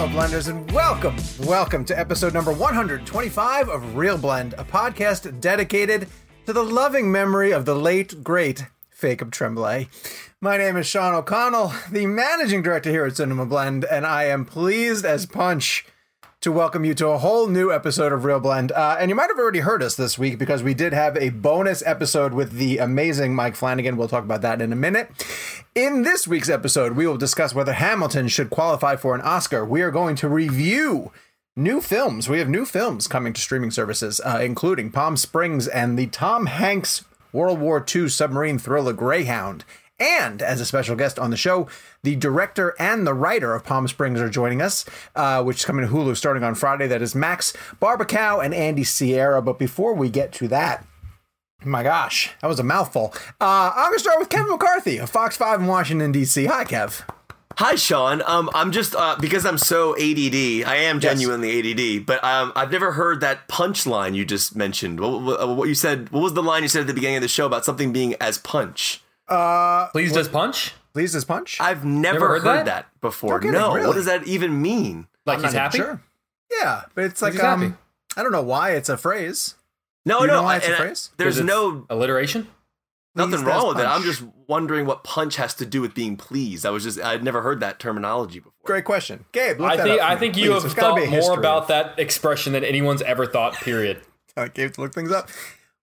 Hello, blenders, and welcome, welcome to episode number 125 of Real Blend, a podcast dedicated to the loving memory of the late, great Jacob Tremblay. My name is Sean O'Connell, the managing director here at Cinema Blend, and I am pleased as punch to welcome you to a whole new episode of Real Blend. Uh, and you might have already heard us this week because we did have a bonus episode with the amazing Mike Flanagan. We'll talk about that in a minute. In this week's episode, we will discuss whether Hamilton should qualify for an Oscar. We are going to review new films. We have new films coming to streaming services, uh, including Palm Springs and the Tom Hanks World War II submarine thriller Greyhound. And as a special guest on the show, the director and the writer of Palm Springs are joining us, uh, which is coming to Hulu starting on Friday. That is Max Barbakow and Andy Siara. But before we get to that, my gosh, that was a mouthful. Uh, I'm going to start with Kevin McCarthy of Fox 5 in Washington, D.C. Hi, Kev. Hi, Sean. Um, I'm just uh, because I'm so ADD. I am genuinely ADD, but um, I've never heard that punchline you just mentioned. What, what, what you said? What was the line you said at the beginning of the show about something being as punch? Uh, Please does punch? Please, this punch. I've never, Never heard, heard that, that? before. kidding, no, really? what does that even mean? Like I'm he's happy? Sure. Yeah, but it's like um, happy. I don't know why it's a phrase. No, You no, know why it's a and I- phrase? there's 'Cause it's no alliteration. nothing Pleased wrong as with it. I'm just wondering what punch has to do with being pleased. I was just I'd never heard that terminology before. Great question, Gabe. Look I that think up for I me, think you please. have There's gotta thought be more about that expression than anyone's ever thought. Period. Gabe to look things up.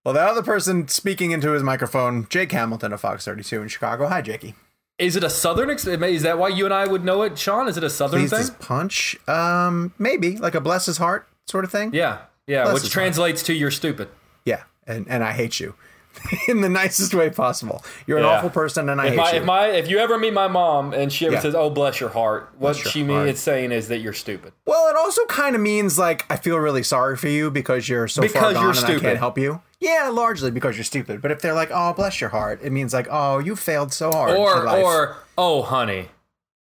Well, the other person speaking into his microphone, Jake Hamilton of Fox 32 in Chicago. Hi, Jakey. Is it a southern? Ex- is that why you and I would know it, Sean? Is it a southern Please thing? this punch. Um, maybe like a bless his heart sort of thing. Yeah, yeah. Bless which his translates to "you're stupid." Yeah, and and I hate you in the nicest way possible. You're an awful person, and I If hate my, you. if my if you ever meet my mom and she ever Yeah. says, "Oh, bless your heart," what Bless she means saying is that you're stupid. well, it also kind of means like I feel really sorry for you because you're so far Because gone you're and I stupid. can't help you. Yeah, largely because you're stupid. But if they're like, "Oh, bless your heart," it means like, "Oh, you failed so hard." Or life." or oh, honey.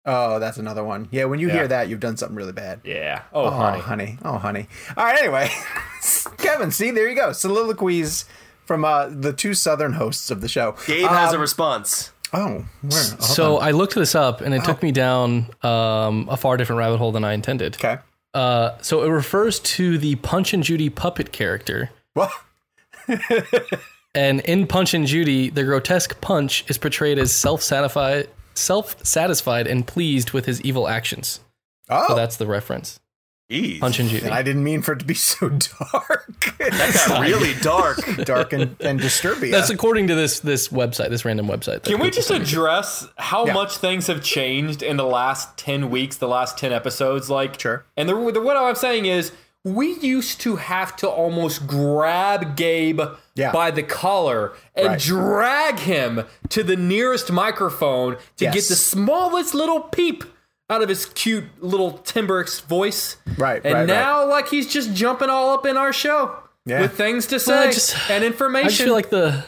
oh, that's another one. Yeah, when you Yeah. hear that, you've done something really bad. Yeah. Oh, Oh, honey. honey. Oh, honey. All right, anyway. Kevin, see, there you go. Soliloquies from uh, the two southern hosts of the show. Gabe has a Um, response. Oh, where? So on. I looked this up, and it took me down um, a far different rabbit hole than I intended. okay. Uh, so it refers to the Punch and Judy puppet character, Well, and in Punch and Judy, the grotesque Punch is portrayed as self-satisfied, self-satisfied, and pleased with his evil actions. oh, So that's the reference. Jeez. Punch and Judy. and I didn't mean for it to be so dark, that got really dark. dark and, and disturbing. That's according to this this website, this random website. Can we just sent me. address how Yeah. much things have changed in the last 10 weeks, the last 10 episodes? Like, Sure. And the, the, what I'm saying is, we used to have to almost grab Gabe Yeah. by the collar and Right. drag him to the nearest microphone to Yes. get the smallest little peep out of his cute little Timberx voice. Right, And right, now, like, he's just jumping all up in our show Yeah. with things to say Well, just- and I information. just feel like the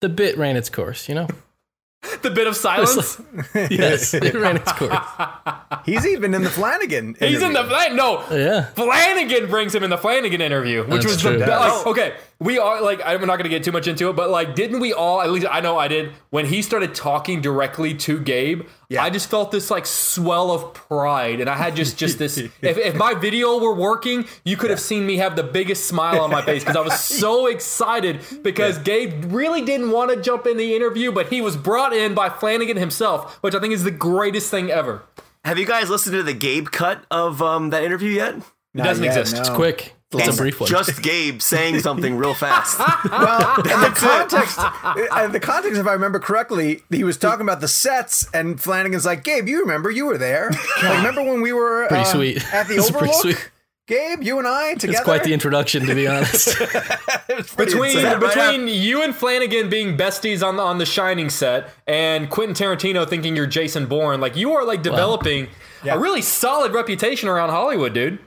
the bit ran its course, you know? the bit of silence. yes, it ran its course. He's even in the Flanagan. He's in the interview. Flan- no. Yeah. Flanagan brings him in the Flanagan interview, which That's was true. the best. Like, okay, we are like I'm not gonna get too much into it, but like, didn't we all? At least I know I did. When he started talking directly to Gabe, Yeah. I just felt this like swell of pride, and I had just just this. if, if my video were working, you could have seen me have the biggest smile on my face because I was so excited because Gabe really didn't want to jump in the interview, but he was brought in by Flanagan himself, which I think is the greatest thing ever. Have you guys listened to the Gabe cut of um, that interview yet? It doesn't yet, exist. no. Quick. It's It's a brief one. Just Gabe saying something real fast. Well, in the context, in the context, if I remember correctly, he was talking about the sets, and Flanagan's like, "Gabe, you remember you were there? Like, remember when we were Pretty uh, sweet. at the It's pretty Overlook? Sweet. Gabe, you and I together. it's quite the introduction, to be honest. Between insane. between you and Flanagan being besties on the on the Shining set, and Quentin Tarantino thinking you're Jason Bourne, like you are like developing Yeah. a really solid reputation around Hollywood, dude.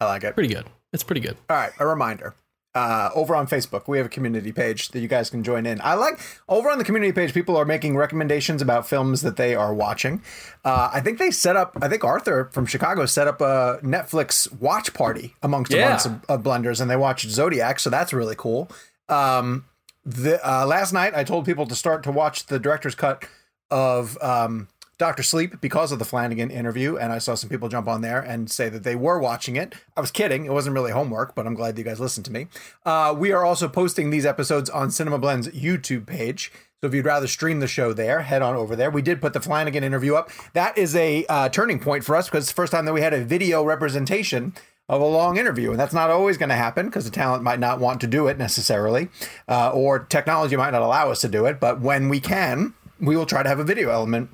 I like it. pretty good. It's pretty good. All right, a reminder. Uh, over on Facebook, we have a community page that you guys can join in. I like over on the community page, people are making recommendations about films that they are watching. Uh, I think they set up. I think Arthur from Chicago set up a Netflix watch party amongst a bunch of, of blenders, and they watched Zodiac, so that's really cool. Um, the uh, last night, I told people to start to watch the director's cut of um, Dr. Sleep because of the Flanagan interview, and I saw some people jump on there and say that they were watching it. I was kidding; it wasn't really homework, but I'm glad that you guys listened to me. Uh, we are also posting these episodes on Cinema Blend's YouTube page. So if you'd rather stream the show there, head on over there. We did put the Flanagan interview up. That is a uh, turning point for us because it's the first time that we had a video representation of a long interview. And that's not always going to happen because the talent might not want to do it necessarily, uh, or technology might not allow us to do it. But when we can, we will try to have a video element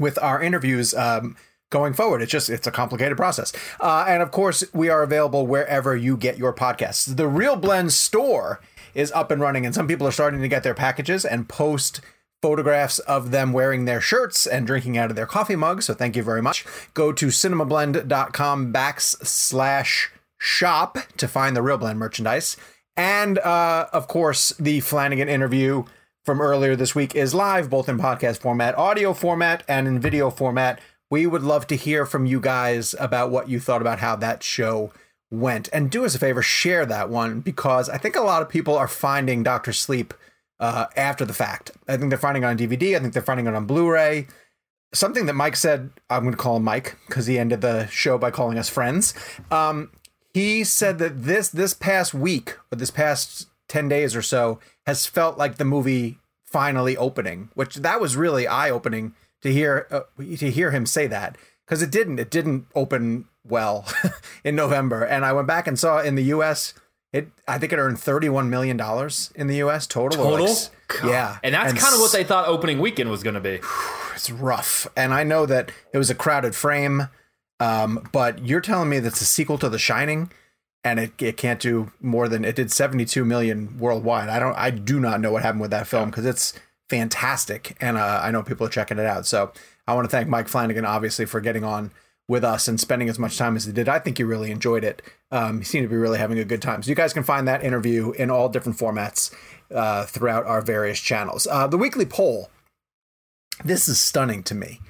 with our interviews. Um, going forward. It's just it's a complicated process. Uh, and of course, we are available wherever you get your podcasts. The Real Blend store is up and running, and some people are starting to get their packages and post photographs of them wearing their shirts and drinking out of their coffee mugs. So thank you very much. Go to cinemablend.com backslash shop to find the Real Blend merchandise. And uh, of course, the Flanagan interview from earlier this week is live, both in podcast format, audio format, and in video format. We would love to hear from you guys about what you thought about how that show went. And do us a favor, share that one because I think a lot of people are finding Doctor Sleep uh, after the fact. I think they're finding it on DVD. I think they're finding it on Blu-ray. Something that Mike said, I'm going to call him Mike because he ended the show by calling us friends. Um, he said that this this past week or this past 10 days or so has felt like the movie finally opening, which that was really eye-opening to hear uh, to hear him say that because it didn't it didn't open well in November. And I went back and saw in the US it I think it earned 31 million dollars in the US total. Total? like yeah. And that's kind of what they thought opening weekend was going to be. it's rough. And I know that it was a crowded frame um, but you're telling me that's a sequel to The Shining and it, it can't do more than it did 72 million worldwide I don't I do not know what happened with that film because it's fantastic and uh, I know people are checking it out so I want to thank Mike Flanagan obviously for getting on with us and spending as much time as he did. I think he really enjoyed it. Um, he seemed to be really having a good time. So you guys can find that interview in all different formats uh, throughout our various channels. Uh, the weekly poll. This is stunning to me.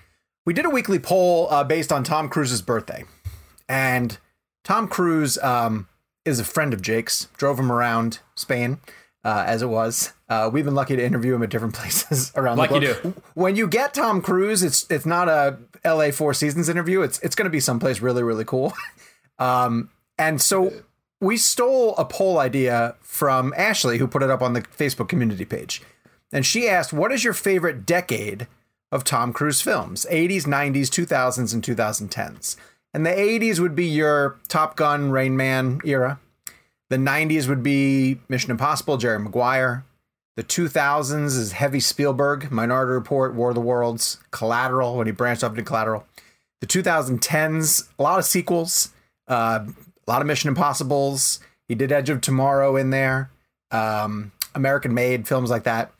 We did a weekly poll uh, based on Tom Cruise's birthday, and Tom Cruise um, is a friend of Jake's. Drove him around Spain. Uh, as it was, uh, we've been lucky to interview him at different places around Like the you globe. When you get Tom Cruise, it's it's not a L.A. Four Seasons interview. It's it's going to be someplace really really cool. Um, and so we stole a poll idea from Ashley, who put it up on the Facebook community page. And she asked, What is your favorite decade of Tom Cruise films? 80s, 90s, 2000s, and 2010s. And the 80s would be your Top Gun, Rain Man era. The 90s would be Mission Impossible, Jerry Maguire. The 2000s is Heavy Spielberg, Minority Report, War of the Worlds, Collateral, when he branched off into Collateral. The 2010s, a lot of sequels, uh, a lot of Mission Impossibles. He did Edge of Tomorrow in there, um, American Made, films like that.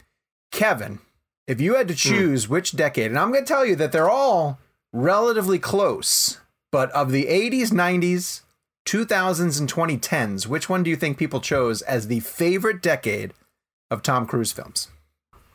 Kevin, if you had to choose which decade, and I'm going to tell you that they're all relatively close, but of the 80s, 90s, 2000s, and 2010s, which one do you think people chose as the favorite decade of Tom Cruise films?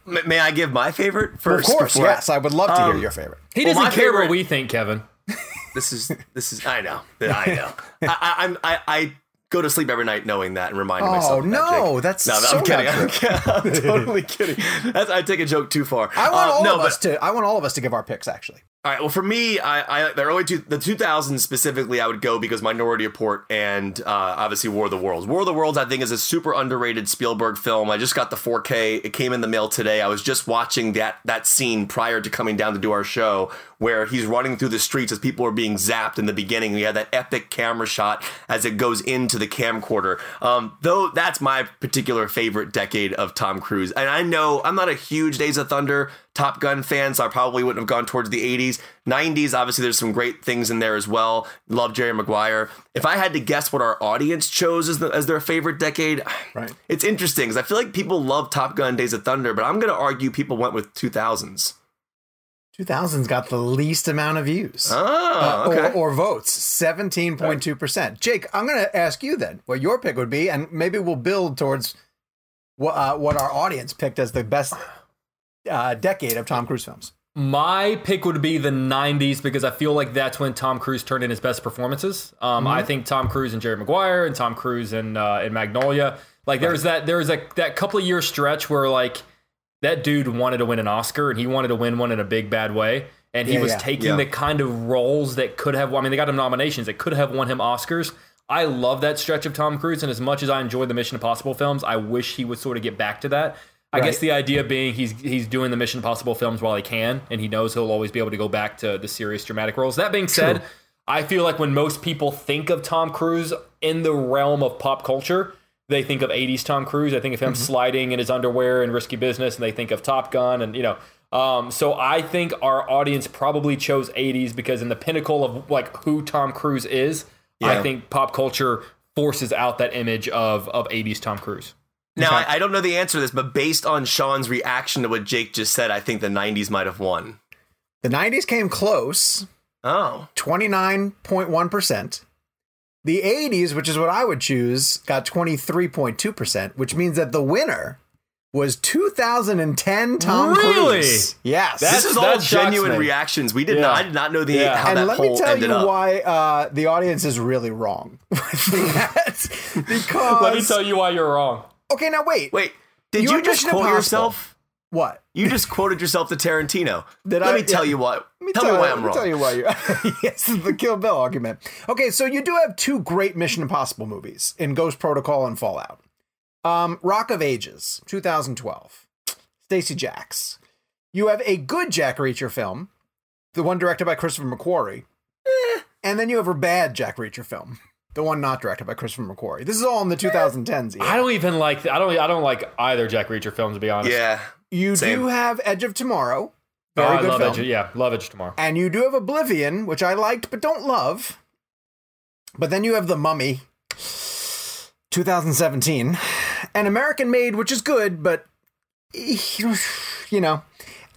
M- May I give my favorite first? of course, before yes. I would love to hear Um, your favorite. He doesn't my care favorite- what we think, Kevin. This is this is. I know. I know. I, I, I'm. I, I go to sleep every night knowing that and reminding Oh, myself. of that, no, Jake. that's no, no, so I'm kidding. I'm, kidding. I'm totally kidding. That's I take a joke too far. I want Uh, all no, of but- us to. I want all of us to give our picks. Actually, All right. Well, for me, I, I the early two, the 2000s specifically, I would go because Minority Report and uh, obviously War of the Worlds. War of the Worlds, I think, is a super underrated Spielberg film. I just got the 4K. It came in the mail today. I was just watching that that scene prior to coming down to do our show, where he's running through the streets as people are being zapped in the beginning. We had that epic camera shot as it goes into the camcorder. Um, though that's my particular favorite decade of Tom Cruise, and I know I'm not a huge Days of Thunder. Top Gun fans, I probably wouldn't have gone towards the 80s. 90s, obviously, there's some great things in there as well. Love Jerry Maguire. If I had to guess what our audience chose as, the, as their favorite decade, Right. it's interesting because I feel like people love Top Gun Days of Thunder, but I'm going to argue people went with 2000s. 2000s got the least amount of views. Oh, Uh, or, or votes, 17.2%. Jake, I'm going to ask you then what your pick would be, and maybe we'll build towards what, uh, what our audience picked as the best uh, decade of Tom Cruise films. My pick would be the 90s because I feel like that's when Tom Cruise turned in his best performances. Um, I think Tom Cruise and Jerry Maguire and Tom Cruise and uh, and Magnolia. Like there was that there was a, that couple of year stretch where like that dude wanted to win an Oscar and he wanted to win one in a big bad way. and he Yeah, was yeah. taking Yeah. the kind of roles that could have. I mean, they got him nominations that could have won him Oscars. I love that stretch of Tom Cruise, and as much as I enjoy the Mission Impossible films, I wish he would sort of get back to that. I Right. guess the idea being he's he's doing the Mission Impossible films while he can, and he knows he'll always be able to go back to the serious dramatic roles. That being said, I feel like when most people think of Tom Cruise in the realm of pop culture, they think of 80s Tom Cruise. I think of him Mm-hmm. sliding in his underwear in Risky Business, and they think of Top Gun, and you know. Um, so I think our audience probably chose 80s because in the pinnacle of like who Tom Cruise is, I think pop culture forces out that image of of 80s Tom Cruise. Now, I, I don't know the answer to this, but based on Sean's reaction to what Jake just said, I think the 90s might have won. The 90s came close, Oh. 29.1%. The 80s, which is what I would choose, got 23.2%, which means that the winner was 2010 Tom Really? Cruise. Yes. That's- This is all genuine me. reactions. We did Yeah. not. I did not know the Yeah. how and that And let poll me tell you up. why uh, the audience is really wrong because Let me tell you why you're wrong. Okay, now wait. Wait, did You're you just quote Impossible. yourself? What? You just quoted yourself to Tarantino. Did Let I? me tell Yeah. you what. Let me tell, me why I'm me wrong. Tell you why you. yes, the Kill Bill argument. Okay, so you do have two great Mission Impossible movies in Ghost Protocol and Fallout. Um, Rock of Ages, 2012. Stacee Jaxx. You have a good Jack Reacher film, the one directed by Christopher McQuarrie, Eh. and then you have a bad Jack Reacher film, the one not directed by Christopher McQuarrie. This is all in the 2010s. I don't even like. I don't. I don't like either Jack Reacher films to be honest. Yeah. You Same. do have Edge of Tomorrow, Oh, very I good love film. Edge. Yeah, love Edge tomorrow. And you do have Oblivion, which I liked but don't love. But then you have The Mummy, 2017, and American Made, which is good, but you know,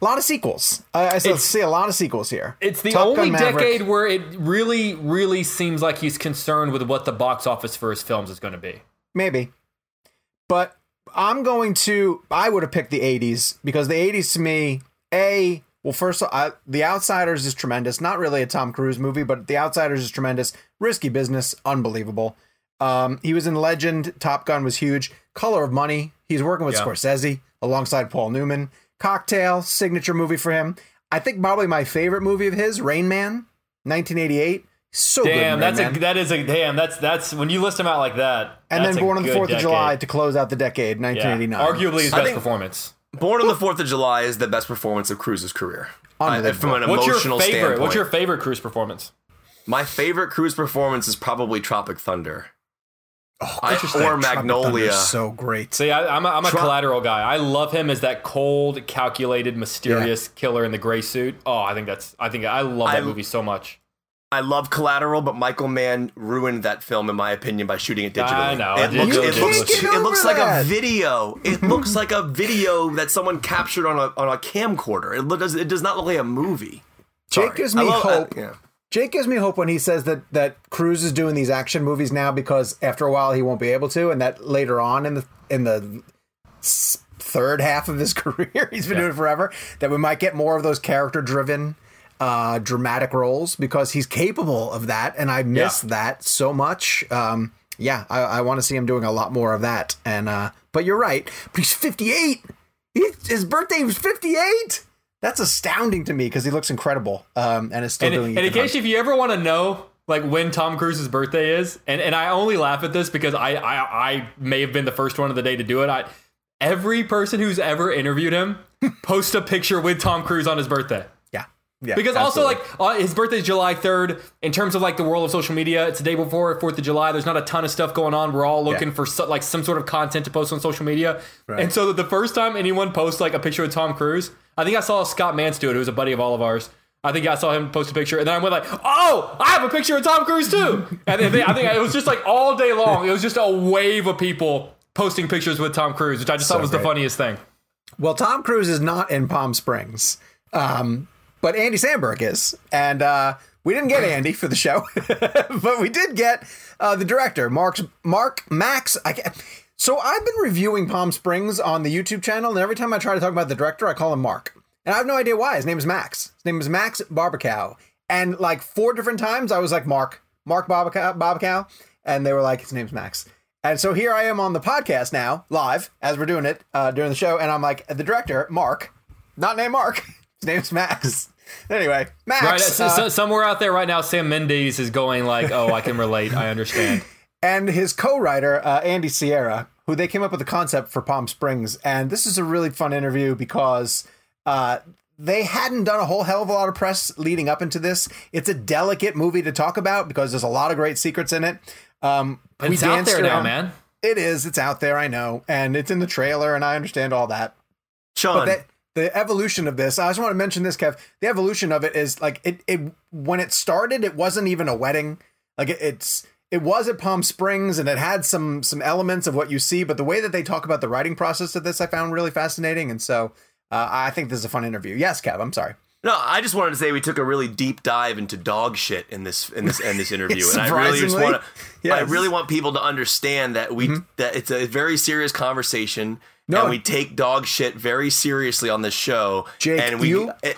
a lot of sequels. I, I see a lot of sequels here. It's the Top only decade where it really, really seems like he's concerned with what the box office for his films is going to be. Maybe. But I'm going to I would have picked the 80s because the 80s to me, A, well first I, The Outsiders is tremendous. Not really a Tom Cruise movie, but The Outsiders is tremendous. Risky Business, unbelievable. Um, he was in Legend, Top Gun was huge. Color of Money, he's working with Yeah. Scorsese alongside Paul Newman. Cocktail, signature movie for him. I think probably my favorite movie of his, Rain Man, 1988. So good. Damn, Rain that's Man. a that is a damn. That's that's when you list him out like that. and that's then a Born on the Fourth of. July to close out the decade, Yeah. 1989. Arguably his best think- performance. Born on the Fourth of July is the best performance of Cruise's career. I, from an What's your emotional favorite? standpoint. What's your favorite cruise performance? My favorite Cruise performance is probably Tropic Thunder. Oh, I- interesting. or Magnolia. So great. See, I, I'm a, I'm a Tro- collateral guy. I love him as that cold, calculated, mysterious killer in the gray suit. Oh, I think that's. I think I love that I- movie so much. I love Collateral, but Michael Mann ruined that film, in my opinion, by shooting it digitally. I know, It looks, it looks, You can't get it looks like a video. It looks like a video that someone captured on a on a camcorder. It lo- does. It does not look like a movie. Jake gives me love- I- hope. yeah. Jake gives me hope when he says that that Cruise is doing these action movies now because after a while he won't be able to, and that later on in the in the third half of his career, he's been doing it forever. That we might get more of those character driven, uh, dramatic roles because he's capable of that, and I miss Yeah. that so much. Um, yeah, I, I want to see him doing a lot more of that. And uh, but you're right, but he's 58. He, his birthday was 58. That's astounding to me because he looks incredible um, and is still And, doing. It. And in case if you ever want to know like when Tom Cruise's birthday is, and, and I only laugh at this because I, I I may have been the first one of the day to do it. I every person who's ever interviewed him post a picture with Tom Cruise on his birthday. Yeah. Because absolutely. also like uh, his birthday is July 3rd. In terms of like the world of social media, it's the day before 4th of July. There's not a ton of stuff going on. We're all looking Yeah. for so, like some sort of content to post on social media. And so the first time anyone posts like a picture of Tom Cruise, I think I saw Scott Mantz do it, who's a buddy of all of ours. I think I saw him post a picture, and then I went like, "Oh, I have a picture of Tom Cruise too." And then they, I think it was just like all day long. It was just a wave of people posting pictures with Tom Cruise, which I just thought was the funniest thing. well, Tom Cruise is not in Palm Springs, um, but Andy Samberg is, and uh, we didn't get Andy for the show, but we did get uh, the director, Mark Mark Max. So I've been reviewing Palm Springs on the YouTube channel, and every time I try to talk about the director, I call him Mark, and I have no idea why. His name is Max. His name is Max Barbakow, and like four different times, I was like Mark, Mark Barbakow, Barbakow, and they were like, his name's Max. And so here I am on the podcast now, live, as we're doing it uh, during the show, and I'm like, the director, Mark, not named Mark, his name's Max. Anyway, Max. Right, so, uh, so somewhere out there right now, Sam Mendes is going like, "Oh, I can relate. I understand." and his co-writer uh, Andy Siara, who they came up with the concept for Palm Springs, and this is a really fun interview because uh, they hadn't done a whole hell of a lot of press leading up into this. It's a delicate movie to talk about because there's a lot of great secrets in it. Um, But it's out danced there now, man. It is. It's out there. I know, and it's in the trailer, and I understand all that. Sean, But that, the evolution of this, I just want to mention this, Kev. The evolution of it is like it. It when it started, it wasn't even a wedding. Like it, it's it was at Palm Springs, and it had some some elements of what you see. But the way that they talk about the writing process of this, I found really fascinating, and so uh, I think this is a fun interview. Yes, Kev. I'm sorry. no, I just wanted to say we took a really deep dive into dog shit in this in this in this interview, and I really just want to. I yes. Mm-hmm. really want people to understand that we that it's a very serious conversation, No. and we take dog shit very seriously on this show. Jake, and we, you- it-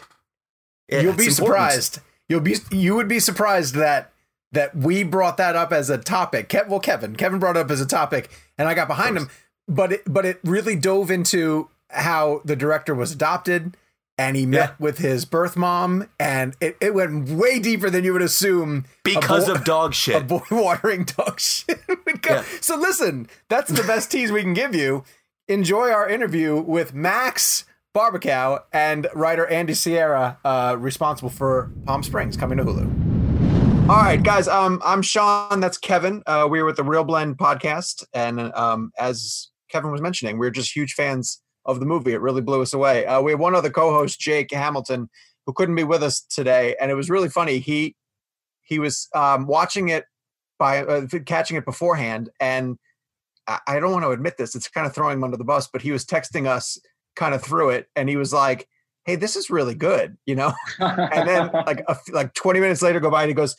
yeah, You'll be important. surprised. You'll be you would be surprised that that we brought that up as a topic. Kev, well, Kevin, Kevin brought it up as a topic, and I got behind him. But it but it really dove into how the director was adopted, and he met Yeah. with his birth mom, and it, it went way deeper than you would assume because boy- of dog a shit. boy watering dog shit would go. Yeah. So listen, that's the best tease we can give you. Enjoy our interview with Max Barbakow and writer Andy Siara, uh, responsible for Palm Springs, coming to Hulu. All right, guys. Um, I'm Sean. That's Kevin. Uh, we're with the Real Blend podcast, and um, as Kevin was mentioning, we're just huge fans of the movie. It really blew us away. Uh, we have one other co-host, Jake Hamilton, who couldn't be with us today, and it was really funny. He he was um, watching it by uh, catching it beforehand, and I, don't want to admit this; it's kind of throwing him under the bus. But he was texting us kind of through it, and he was like, "Hey, this is really good," you know. And then like a, like twenty minutes later, go by, and he goes.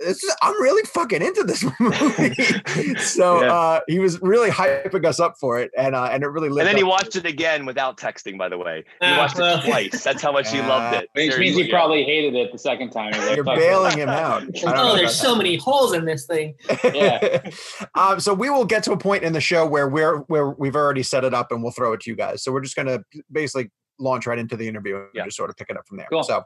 This is, I'm really fucking into this movie. so Yeah. uh, he was really hyping us up for it, and uh, and it really. And lived then he watched it again without texting, by the way. He watched well. it twice. That's how much he loved it. Which means he probably hated it the second time. Like, You're bailing him out. I don't Oh, about there's so that. many holes in this thing. Yeah. um, so we will get to a point in the show where we're where we've already set it up and we'll throw it to you guys. So we're just gonna basically launch right into the interview and Yeah. just sort of pick it up from there. Cool. So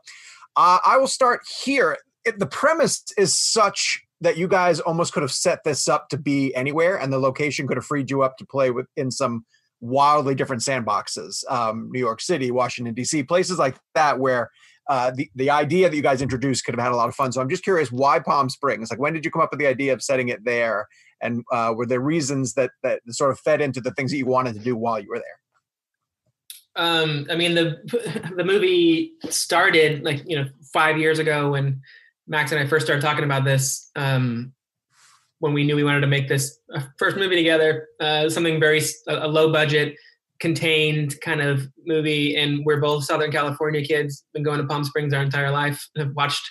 uh, I will start here. It, the premise is such that you guys almost could have set this up to be anywhere, and the location could have freed you up to play with in some wildly different sandboxes. Um, New York City, Washington D.C., places like that where. Uh, the the idea that you guys introduced could have had a lot of fun. So I'm just curious, why Palm Springs? Like, when did you come up with the idea of setting it there? And uh, were there reasons that that sort of fed into the things that you wanted to do while you were there? Um, I mean, the the movie started like you know five years ago when Max and I first started talking about this. Um, when we knew we wanted to make this uh, first movie together, uh, something very a low budget, contained kind of movie, and we're both Southern California kids. Been going to Palm Springs our entire life. Have watched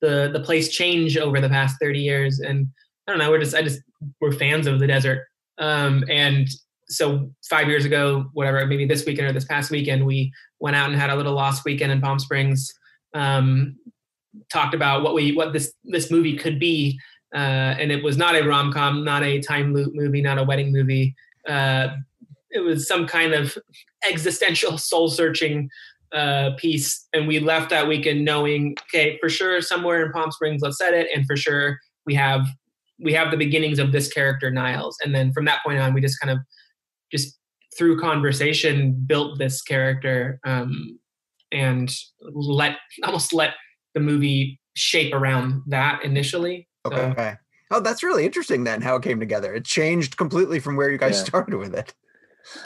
the the place change over the past thirty years, and I don't know. We're just I just we're fans of the desert. Um, and so five years ago, whatever, maybe this weekend or this past weekend, we went out and had a little lost weekend in Palm Springs. Um, talked about what we what this this movie could be, uh, and it was not a rom com, not a time loop movie, not a wedding movie. Uh, it was some kind of existential, soul searching uh, piece, and we left that weekend knowing, okay, for sure, somewhere in Palm Springs, let's set it, and for sure, we have we have the beginnings of this character Niles, and then from that point on, we just kind of just through conversation built this character um, and let almost let the movie shape around that initially. So, Okay. Oh, that's really interesting then how it came together. It changed completely from where you guys Yeah. started with it.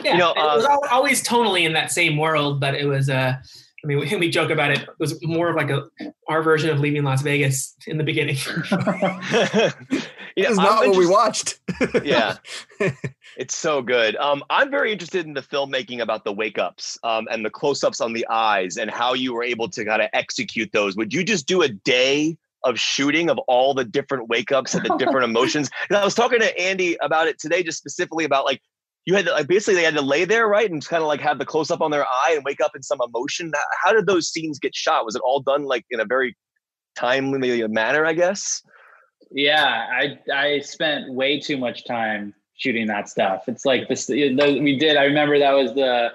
yeah, You know, it was uh, always tonally in that same world, but it was. Uh, I mean, we, we joke about it. It was more of like a our version of leaving Las Vegas in the beginning. You know, It's I'm not what we watched. Yeah. It's so good. Um, I'm very interested in the filmmaking about the wake ups um, and the close ups on the eyes and how you were able to kind of execute those. Would you just do a day of shooting of all the different wake ups and the different emotions? And I was talking to Andy about it today, just specifically about like, you had to, like basically they had to lay there, right? And kind of like have the close up on their eye and wake up in some emotion. How did those scenes get shot? Was it all done like in a very timely manner, I guess? Yeah, I I spent way too much time shooting that stuff. It's like this. The, we did. I remember that was the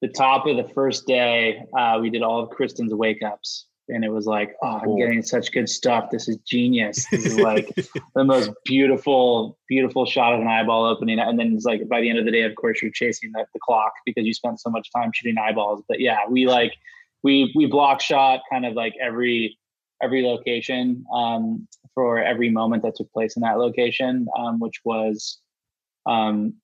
the top of the first day. Uh, we did all of Kristen's wake ups, and it was like, oh, I'm getting such good stuff. This is genius. This is like the most beautiful, beautiful shot of an eyeball opening. And then it's like by the end of the day, of course, you're chasing the, the clock because you spent so much time shooting eyeballs. But yeah, we like we we block shot kind of like every every location um, for every moment that took place in that location, um, which was um,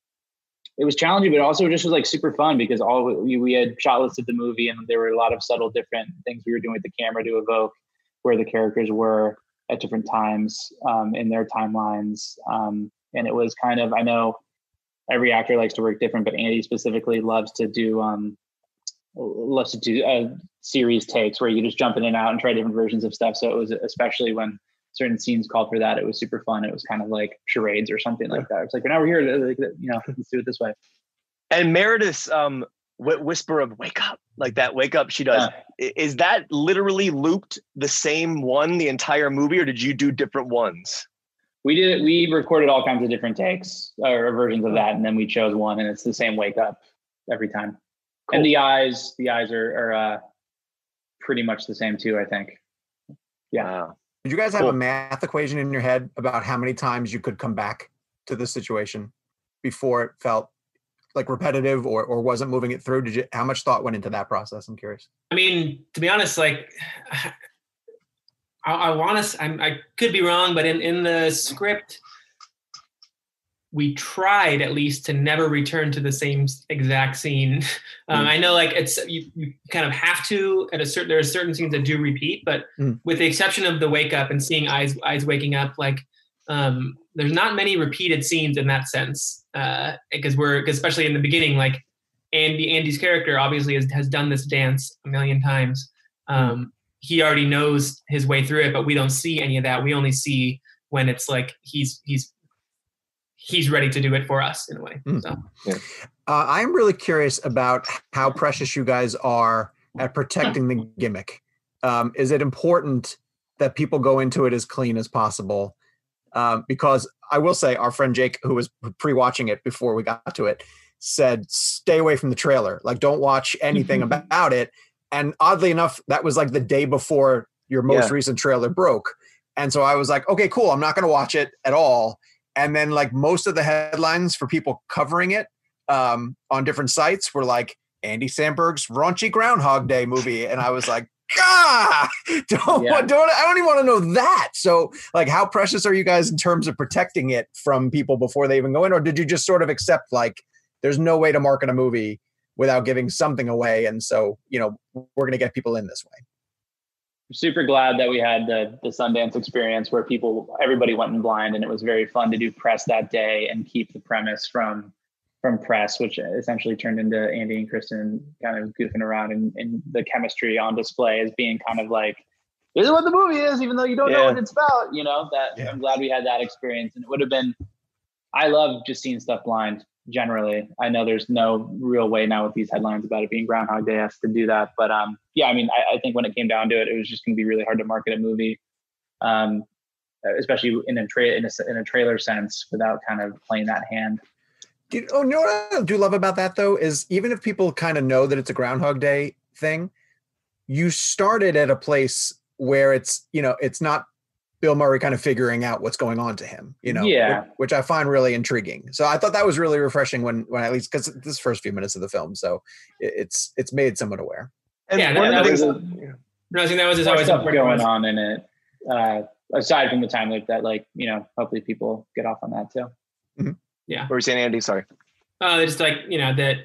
it was challenging, but also just was like super fun because all we, we had shot listed the movie and there were a lot of subtle different things we were doing with the camera to evoke where the characters were at different times um, in their timelines. Um, and it was kind of, I know every actor likes to work different, but Andy specifically loves to do, um, loves to do uh, series takes where you just jump in and out and try different versions of stuff. So it was especially when certain scenes called for that. It was super fun. It was kind of like charades or something like that. It's like, now we're here. Like, you know, let's do it this way. And Meredith's um, whisper of "wake up," like that "wake up" she does. Yeah. Is that literally looped the same one the entire movie, or did you do different ones? We did. We recorded all kinds of different takes or versions of that, and then we chose one, and it's the same "wake up" every time. Cool. And the eyes, the eyes are, are uh, pretty much the same too. I think. Yeah. Wow. Did you guys have cool. a math equation in your head about how many times you could come back to this situation before it felt like repetitive or, or wasn't moving it through? Did you, how much thought went into that process? I'm curious. I mean, to be honest, like I, I want to, I could be wrong, but in, in the script, we tried at least to never return to the same exact scene. Um, mm. I know like it's you, you, kind of have to at a certain there are certain scenes that do repeat, but mm. with the exception of the wake up and seeing eyes eyes waking up, like um, there's not many repeated scenes in that sense because uh, we're especially in the beginning like Andy Andy's character obviously has, has done this dance a million times. Mm. Um, he already knows his way through it, but we don't see any of that. We only see when it's like he's he's he's ready to do it for us in a way. Mm. So. Yeah. Uh, I'm really curious about how precious you guys are at protecting the gimmick. Um, is it important that people go into it as clean as possible? Um, because I will say, our friend Jake, who was pre-watching it before we got to it, said, "Stay away from the trailer. Like, don't watch anything about it." And oddly enough, that was like the day before your most yeah. recent trailer broke. And so I was like, okay, cool. I'm not going to watch it at all and then like most of the headlines for people covering it um, on different sites were like Andy Samberg's raunchy Groundhog Day movie, and I was like, God, don't yeah. don't I don't even want to know that. So, like, how precious are you guys in terms of protecting it from people before they even go in, or did you just sort of accept like there's no way to market a movie without giving something away, and so you know we're going to get people in this way? Super glad that we had the the Sundance experience where people everybody went in blind and it was very fun to do press that day and keep the premise from from press, which essentially turned into Andy and Kristen kind of goofing around and, and the chemistry on display as being kind of like this is what the movie is, even though you don't yeah. know what it's about. You know that yeah. I'm glad we had that experience, and it would have been. I love just seeing stuff blind generally. I know there's no real way now with these headlines about it being Groundhog Day has to do that. But um, yeah, I mean, I, I think when it came down to it, it was just going to be really hard to market a movie, um, especially in a, tra- in, a, in a trailer sense without kind of playing that hand. Do, oh, you know what I do love about that though is even if people kind of know that it's a Groundhog Day thing, you started at a place where it's you know it's not Bill Murray kind of figuring out what's going on to him, you know, yeah, which, which I find really intriguing. So I thought that was really refreshing when, when at least because this first few minutes of the film, so it, it's it's made someone aware. And yeah, one that, of the things, was, no, I think that was just always stuff going on in it. Uh, aside from the time loop, that like you know, hopefully people get off on that too. Mm-hmm. Yeah, what were you saying, Andy? Sorry. Uh, just like you know that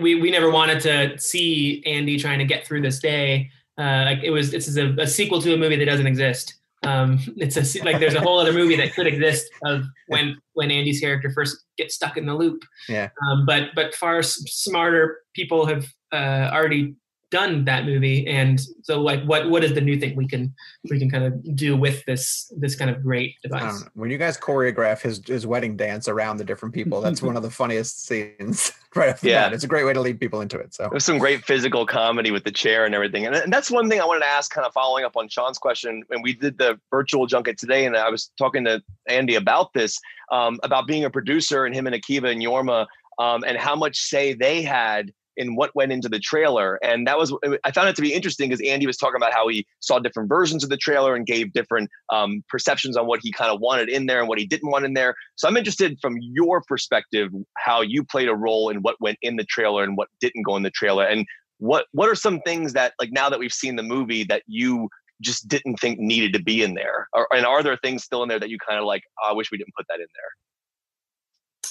we we never wanted to see Andy trying to get through this day uh, like it was this is a, a, sequel to a movie that doesn't exist. Um, it's a like there's a whole other movie that could exist of when when Andy's character first gets stuck in the loop. Yeah. Um, but but far smarter people have uh, already done that movie and so like what what is the new thing we can we can kind of do with this this kind of great device? when you guys choreograph his his wedding dance around the different people that's one of the funniest scenes right off the yeah. bat. it's a great way to lead people into it so. There's some great physical comedy with the chair and everything and, and that's one thing i wanted to ask kind of following up on sean's question when we did the virtual junket today and i was talking to andy about this um, about being a producer and him and akiva and Jorma um, and how much say they had in what went into the trailer. And that was, I found it to be interesting because Andy was talking about how he saw different versions of the trailer and gave different um, perceptions on what he kind of wanted in there and what he didn't want in there. So I'm interested from your perspective, how you played a role in what went in the trailer and what didn't go in the trailer. And what, what are some things that like now that we've seen the movie that you just didn't think needed to be in there? Or, and are there things still in there that you kind of like, oh, I wish we didn't put that in there?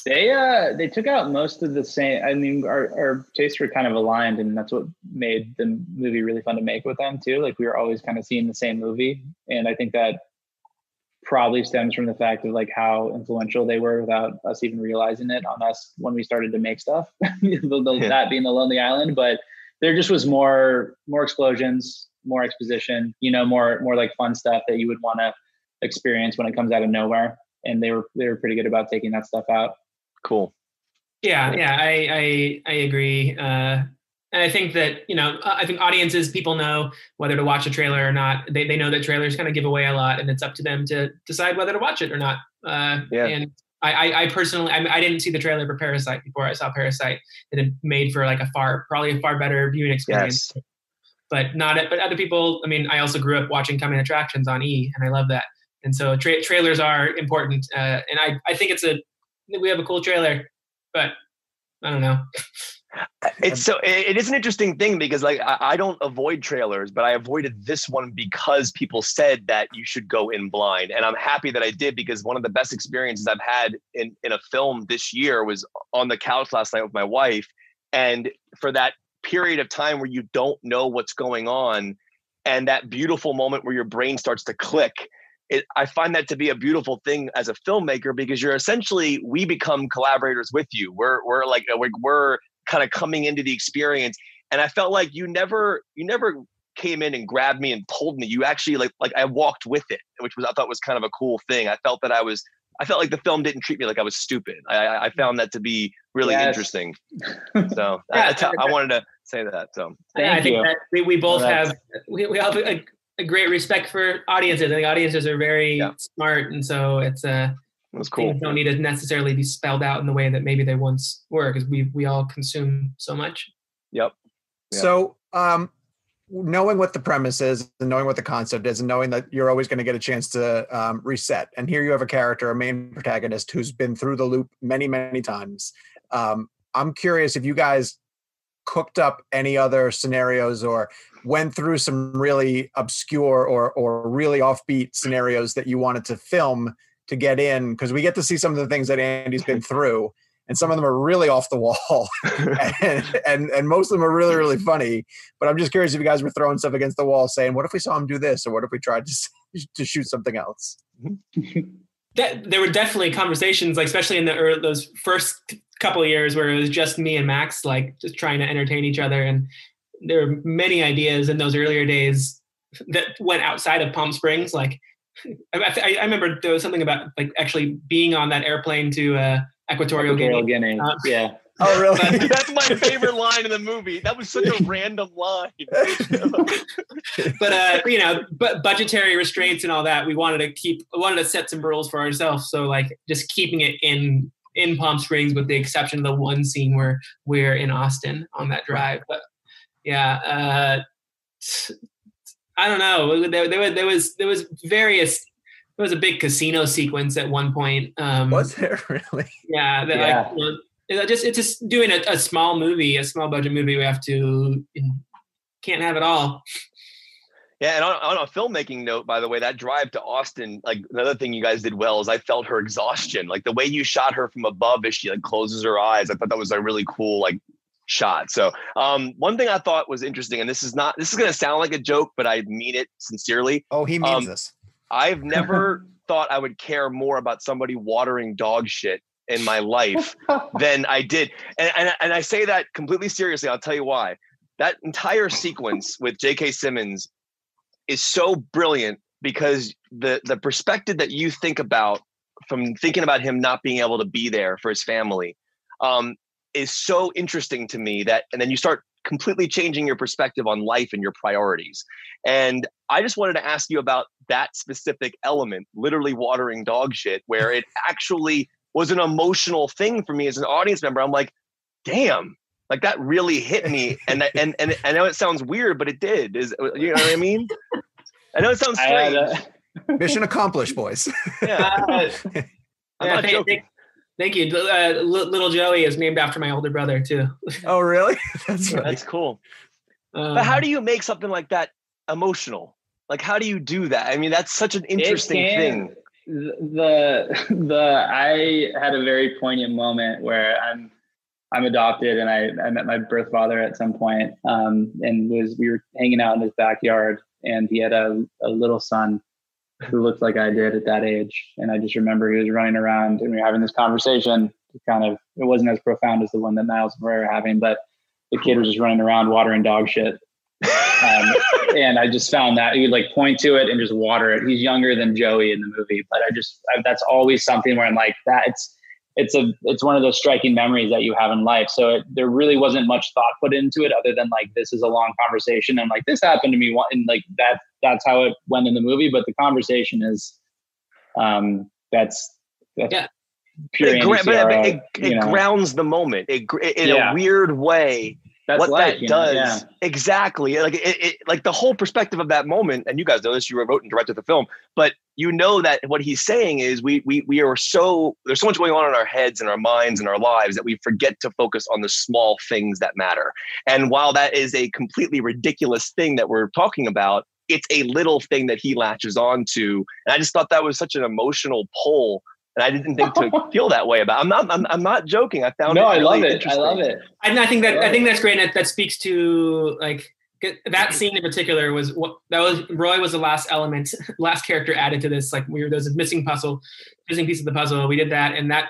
They uh they took out most of the same. I mean, our our tastes were kind of aligned, and that's what made the movie really fun to make with them too. Like we were always kind of seeing the same movie, and I think that probably stems from the fact of like how influential they were without us even realizing it on us when we started to make stuff. the, yeah. That being the Lonely Island, but there just was more more explosions, more exposition. You know, more more like fun stuff that you would want to experience when it comes out of nowhere. And they were they were pretty good about taking that stuff out. Cool. Yeah, yeah, I I, I agree. Uh, and I think that you know, I think audiences, people know whether to watch a trailer or not. They they know that trailers kind of give away a lot, and it's up to them to decide whether to watch it or not. Uh, yeah. And I, I, personally, I, I, didn't see the trailer for Parasite before I saw Parasite. and It had made for like a far, probably a far better viewing experience. Yes. But not, it. but other people. I mean, I also grew up watching coming attractions on E, and I love that. And so tra- trailers are important. Uh, and I, I think it's a we have a cool trailer, but I don't know. It's so it is an interesting thing because like I, don't avoid trailers, but I avoided this one because people said that you should go in blind, and I'm happy that I did because one of the best experiences I've had in in a film this year was on the couch last night with my wife, and for that period of time where you don't know what's going on, and that beautiful moment where your brain starts to click it, I find that to be a beautiful thing as a filmmaker because you're essentially we become collaborators with you. We're we're like uh, we're, we're kind of coming into the experience, and I felt like you never you never came in and grabbed me and pulled me. You actually like like I walked with it, which was I thought was kind of a cool thing. I felt that I was I felt like the film didn't treat me like I was stupid. I, I found that to be really yes. interesting. So yeah, I, wanted to say that. So thank I think that we, we both well, have we, we have a, a great respect for audiences. I think audiences are very yeah. smart, and so it's a that's cool. don't need to necessarily be spelled out in the way that maybe they once were, because we we all consume so much. Yep. yep. So, um, knowing what the premise is, and knowing what the concept is, and knowing that you're always going to get a chance to um, reset, and here you have a character, a main protagonist, who's been through the loop many, many times. Um, I'm curious if you guys cooked up any other scenarios or went through some really obscure or or really offbeat scenarios that you wanted to film to get in because we get to see some of the things that Andy's been through and some of them are really off the wall and, and, and most of them are really really funny. But i'm just curious if you guys were throwing stuff against the wall saying what if we saw him do this or what if we tried to to shoot something else? That, there were definitely conversations like especially in the early, those first couple of years where it was just me and max like just trying to entertain each other and there were many ideas in those earlier days that went outside of Palm Springs. Like, I, I, remember there was something about like actually being on that airplane to uh, Equatorial, Equatorial Guinea. Guinea. Uh, yeah. Oh, really? That's my favorite line in the movie. That was such a random line. but uh, you know, but budgetary restraints and all that, we wanted to keep, wanted to set some rules for ourselves. So like, just keeping it in in Palm Springs, with the exception of the one scene where we're in Austin on that drive. But yeah, uh, I don't know. There, there, there was there was various. There was a big casino sequence at one point. Um, was there really? Yeah, yeah. Like, you know, just it's just doing a, a, small movie, a small budget movie. We have to can't have it all. Yeah, and on, on, a filmmaking note, by the way, that drive to Austin, like another thing you guys did well is I felt her exhaustion. Like the way you shot her from above as she like closes her eyes. I thought that was a really cool like shot. So um, one thing I thought was interesting, and this is not this is going to sound like a joke, but I mean it sincerely. Oh, he means um, this. I've never thought I would care more about somebody watering dog shit in my life than I did, and, and and I say that completely seriously. I'll tell you why. That entire sequence with J.K. Simmons is so brilliant because the the perspective that you think about from thinking about him not being able to be there for his family um, is so interesting to me that and then you start completely changing your perspective on life and your priorities. And I just wanted to ask you about that specific element, literally watering dog shit, where it actually was an emotional thing for me as an audience member. I'm like, damn, Like that really hit me, and and and I know it sounds weird, but it did. Is you know what I mean? I know it sounds strange. Mission accomplished, boys. yeah. Uh, yeah, thank, thank, thank, you. Uh, little Joey is named after my older brother too. Oh, really? That's that's cool. Um, but how do you make something like that emotional? Like, how do you do that? I mean, that's such an interesting thing. The the I had a very poignant moment where I'm I'm adopted and I, I met my birth father at some point, um, and was we were hanging out in his backyard and he had a, a little son who looked like I did at that age. And I just remember he was running around and we were having this conversation. Kind of, it wasn't as profound as the one that Niles and Roy were having, but the kid was just running around watering dog shit. Um, and I just found that he would like point to it and just water it. He's younger than Joey in the movie, but I just I, that's always something where I'm like that. It's it's a it's one of those striking memories that you have in life. So it, there really wasn't much thought put into it other than like this is a long conversation and like this happened to me and like that that's how it went in the movie. But the conversation is um that's, that's yeah. Pure it, gra- Siara, it, it, it grounds the moment. It, in yeah. a weird way that's what like, that does yeah. exactly like it, it, like the whole perspective of that moment and you guys know this you wrote and directed the film but you know that what he's saying is we we we are so there's so much going on in our heads and our minds and our lives that we forget to focus on the small things that matter and while that is a completely ridiculous thing that we're talking about it's a little thing that he latches on to and i just thought that was such an emotional pull and I didn't think to feel that way about. I'm not. I'm, I'm not joking. I found no. It really I love it. I love it. And I think that I, I think that's great. That that speaks to like that scene in particular was what that was. Roy was the last element, last character added to this. Like we were there's a missing puzzle, missing piece of the puzzle. We did that, and that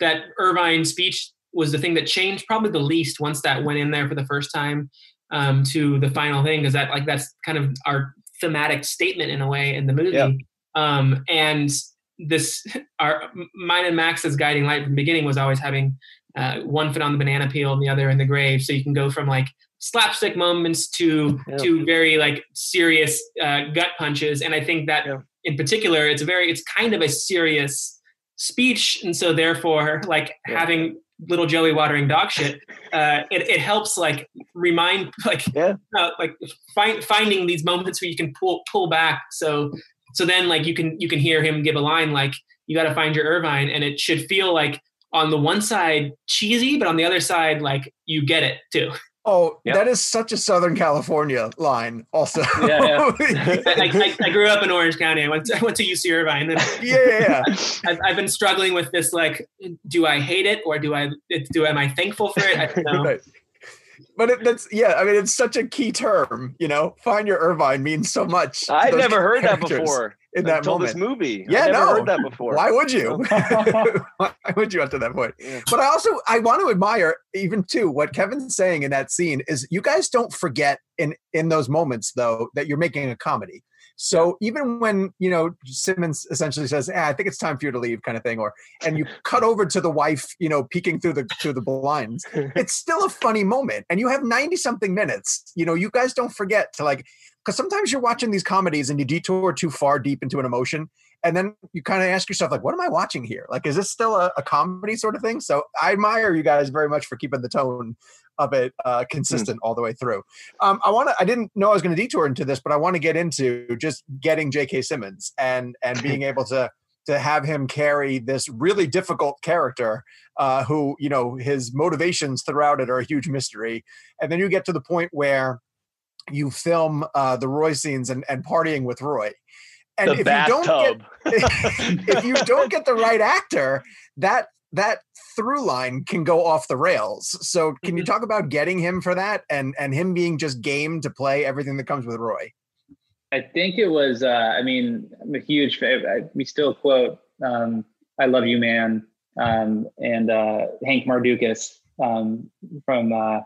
that Irvine speech was the thing that changed probably the least once that went in there for the first time um, to the final thing because that like that's kind of our thematic statement in a way in the movie. Yeah. Um, and this our mine and Max's guiding light from the beginning was always having uh, one foot on the banana peel and the other in the grave. So you can go from like slapstick moments to yeah. to very like serious uh, gut punches. And I think that yeah. in particular, it's a very it's kind of a serious speech, and so therefore, like yeah. having little Joey watering dog shit, uh, it, it helps like remind like yeah. Uh, like find, finding these moments where you can pull pull back. So so then like you can you can hear him give a line like you got to find your Irvine, and it should feel like on the one side cheesy, but on the other side like you get it too. Oh, yep. that is such a Southern California line. Also, yeah, yeah. I, I, I, grew up in Orange County. I went to, I went to UC Irvine. And yeah, yeah. I've, I've, been struggling with this. Like, do I hate it or do I do? Am I thankful for it? I don't know. right but it, that's yeah. I mean, it's such a key term. You know, find your Irvine means so much. I've never heard that before in that until moment. this movie. Yeah, I've never no. heard that before. Why would you? Why would you up to that point? Yeah. But I also I want to admire even too what Kevin's saying in that scene is you guys don't forget in in those moments though that you're making a comedy. So even when you know Simmons essentially says, eh, "I think it's time for you to leave," kind of thing, or and you cut over to the wife, you know, peeking through the through the blinds, it's still a funny moment, and you have ninety something minutes. You know, you guys don't forget to like because sometimes you're watching these comedies and you detour too far deep into an emotion, and then you kind of ask yourself like, "What am I watching here? Like, is this still a, a comedy sort of thing?" So I admire you guys very much for keeping the tone of it uh, hmm. consistent mm. all the way through. Um, I want to. I didn't know I was going to detour into this, but I want to get into just getting J.K. Simmons and and being able to to have him carry this really difficult character uh, who you know his motivations throughout it are a huge mystery, and then you get to the point where you film uh, the Roy scenes and, and partying with Roy. And the if bathtub. you don't get if you don't get the right actor, that that through line can go off the rails. So can you mm-hmm. talk about getting him for that and and him being just game to play everything that comes with Roy? I think it was. Uh, I mean, I'm a huge. fan. we still quote um, "I love you, man," um, and uh, Hank Mardukas um, from uh,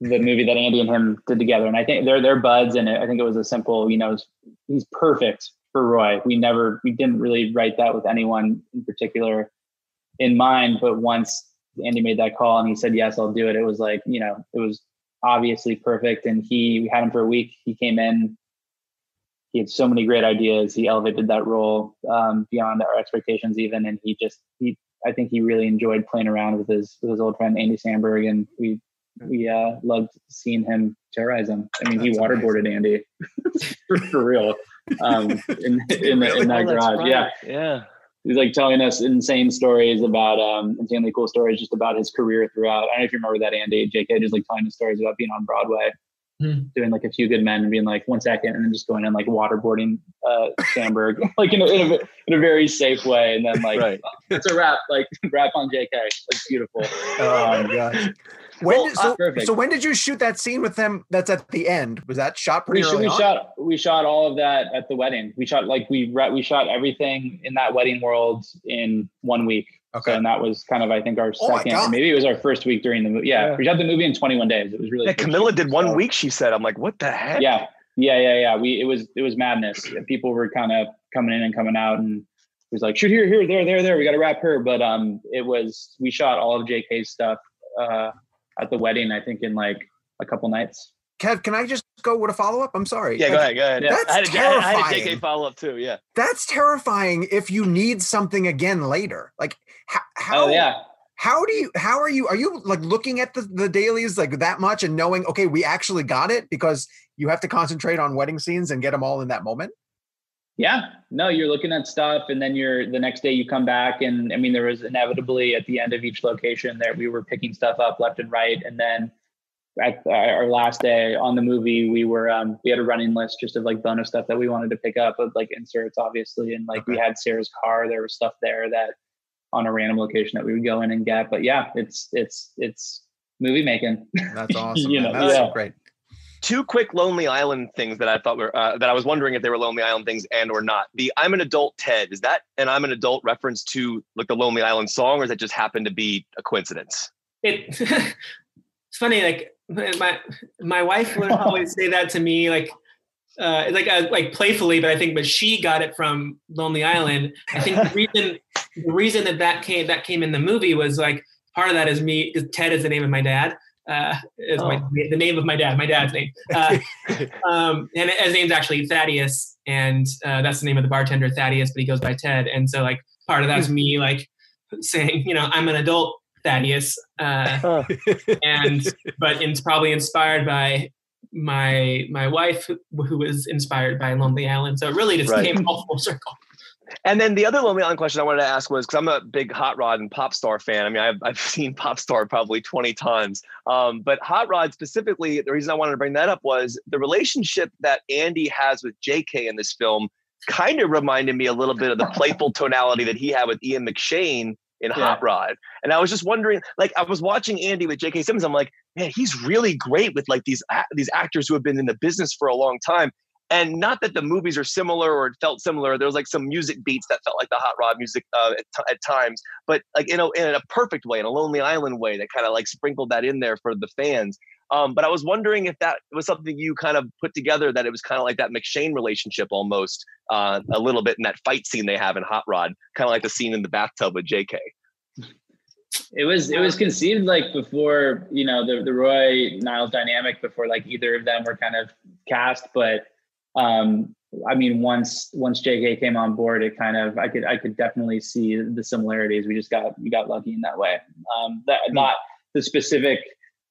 the movie that Andy and him did together. And I think they're they're buds, and I think it was a simple. You know, he's perfect for Roy. We never, we didn't really write that with anyone in particular in mind. But once Andy made that call and he said, yes, I'll do it, it was like, you know, it was obviously perfect. And he, we had him for a week. He came in, he had so many great ideas. He elevated that role um, beyond our expectations, even. And he just, he, I think he really enjoyed playing around with his with his old friend Andy Samberg, and we we uh, loved seeing him terrorize him. I mean, he That's waterboarded Andy for, for real um, in in, the, in that Oh, garage. right. Yeah, Yeah. he's like telling us insane stories about um, insanely cool stories just about his career throughout. I don't know if you remember that Andy JK just like telling us stories about being on Broadway, Hmm. doing like a few good men and being like one second, and then just going and like waterboarding uh, Samberg like in a, in a in a very safe way, and then like Right. it's a wrap, like wrap on JK. It's beautiful. Oh my gosh. When Well, did, so, perfect. so when did you shoot that scene with them? That's at the end. Was that shot we, pretty sh- early we on? shot we shot all of that at the wedding. We shot like we re- we shot everything in that wedding world in one week. Okay. So, and that was kind of I think our Oh second, God. maybe it was our first week during the movie. Yeah, Yeah. we shot the movie in 21 days. It was really Yeah, Camila did one so- week, she said. I'm like, what the heck? Yeah, yeah, yeah, yeah. We it was it was madness. People were kind of coming in and coming out, and it was like shoot here, here, there, there, there. We got to wrap her. But um, it was we shot all of JK's stuff uh at the wedding. I think in like a couple nights. Kev, can I just go with a follow up? I'm sorry. Yeah, go ahead, go ahead. That's I had, a, I had a terrifying. JK follow up too. Yeah. That's terrifying if you need something again later. Like how, how Oh yeah. how do you how are you are you like looking at the, the dailies like that much and knowing okay we actually got it because you have to concentrate on wedding scenes and get them all in that moment Yeah, no, you're looking at stuff, and then you're the next day you come back, and I mean, there was inevitably at the end of each location that we were picking stuff up left and right, and then at our last day on the movie, we were um, we had a running list just of like bonus stuff that we wanted to pick up, of like inserts, obviously, and like we had Sarah's car, there was stuff there that on a random location that we would go in and get, but yeah, it's it's it's movie making. that's awesome You know, that's so yeah. great Two quick Lonely Island things that I thought were uh, that I was wondering if they were Lonely Island things and or not. The "I'm an adult" Ted is that and "I'm an adult" reference to like the Lonely Island song, or does that just happen to be a coincidence? it it's funny like my my wife would always say that to me like uh like uh, like playfully but i think but she got it from lonely island i think the reason the reason that that came that came in the movie was like part of that is me because ted is the name of my dad uh is my the name of my dad my dad's name. Uh, um and his name's actually thaddeus and uh, that's the name of the bartender thaddeus but he goes by ted. And so like part of that's me like saying you know i'm an adult thaddeus uh and but it's probably inspired by my my wife who, who was inspired by lonely island. So it really just Right. came all full circle And then the other Lonely Island question I wanted to ask was because I'm a big Hot Rod and Pop Star fan. I mean, I've, I've seen Pop Star probably 20 times. Um, but Hot Rod specifically, the reason I wanted to bring that up was the relationship that Andy has with JK in this film kind of reminded me a little bit of the playful tonality that he had with Ian McShane in Hot Rod. And I was just wondering, like, I was watching Andy with J.K. Simmons. I'm like, man, he's really great with like these these actors who have been in the business for a long time. And not that the movies are similar or it felt similar. There was like some music beats that felt like the Hot Rod music uh, at, t- at times, but like you know, in a perfect way, in a Lonely Island way, that kind of like sprinkled that in there for the fans. Um, but I was wondering if that was something you kind of put together, that it was kind of like that McShane relationship almost uh, a little bit in that fight scene they have in Hot Rod, kind of like the scene in the bathtub with JK. It was it was conceived like before you know the the Roy Niles dynamic before like either of them were kind of cast, but um, I mean once once JK came on board, it kind of I could I could definitely see the similarities. We just got we got lucky in that way. Um, that not the specific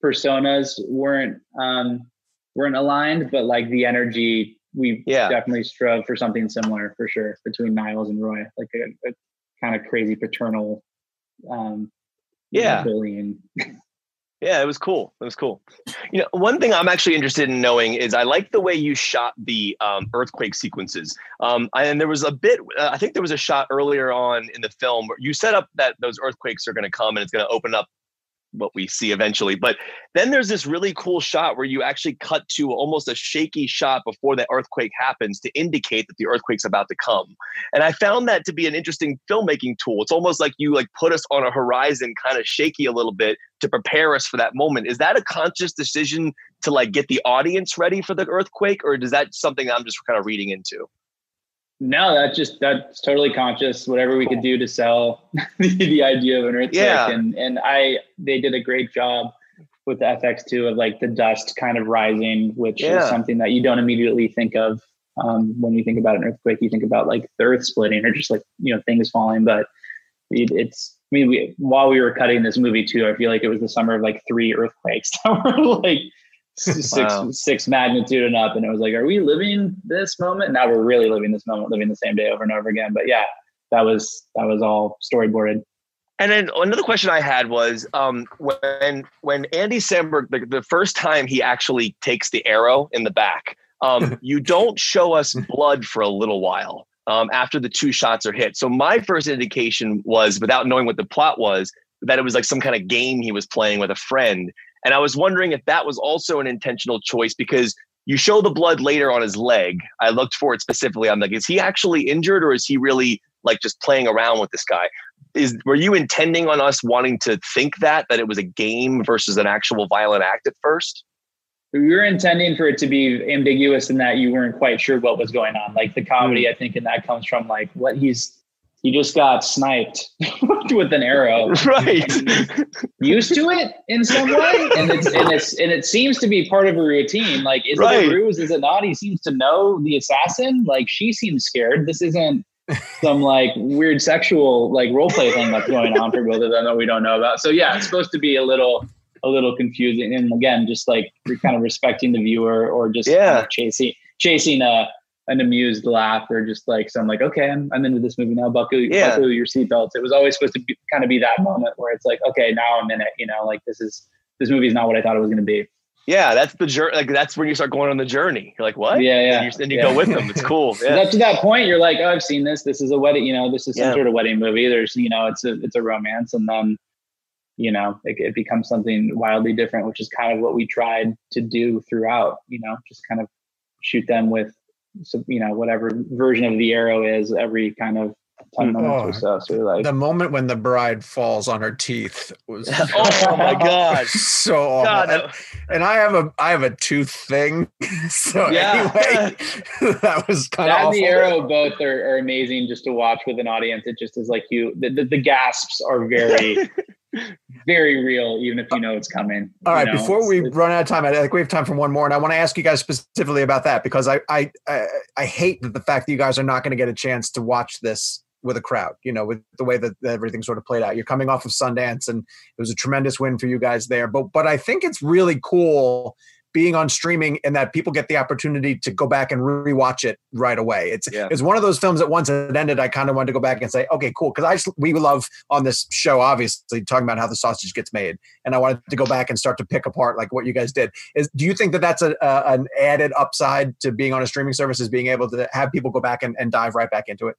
personas weren't um, weren't aligned, but like the energy we Yeah. definitely strove for something similar for sure between Niles and Roy, like a, a kind of crazy paternal um, Yeah. bullying. Yeah, it was cool. It was cool. You know, one thing I'm actually interested in knowing is I like the way you shot the um, earthquake sequences. Um, and there was a bit, uh, I think there was a shot earlier on in the film where you set up that those earthquakes are going to come and it's going to open up what we see eventually. But then there's this really cool shot where you actually cut to almost a shaky shot before the earthquake happens to indicate that the earthquake's about to come. And I found that to be an interesting filmmaking tool. It's almost like you like put us on a horizon kind of shaky a little bit to prepare us for that moment. Is that a conscious decision to like get the audience ready for the earthquake or is that something I'm just kind of reading into? No, that just that's totally conscious. Whatever we could do to sell the, the idea of an earthquake, Yeah. and and I they did a great job with the FX two of like the dust kind of rising, which Yeah. is something that you don't immediately think of um, when you think about an earthquake. You think about like the earth splitting or just like you know things falling, but it, it's I mean, we, while we were cutting this movie too, I feel like it was the summer of like three earthquakes that were like six Wow. six magnitude and up, and it was like, are we living this moment? Now we're really living this moment, living the same day over and over again. But yeah, that was that was all storyboarded. And then another question I had was um, when when Andy Samberg the, the first time he actually takes the arrow in the back, um, you don't show us blood for a little while um, after the two shots are hit. So my first indication was, without knowing what the plot was, that it was like some kind of game he was playing with a friend. And I was wondering if that was also an intentional choice because you show the blood later on his leg. I looked for it specifically. I'm like, is he actually injured or is he really like just playing around with this guy? Is were you intending on us wanting to think that that it was a game versus an actual violent act at first? we were intending for it to be ambiguous in that you weren't quite sure what was going on. Like the comedy, hmm. I think, and that comes from like what he's he just got sniped with an arrow. Right. Used to it in some way, and it's and it's and it seems to be part of a routine. Like, is Right. it a ruse? Is it not? He seems to know the assassin. Like, she seems scared. This isn't some like weird sexual like role play thing that's going on for both of them that we don't know about. So yeah, it's supposed to be a little a little confusing. And again, just like you're kind of respecting the viewer or just kind Yeah. of chasing chasing a an amused laugh or just like some like, okay, I'm, I'm into this movie now. Buckle, Yeah. buckle your seatbelts. It was always supposed to be, kind of be that moment where it's like, okay, now I'm in it. You know, like this is this movie is not what I thought it was going to be. yeah, that's the journey. Like that's when you start going on the journey. You're like, what? Yeah, yeah. And you, and you Yeah. go with them. It's cool Yeah. Up to that point, you're like, oh, I've seen this. This is a wedding. You know, this is some Yeah. sort of wedding movie. There's, you know, it's a it's a romance, and then, you know, it, it becomes something wildly different, which is kind of what we tried to do throughout. You know, just kind of shoot them with, you know, whatever version of the arrow is every kind of mm, ten minutes Oh. or so. So like, The moment when the bride falls on her teeth was oh my god. so awful. God, and, that- and I have a I have a tooth thing. So Yeah. anyway, that was kind that of and the arrow both are, are amazing just to watch with an audience. It just is like you, the, the, the gasps are very, very real, even if you know it's coming. All right, know, before we run out of time, I think we have time for one more, and I want to ask you guys specifically about that because I I I, I hate that the fact that you guys are not going to get a chance to watch this with a crowd. You know, with the way that everything sort of played out. You're coming off of Sundance, and it was a tremendous win for you guys there. But but I think it's really cool being on streaming and that people get the opportunity to go back and rewatch it right away. It's Yeah. it's one of those films that once it ended, I kind of wanted to go back and say, okay, cool, because I just, we love on this show obviously talking about how the sausage gets made, and I wanted to go back and start to pick apart like what you guys did. Is do you think that that's a, a an added upside to being on a streaming service is being able to have people go back and, and dive right back into it?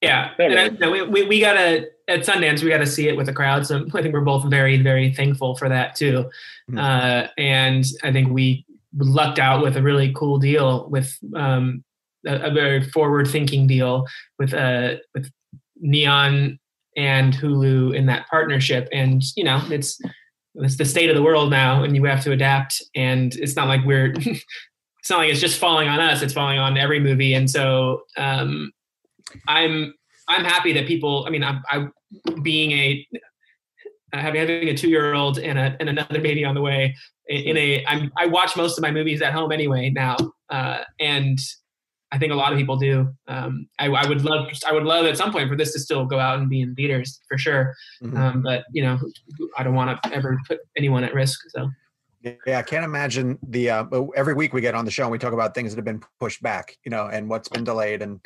Yeah, Yeah, and I, no, we, we we gotta at Sundance we gotta see it with a crowd. So I think we're both very very thankful for that too. Mhm. Uh, and I think we lucked out with a really cool deal with um, a, a very forward thinking deal with uh with Neon and Hulu in that partnership. And you know it's it's the state of the world now, and you have to adapt. And it's not like we're it's not like it's just falling on us; it's falling on every movie. And so um, I'm I'm happy that people. I mean, I, I being a having having a two year old and a and another baby on the way in, a I'm I watch most of my movies at home anyway now, uh, and I think a lot of people do. Um, I, I would love I would love at some point for this to still go out and be in theaters for sure. Mhm. Um, but you know, I don't want to ever put anyone at risk. So Yeah, I can't imagine the. Uh, every week we get on the show and we talk about things that have been pushed back, you know, and what's been delayed, and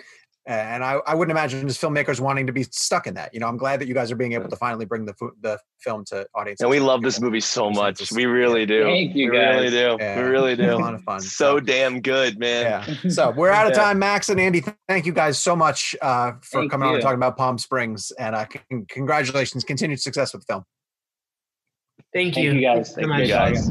and I, I wouldn't imagine as filmmakers wanting to be stuck in that. You know, I'm glad that you guys are being able to finally bring the fu- the film to audiences. And we love this movie so much. We really do. Thank you, we really do. Yeah. We really It's a do. lot of fun. So damn good, man. yeah. So we're out of time, Max and Andy. Thank you guys so much uh, for Thank coming on and talking about Palm Springs, and uh, c- congratulations, continued success with the film. thank, Thank you guys. Thank much. you guys.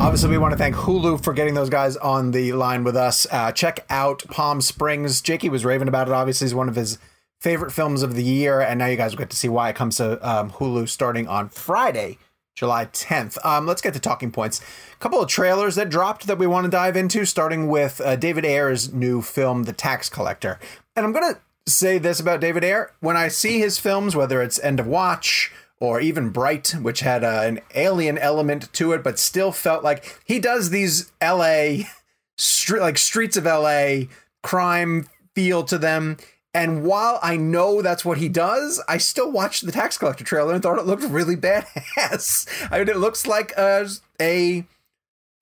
Obviously, we want to thank Hulu for getting those guys on the line with us. Uh, check out Palm Springs. Jakey was raving about it. Obviously, is one of his favorite films of the year, and now you guys will get to see why it comes to um, Hulu starting on Friday, July 10th. Um, let's get to talking points. A couple of trailers that dropped that we want to dive into, starting with uh, David Ayer's new film, The Tax Collector. And I'm going to say this about David Ayer. When I see his films, whether it's End of Watch or even Bright, which had uh, an alien element to it, but still felt like he does these LA, like streets of LA crime feel to them. And while I know that's what he does, I still watched the tax collector trailer and thought it looked really badass. I mean, it looks like a, a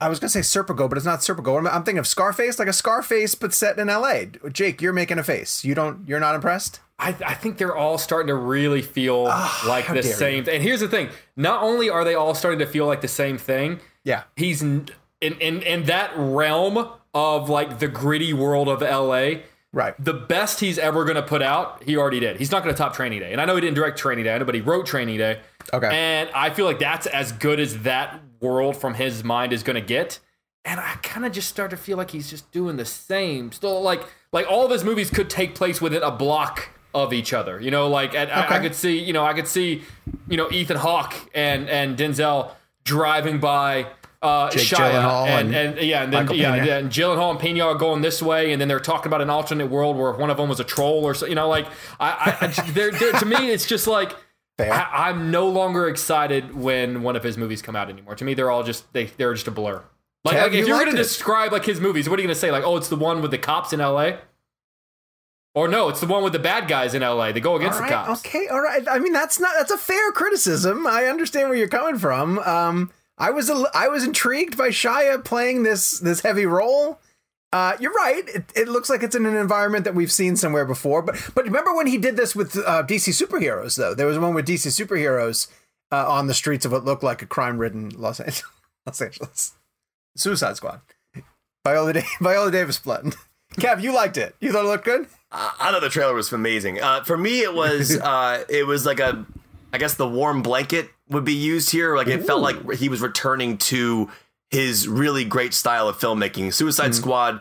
I was gonna say Serpico, but it's not Serpico. I'm thinking of Scarface, like a Scarface, but set in L.A. Jake, you're making a face. You don't. You're not impressed. I, I think they're all starting to really feel Ah, like the same. And here's the thing: not only are they all starting to feel like the same thing, Yeah. he's in in in that realm of like the gritty world of L.A. Right. The best he's ever going to put out, he already did. He's not going to top Training Day, and I know he didn't direct Training Day, but he wrote Training Day. Okay. And I feel like that's as good as that world from his mind is going to get. And I kind of just start to feel like he's just doing the same. Still, like like all of his movies could take place within a block of each other. You know, like and I, I could see, you know, I could see, you know, Ethan Hawke and and Denzel driving by. Uh, Jake Shia and, and and, yeah, and then Michael yeah, Pena. yeah, and Gyllenhaal and Pena are going this way, and then they're talking about an alternate world where one of them was a troll or so. You know, like I, I, I they're, they're, to me, it's just like I, I'm no longer excited when one of his movies come out anymore. To me, they're all just they they're just a blur. Like, like if you're liked gonna it. describe like his movies, what are you gonna say? Like, oh, it's the one with the cops in L.A. Or no, it's the one with the bad guys in L.A. They go against All the cops. Okay, all right. I mean, that's not that's a fair criticism. I understand where you're coming from. Um, I was a, I was intrigued by Shia playing this this heavy role. Uh, you're right. It, it looks like it's in an environment that we've seen somewhere before. But but remember when he did this with uh, DC superheroes though? There was one with DC superheroes uh, on the streets of what looked like a crime-ridden Los Angeles. Los Angeles. Suicide Squad. Viola, da- Viola Davis Blunt. Kev, you liked it. You thought it looked good. I thought the trailer was amazing. Uh, for me, it was uh, it was like a, I guess the warm blanket would be used here. Like it felt like he was returning to his really great style of filmmaking. Suicide Squad,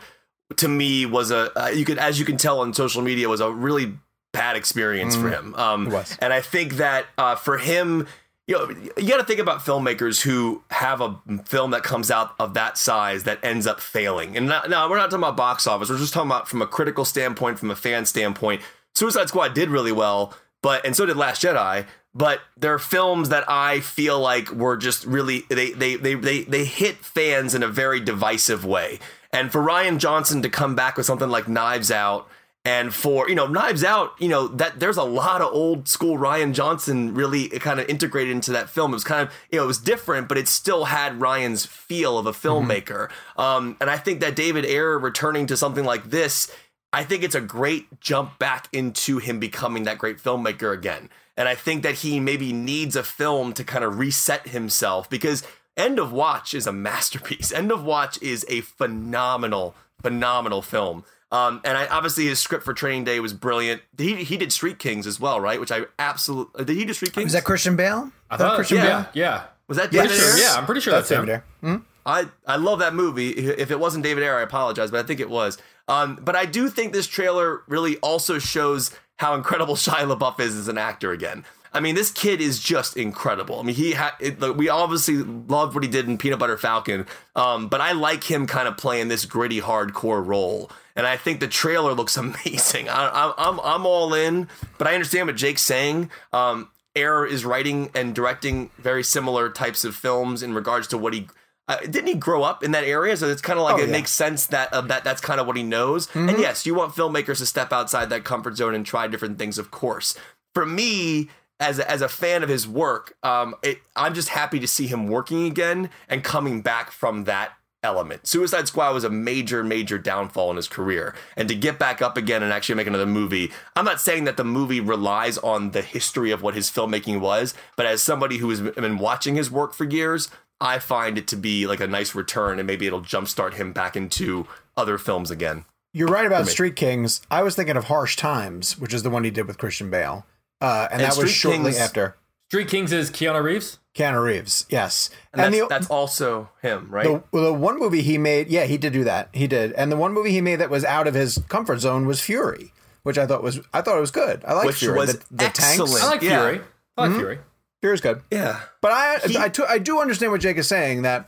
to me, was a uh, you could as you can tell on social media was a really bad experience for him. Um, It was. and I think that uh, for him, you know, you got to think about filmmakers who have a film that comes out of that size that ends up failing. And not, no, we're not talking about box office. We're just talking about from a critical standpoint, from a fan standpoint. Suicide Squad did really well, but and so did Last Jedi. But there are films that I feel like were just really they they they they they hit fans in a very divisive way. And for Rian Johnson to come back with something like Knives Out and for you know knives out you know that there's a lot of old school rian johnson really kind of integrated into that film. It was kind of you know it was different but it still had rian's feel of a filmmaker. Um, and i think that david ayer returning to something like this i think it's a great jump back into him becoming that great filmmaker again. And i think that he maybe needs a film to kind of reset himself because end of watch is a masterpiece. End of watch is a phenomenal phenomenal film um, and I, obviously his script for Training Day was brilliant. He he did Street Kings as well, right? Which I absolutely did. He do Street Kings? Was that Christian Bale? I Is that thought, Christian yeah, Bale? yeah, was that Yeah, David sure. Yeah. I'm pretty sure that's, David him. Ayer. Hmm? I I love that movie. If it wasn't David Ayer, I apologize, but I think it was. Um, but I do think this trailer really also shows how incredible Shia LaBeouf is as an actor again. I mean, this kid is just incredible. I mean, he had it, we obviously loved what he did in Peanut Butter Falcon, um, but I like him kind of playing this gritty, hardcore role. And I think the trailer looks amazing. I, I, I'm I'm all in, but I understand what Jake's saying. Um, Ayer is writing and directing very similar types of films in regards to what he uh, didn't he grow up in that area so it's kind of like Oh, it yeah. Mm-hmm. makes sense that uh, that that's kind of what he knows and yes you want filmmakers to step outside that comfort zone and try different things of course for me as a, as a fan of his work um, it, i'm just happy to see him working again and coming back from that element. Suicide Squad was a major, major downfall in his career. And to get back up again and actually make another movie, I'm not saying that the movie relies on the history of what his filmmaking was, but as somebody who has been watching his work for years, I find it to be like a nice return and maybe it'll jumpstart him back into other films again. You're right about Street Kings. I was thinking of Harsh Times, which is the one he did with Christian Bale. Uh, and, And that was shortly Kings- after Street Kings is Keanu Reeves. Keanu Reeves. Yes. And, that's, the, that's also him, right? the, the one movie he made, yeah, he did do that. He did. And the one movie he made that was out of his comfort zone was Fury, which I thought was I thought it was good. I like Fury. was the, the excellent. I tanks. like Yeah. Fury. I like Fury. Fury's good. yeah. But I He- I, to- I do understand what Jake is saying that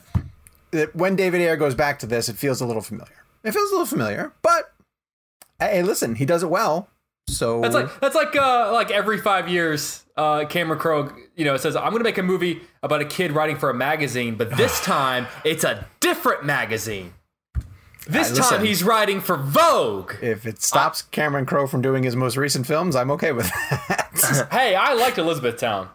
that when David Ayer goes back to this, it feels a little familiar. It feels a little familiar, but hey, listen, he does it well. So That's like that's like uh, like every five years, uh, Cameron Crowe, you know, says I'm going to make a movie about a kid writing for a magazine, but this time it's a different magazine. This Uh, time he's writing for Vogue. If it stops Cameron Crowe from doing his most recent films, I'm okay with that. Hey, I liked Elizabethtown.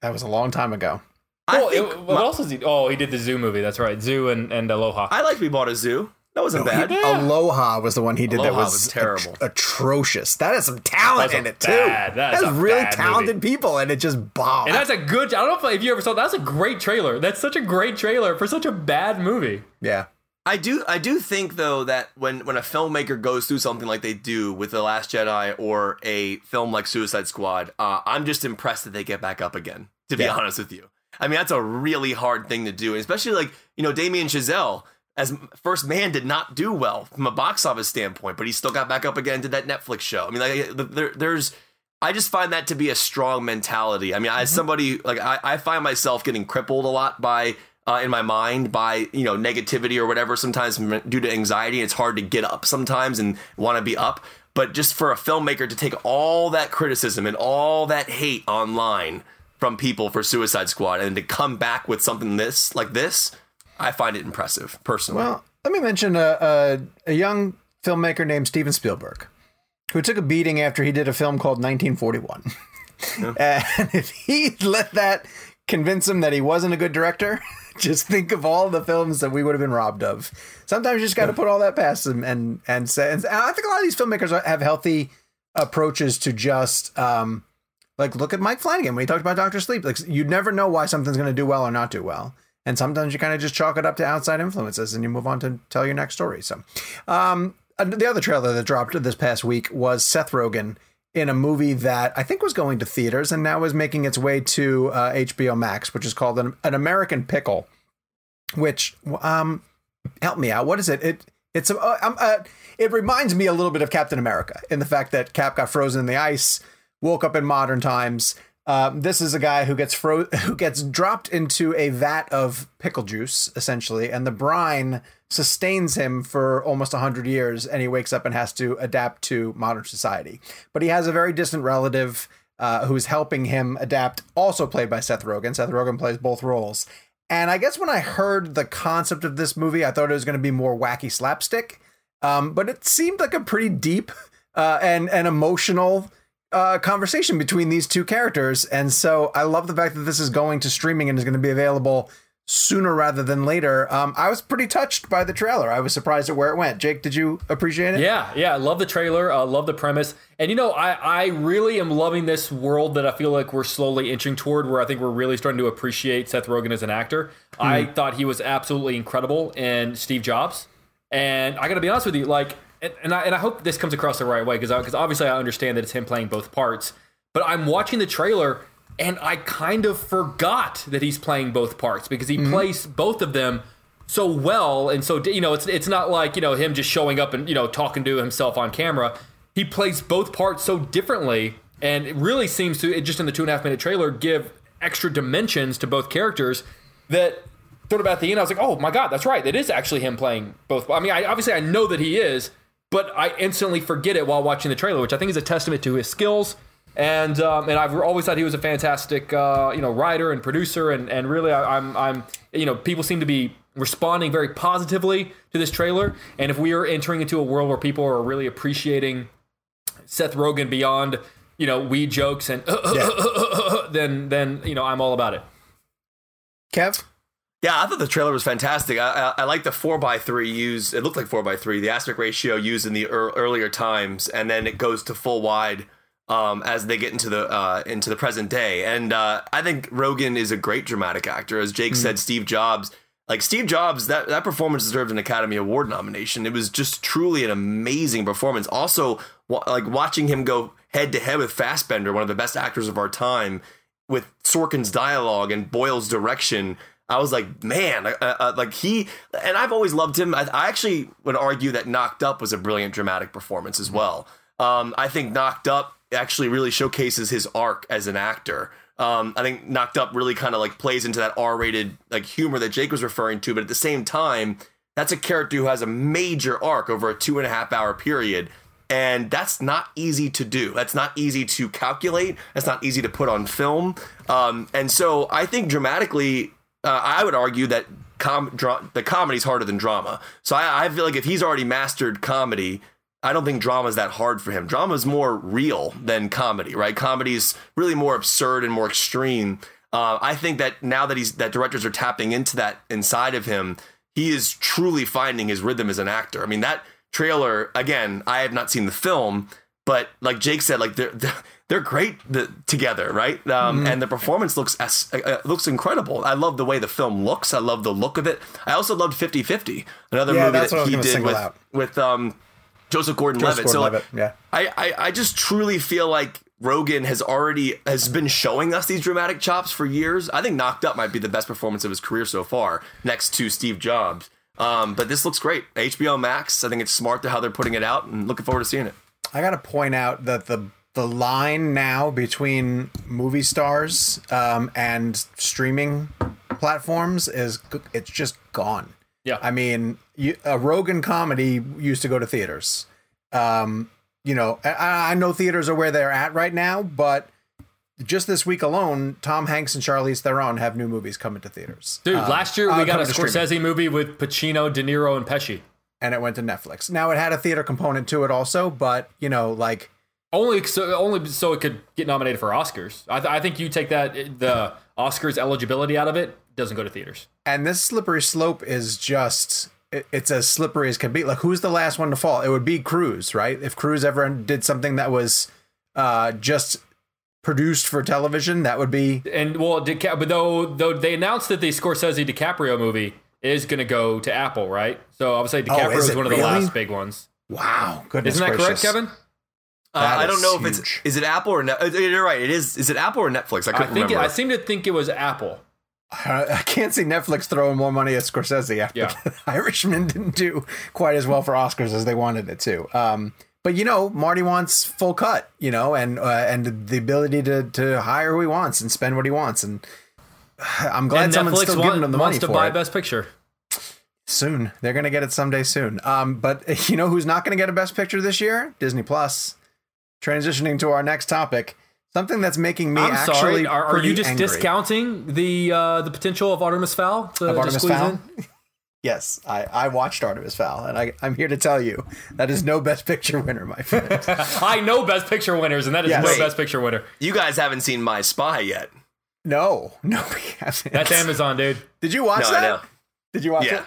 that was a long time ago. I Oh, think it- what else is he? Oh, he did the Zoo movie. That's right, Zoo and, and Aloha. I like We Bought a Zoo. That wasn't bad. Aloha was the one he did that was, was terrible. at- atrocious. That has some talent in it too. bad- that is has really bad talented people, and it just bombed. and that's a good. I don't know if you ever saw. That's a great trailer. That's such a great trailer for such a bad movie. yeah. I do I do think though that when when a filmmaker goes through something like they do with The Last Jedi or a film like Suicide Squad, uh, I'm just impressed that they get back up again. To be Yeah. honest with you, I mean that's a really hard thing to do, especially like you know Damien Chazelle as First Man did not do well from a box office standpoint, but he still got back up again. Did that Netflix show? I mean, like there, there's. I just find that to be a strong mentality. I mean, as somebody like I, I find myself getting crippled a lot by uh, in my mind by you know negativity or whatever. Sometimes due to anxiety, it's hard to get up sometimes and want to be up. But just for a filmmaker to take all that criticism and all that hate online from people for Suicide Squad and to come back with something this like this, I find it impressive personally. Well, let me mention a, a, a young filmmaker named Steven Spielberg, who took a beating after he did a film called 1941. and if he let that convince him that he wasn't a good director, just think of all the films that we would have been robbed of. Sometimes you just got to put all that past him and and say. And I think a lot of these filmmakers have healthy approaches to just. Um, like look at Mike Flanagan when he talked about Doctor Sleep. Like you never know why something's going to do well or not do well, and sometimes you kind of just chalk it up to outside influences and you move on to tell your next story. So, um, the other trailer that dropped this past week was Seth Rogen in a movie that I think was going to theaters and now is making its way to uh, HBO Max, which is called an, an American Pickle. Which um, help me out. What is it? It it's a, uh, um, uh, it reminds me a little bit of Captain America in the fact that Cap got frozen in the ice woke up in modern times. Um, this is a guy who gets fro- who gets dropped into a vat of pickle juice, essentially, and the brine sustains him for almost hundred years, and he wakes up and has to adapt to modern society. But he has a very distant relative uh, who's helping him adapt, also played by Seth Rogen. Seth Rogen plays both roles. And I guess when I heard the concept of this movie, I thought it was going to be more wacky slapstick, um, but it seemed like a pretty deep uh, and and emotional uh, conversation between these two characters. And so I love the fact that this is going to streaming and is going to be available sooner rather than later. Um, I was pretty touched by the trailer. I was surprised at where it went. Jake, did you appreciate it? Yeah, yeah, I love the trailer, uh, love the premise, and you know, I I really am loving this world that I feel like we're slowly inching toward, where I think we're really starting to appreciate Seth Rogen as an actor. I thought he was absolutely incredible in Steve Jobs, and I got to be honest with you, like, and, and I and I hope this comes across the right way because because obviously I understand that it's him playing both parts, but I'm watching the trailer and I kind of forgot that he's playing both parts because he mm-hmm. plays both of them so well and so you know it's it's not like you know him just showing up and you know talking to himself on camera. He plays both parts so differently and it really seems to it just in the two and a half minute trailer give extra dimensions to both characters that sort of at the end i was like oh my god that's right. It is actually him playing both. I mean I, obviously i know that he is but i instantly forget it while watching the trailer which i think is a testament to his skills and um, and I've always thought he was a fantastic uh, you know writer and producer and and really I, I'm I'm you know people seem to be responding very positively to this trailer and if we are entering into a world where people are really appreciating Seth Rogen beyond you know weed jokes and then then you know I'm all about it. Kev? Yeah, I thought the trailer was fantastic. I, I, I like the four x three used. It looked like four x three. The aspect ratio used in the ear earlier times, and then it goes to full wide um, as they get into the uh, into the present day. And uh, I think Rogen is a great dramatic actor. As Jake said, Steve Jobs. Like Steve Jobs, that, that performance deserved an Academy Award nomination. It was just truly an amazing performance. Also, wa- like watching him go head to head with Fassbender, one of the best actors of our time, with Sorkin's dialogue and Boyle's direction, I was like, man, uh, uh, like he, and I've always loved him. I, I actually would argue that Knocked Up was a brilliant dramatic performance as well. Um, I think Knocked Up actually really showcases his arc as an actor. Um, I think Knocked Up really kind of like plays into that R-rated like humor that Jake was referring to, but at the same time, that's a character who has a major arc over a two and a half hour period. And that's not easy to do. That's not easy to calculate. That's not easy to put on film. Um, and so I think dramatically, uh, I would argue that com- dra- the comedy's harder than drama. So I, I feel like if he's already mastered comedy, I don't think drama is that hard for him. Drama is more real than comedy, right? Comedy is really more absurd and more extreme. Uh, I think that now that he's that directors are tapping into that inside of him, he is truly finding his rhythm as an actor. I mean, that trailer again. I have not seen the film, but like Jake said, like they're they're, they're great the, together, right? Um, Mm-hmm. And the performance looks as, uh, looks incredible. I love the way the film looks. I love the look of it. I also loved 50-50, another Yeah, movie that's what I that he did with out. with um, Joseph Gordon-Levitt. So like, yeah. I, I I just truly feel like Rogen has already has been showing us these dramatic chops for years. I think Knocked Up might be the best performance of his career so far, next to Steve Jobs. Um, but this looks great. HBO Max. I think it's smart to how they're putting it out, and looking forward to seeing it. I got to point out that the the line now between movie stars um, and streaming platforms is it's just gone. Yeah. I mean, you, a Rogen comedy used to go to theaters. Um, you know, I, I know theaters are where they're at right now, but just this week alone, Tom Hanks and Charlize Theron have new movies coming to theaters. Dude, Um, last year we uh, got a to streaming. Scorsese movie with Pacino, De Niro, and Pesci. and it went to Netflix. Now it had a theater component to it also, but you know, like Only so, only so it could get nominated for Oscars. I, th- I think you take that the Oscars eligibility out of it, doesn't go to theaters. And this slippery slope is just it- it's as slippery as can be. Like who's the last one to fall? It would be Cruise, right? If Cruise ever did something that was uh just produced for television, that would be And well, Dica- but though though they announced that the Scorsese DiCaprio movie is going to go to Apple, right? So obviously DiCaprio Oh, is is, one of the last big ones. wow. Goodness Isn't that correct. Kevin? Uh, I don't is know if it's is it Apple or Net- uh, you're right. It is. Is it Apple or Netflix? I I couldn't think it. I seem to think it was Apple. I can't see Netflix throwing more money at Scorsese after Yeah. the Irishman didn't do quite as well for Oscars as they wanted it to. Um, but you know, Marty wants full cut, you know, and uh, and the ability to to hire who he wants and spend what he wants, and I'm glad and someone's Netflix still want- giving him the money wants to for buy it. Best Picture. soon. They're gonna get it someday soon. Um, but you know who's not gonna get a Best Picture this year? Disney Plus. Transitioning to our next topic, something that's making me I'm actually sorry. Are, are you just angry. discounting the uh, the potential of Artemis Fowl? To, of Artemis Fowl? yes, I, I watched Artemis Fowl, and I, I'm here to tell you that is no Best Picture winner, my friend. I know Best Picture winners, and that is Yes. no Wait. Best Picture winner. you guys haven't seen My Spy yet. no, no, we haven't. That's Amazon, dude. Did you watch No, I that? know. Did you watch Yeah.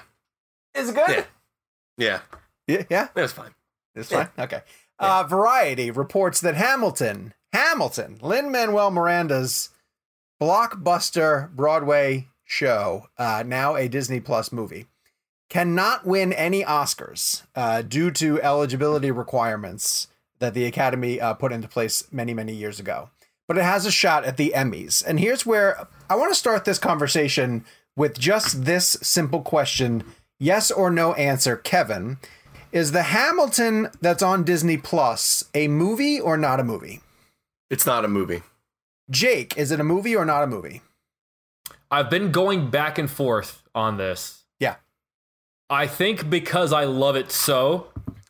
it? Is it good? Yeah. Yeah, Yeah, yeah, it was fine. it's fine. Okay. Uh, Variety reports that Hamilton, Hamilton, Lin Manuel Miranda's blockbuster Broadway show, uh, now a Disney Plus movie, cannot win any Oscars uh, due to eligibility requirements that the Academy uh, put into place many, many years ago. But it has a shot at the Emmys. And here's where I want to start this conversation with just this simple question yes or no answer, Kevin. Is the Hamilton that's on Disney Plus a movie or not a movie? It's not a movie. Jake, is it a movie or not a movie? I've been going back and forth on this. Yeah. I think because I love it so,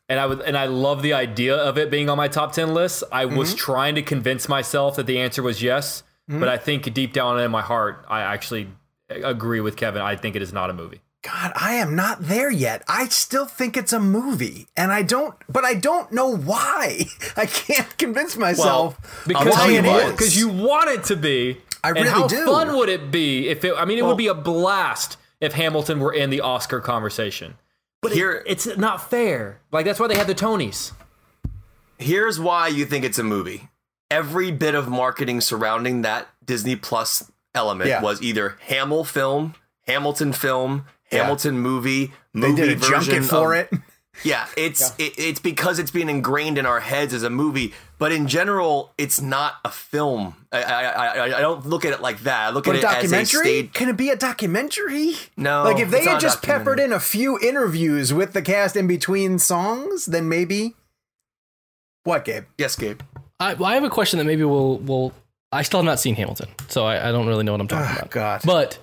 and I would, and I love the idea of it being on my top ten list. I was Mm-hmm. trying to convince myself that the answer was yes, but I think deep down in my heart, I actually agree with Kevin. I think it is not a movie. God, I am not there yet. I still think it's a movie, and I don't, but I don't know why. I can't convince myself Because why you it want, is. because you want it to be. I and really how do. fun would it be if it? I mean, it Well- would be a blast if Hamilton were in the Oscar conversation. But it- Here- it's not fair. Like that's why they had the Tonys. Here's why you think it's a movie. Every bit of marketing surrounding that Disney Plus element Yeah. was either Hamill film, Hamilton film, Yeah. Hamilton movie, they movie did a version junket for of- it. Yeah, it's It, it's because it's been ingrained in our heads as a movie, but in general, it's not a film. I I, I, I don't look at it like that. I look But a at it as a documentary? stage. Can it be a documentary? No, Like if they had just peppered in a few interviews with the cast in between songs, then maybe. What, Gabe? Yes, Gabe. I, well, I have a question that maybe we'll we'll. I still have not seen Hamilton, so I, I don't really know what I'm talking Oh, about. God. But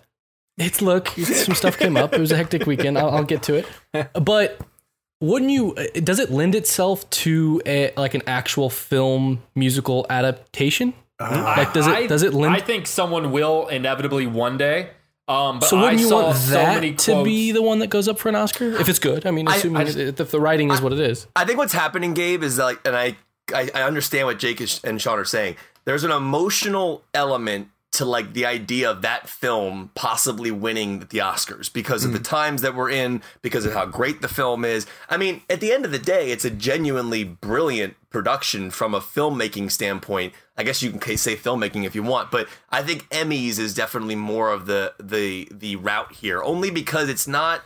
it's look, some stuff came up. It was a hectic weekend. I'll, I'll get to it. But wouldn't you? uh, Does it lend itself to a like an actual film musical adaptation? like does it I- does it lend? I think someone will inevitably one day. Um, but So wouldn't you saw want so that many to be the one that goes up for an Oscar if it's good? I mean, assuming I just- if the writing is what it is. I think what's happening, Gabe, is like, and I, I, I understand what Jake and Sean are saying. There's an emotional element to like the idea of that film possibly winning the Oscars because of the mm. times that we're in, because of how great the film is. I mean, at the end of the day, it's a genuinely brilliant production from a filmmaking standpoint. I guess you can say filmmaking if you want, but I think Emmys is definitely more of the the the route here, only because it's not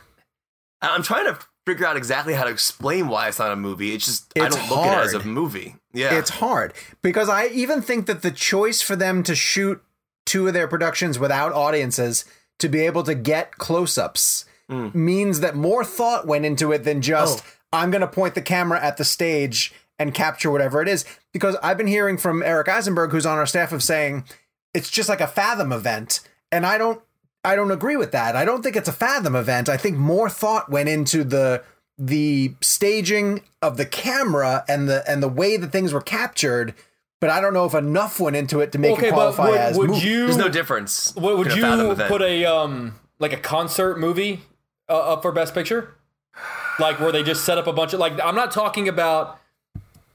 I'm trying to figure out exactly how to explain why it's not a movie. It's just I don't look at it as a movie. Yeah, It's hard because I even think that the choice for them to shoot two of their productions without audiences to be able to get close ups Hmm. means that more thought went into it than just, Oh. I'm going to point the camera at the stage and capture whatever it is. Because I've been hearing from Eric Eisenberg, who's on our staff, of saying it's just like a Fathom event. And I don't. I don't agree with that. I don't think it's a Fathom event. I think more thought went into the the staging of the camera and the and the way that things were captured, but I don't know if enough went into it to make Okay, it but qualify would, as would movie. you there's no difference. would, would in a Fathom you put a um like a concert movie uh, up for Best Picture? Like where they just set up a bunch of like I'm not talking about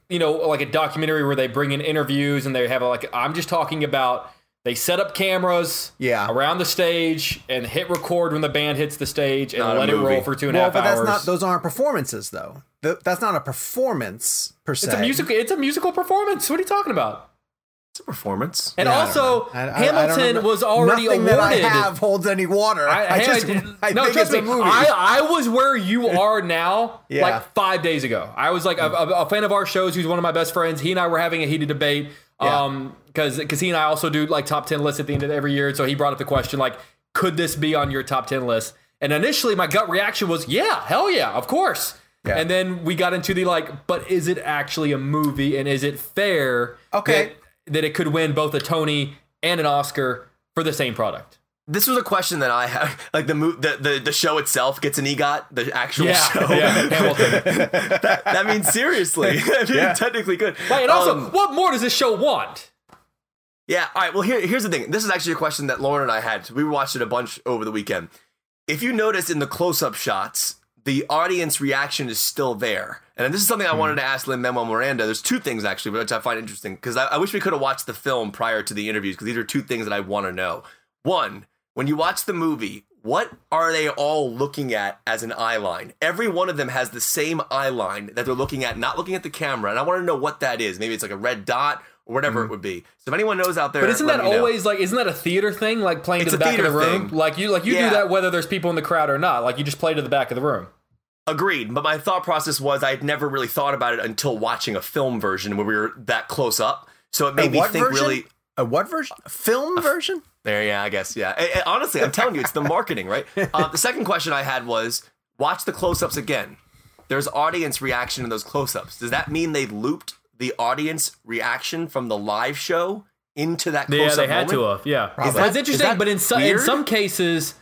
you know like a documentary where they bring in interviews and they have a, like I'm just talking about they set up cameras Yeah. around the stage and hit record when the band hits the stage and Not let it roll for two and a well, half but that's hours. not those aren't performances though. Th- that's not a performance per se. it's a musical. It's a musical performance. What are you talking about? it's a performance. And Yeah, also. I- I- I Hamilton know. was already Nothing awarded. that I have holds any water. I, I, just, I, I, no, think trust it's me. a movie. I, I was where you are now, Yeah. like five days ago. I was like a, a, a fan of our shows. Who's one of my best friends. He and I were having a heated debate. Yeah. Um, because because he and I also do like top ten lists at the end of every year. So he brought up the question like, could this be on your top ten list? And initially, my gut reaction was, yeah, hell yeah, of course. Yeah. And then we got into the like, but is it actually a movie? And is it fair? Okay. That, that it could win both a Tony and an Oscar for the same product. This was a question that I had. Like the mo- the, the the show itself gets an EGOT. The actual Yeah, show. yeah, Hamilton. that, that means seriously. I mean, Yeah. technically good. Right, and also, Um, what more does this show want? Yeah. All right. Well, here, here's the thing. This is actually a question that Lauren and I had. We watched it a bunch over the weekend. If you notice in the close-up shots, the audience reaction is still there. And this is something I wanted to ask Lin Manuel Miranda. There's two things actually, which I find interesting because I, I wish we could have watched the film prior to the interviews because these are two things that I want to know. One, when you watch the movie, what are they all looking at as an eye line? Every one of them has the same eye line that they're looking at, not looking at the camera. And I want to know what that is. Maybe it's like a red dot or whatever mm-hmm. it would be. So if anyone knows out there, But isn't that me know. always like? Isn't that a theater thing? Like playing It's to the back of the room. thing. Like you, like you Yeah. do that whether there's people in the crowd or not. Like you just play to the back of the room. Agreed, but my thought process was I had never really thought about it until watching a film version where we were that close up. So it made me think version? really. a what version? A film version? There, yeah, I guess, yeah. Honestly, I'm telling you, it's the marketing, right? Uh, the second question I had was watch the close-ups again. There's audience reaction in those close-ups. Does that mean they looped the audience reaction from the live show into that close-up moment? To have. Yeah, Is it's that- interesting. that but in some in some cases,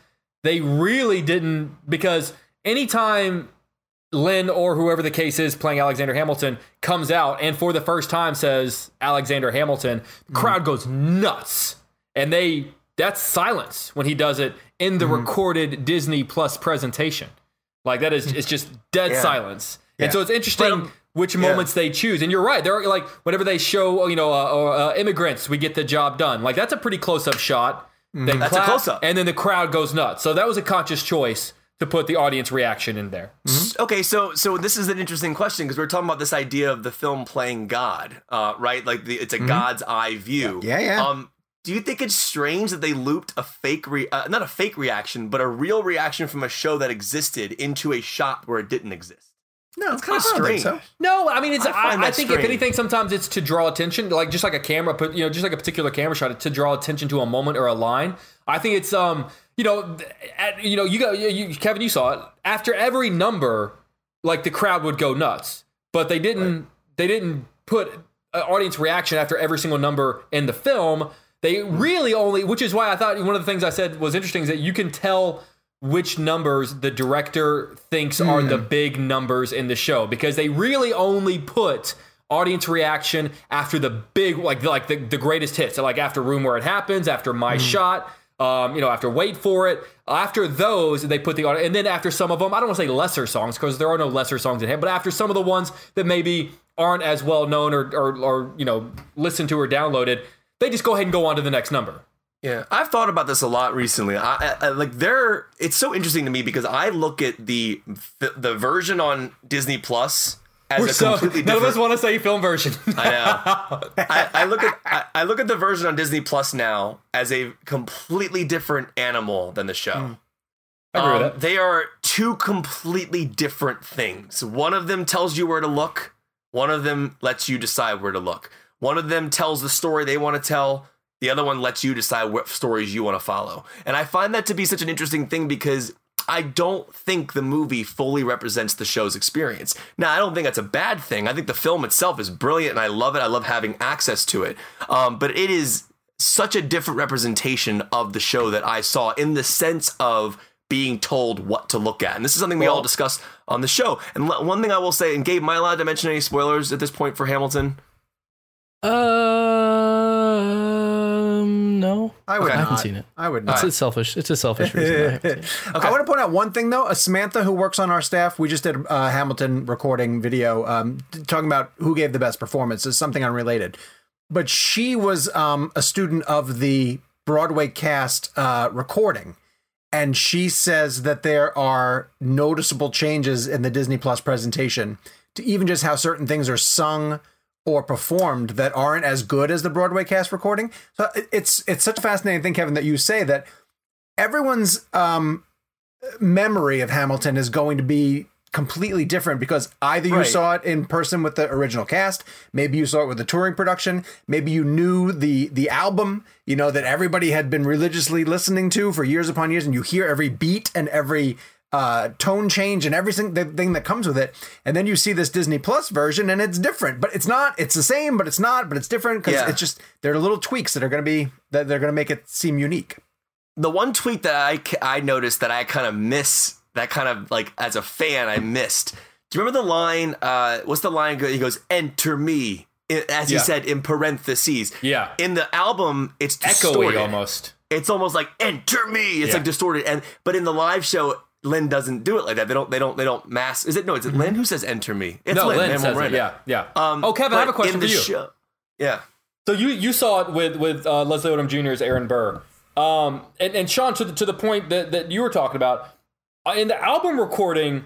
they really didn't because anytime Lin or whoever the case is playing Alexander Hamilton comes out and for the first time says Alexander Hamilton, the crowd goes nuts, and they that's silence when he does it in the recorded Disney Plus presentation. Like that is it's just dead Yeah. silence. Yeah. And so it's interesting But, which moments they choose. And you're right. They're like whenever they show you know uh, uh, immigrants, we get the job done. Like that's a pretty close up shot. They That's a close-up. and then the crowd goes nuts. So that was a conscious choice to put the audience reaction in there. Okay, so so this is an interesting question because we're talking about this idea of the film playing God, uh, right? Like the, it's a God's eye view. Yeah, yeah. Um, do you think it's strange that they looped a fake, re- uh, not a fake reaction, but a real reaction from a show that existed into a shot where it didn't exist? No, it's kinda I don't think strange. so. No, I mean it's. I I, I, that think if anything, sometimes it's to draw attention, like just like a camera, put you know, just like a particular camera shot to draw attention to a moment or a line. I think it's um, you know, at, you know, you go, you, you, Kevin, you saw it after every number, like the crowd would go nuts, but they didn't. They didn't put an audience reaction after every single number in the film. They hmm. really only, which is why I thought one of the things I said was interesting is that you can tell which numbers the director thinks are the hmm. big numbers in the show because they really only put audience reaction after the big like like the, the greatest hits. So like after room where it happens after my hmm. shot Um, you know, after Wait for It. After those, they put the and then after some of them, I don't want to say lesser songs because there are no lesser songs in him, but after some of the ones that maybe aren't as well known or, or or you know listened to or downloaded, they just go ahead and go on to the next number. Yeah, I've thought about this a lot recently. I, I, like there. It's so interesting to me because I look at the the, the version on Disney Plus as We're a so completely none of us want to say film version. I know. I, I look at I, I look at the version on Disney Plus now as a completely different animal than the show. I agree with Um, that. They are two completely different things. One of them tells you where to look. One of them lets you decide where to look. One of them tells the story they want to tell. The other one lets you decide what stories you want to follow. And I find that to be such an interesting thing because I don't think the movie fully represents the show's experience. Now, I don't think that's a bad thing. I think the film itself is brilliant and I love it. I love having access to it. Um, but it is such a different representation of the show that I saw in the sense of being told what to look at. And this is something we all discussed on the show. And one thing I will say, and Gabe, am I allowed to mention any spoilers at this point for Hamilton? Um, no. I would Okay. I haven't seen it. I would It's not. a selfish. It's a selfish reason. I it. I want to point out one thing though. Samantha, who works on our staff, we just did a Hamilton recording video um, talking about who gave the best performance. Is something unrelated, but she was um, a student of the Broadway cast uh, recording, and she says that there are noticeable changes in the Disney Plus presentation to even just how certain things are sung or performed that aren't as good as the Broadway cast recording. So it's it's such a fascinating thing, Kevin, that you say that everyone's um, memory of Hamilton is going to be completely different because either you Right. saw it in person with the original cast, maybe you saw it with the touring production, maybe you knew the the album, you know that everybody had been religiously listening to for years upon years, and you hear every beat and every uh, tone change and everything the thing that comes with it, and then you see this Disney Plus version and it's different, but it's not. It's the same, but it's not. But it's different because Yeah. it's just there are little tweaks that are going to be that they're going to make it seem unique. the one tweet that I, I noticed that I kind of miss that kind of like as a fan I missed. Do you remember the line? Uh, what's the line? He goes, "Enter me," as he Yeah. said in parentheses. Yeah. In the album, it's Echoey almost. It's almost like "Enter me." It's Yeah. like distorted. And but in the live show, Lin doesn't do it like that. They don't. They don't. They don't mask. Is it no? Is it Lin who says "Enter me"? It's no, Lin, Lynn says it. Yeah, yeah. Um, oh, Kevin, I have a question for you. Show, yeah. So you you saw it with with uh, Leslie Odom Jr.'s Aaron Burr, um, and and Sean to the, to the point that that you were talking about uh, in the album recording.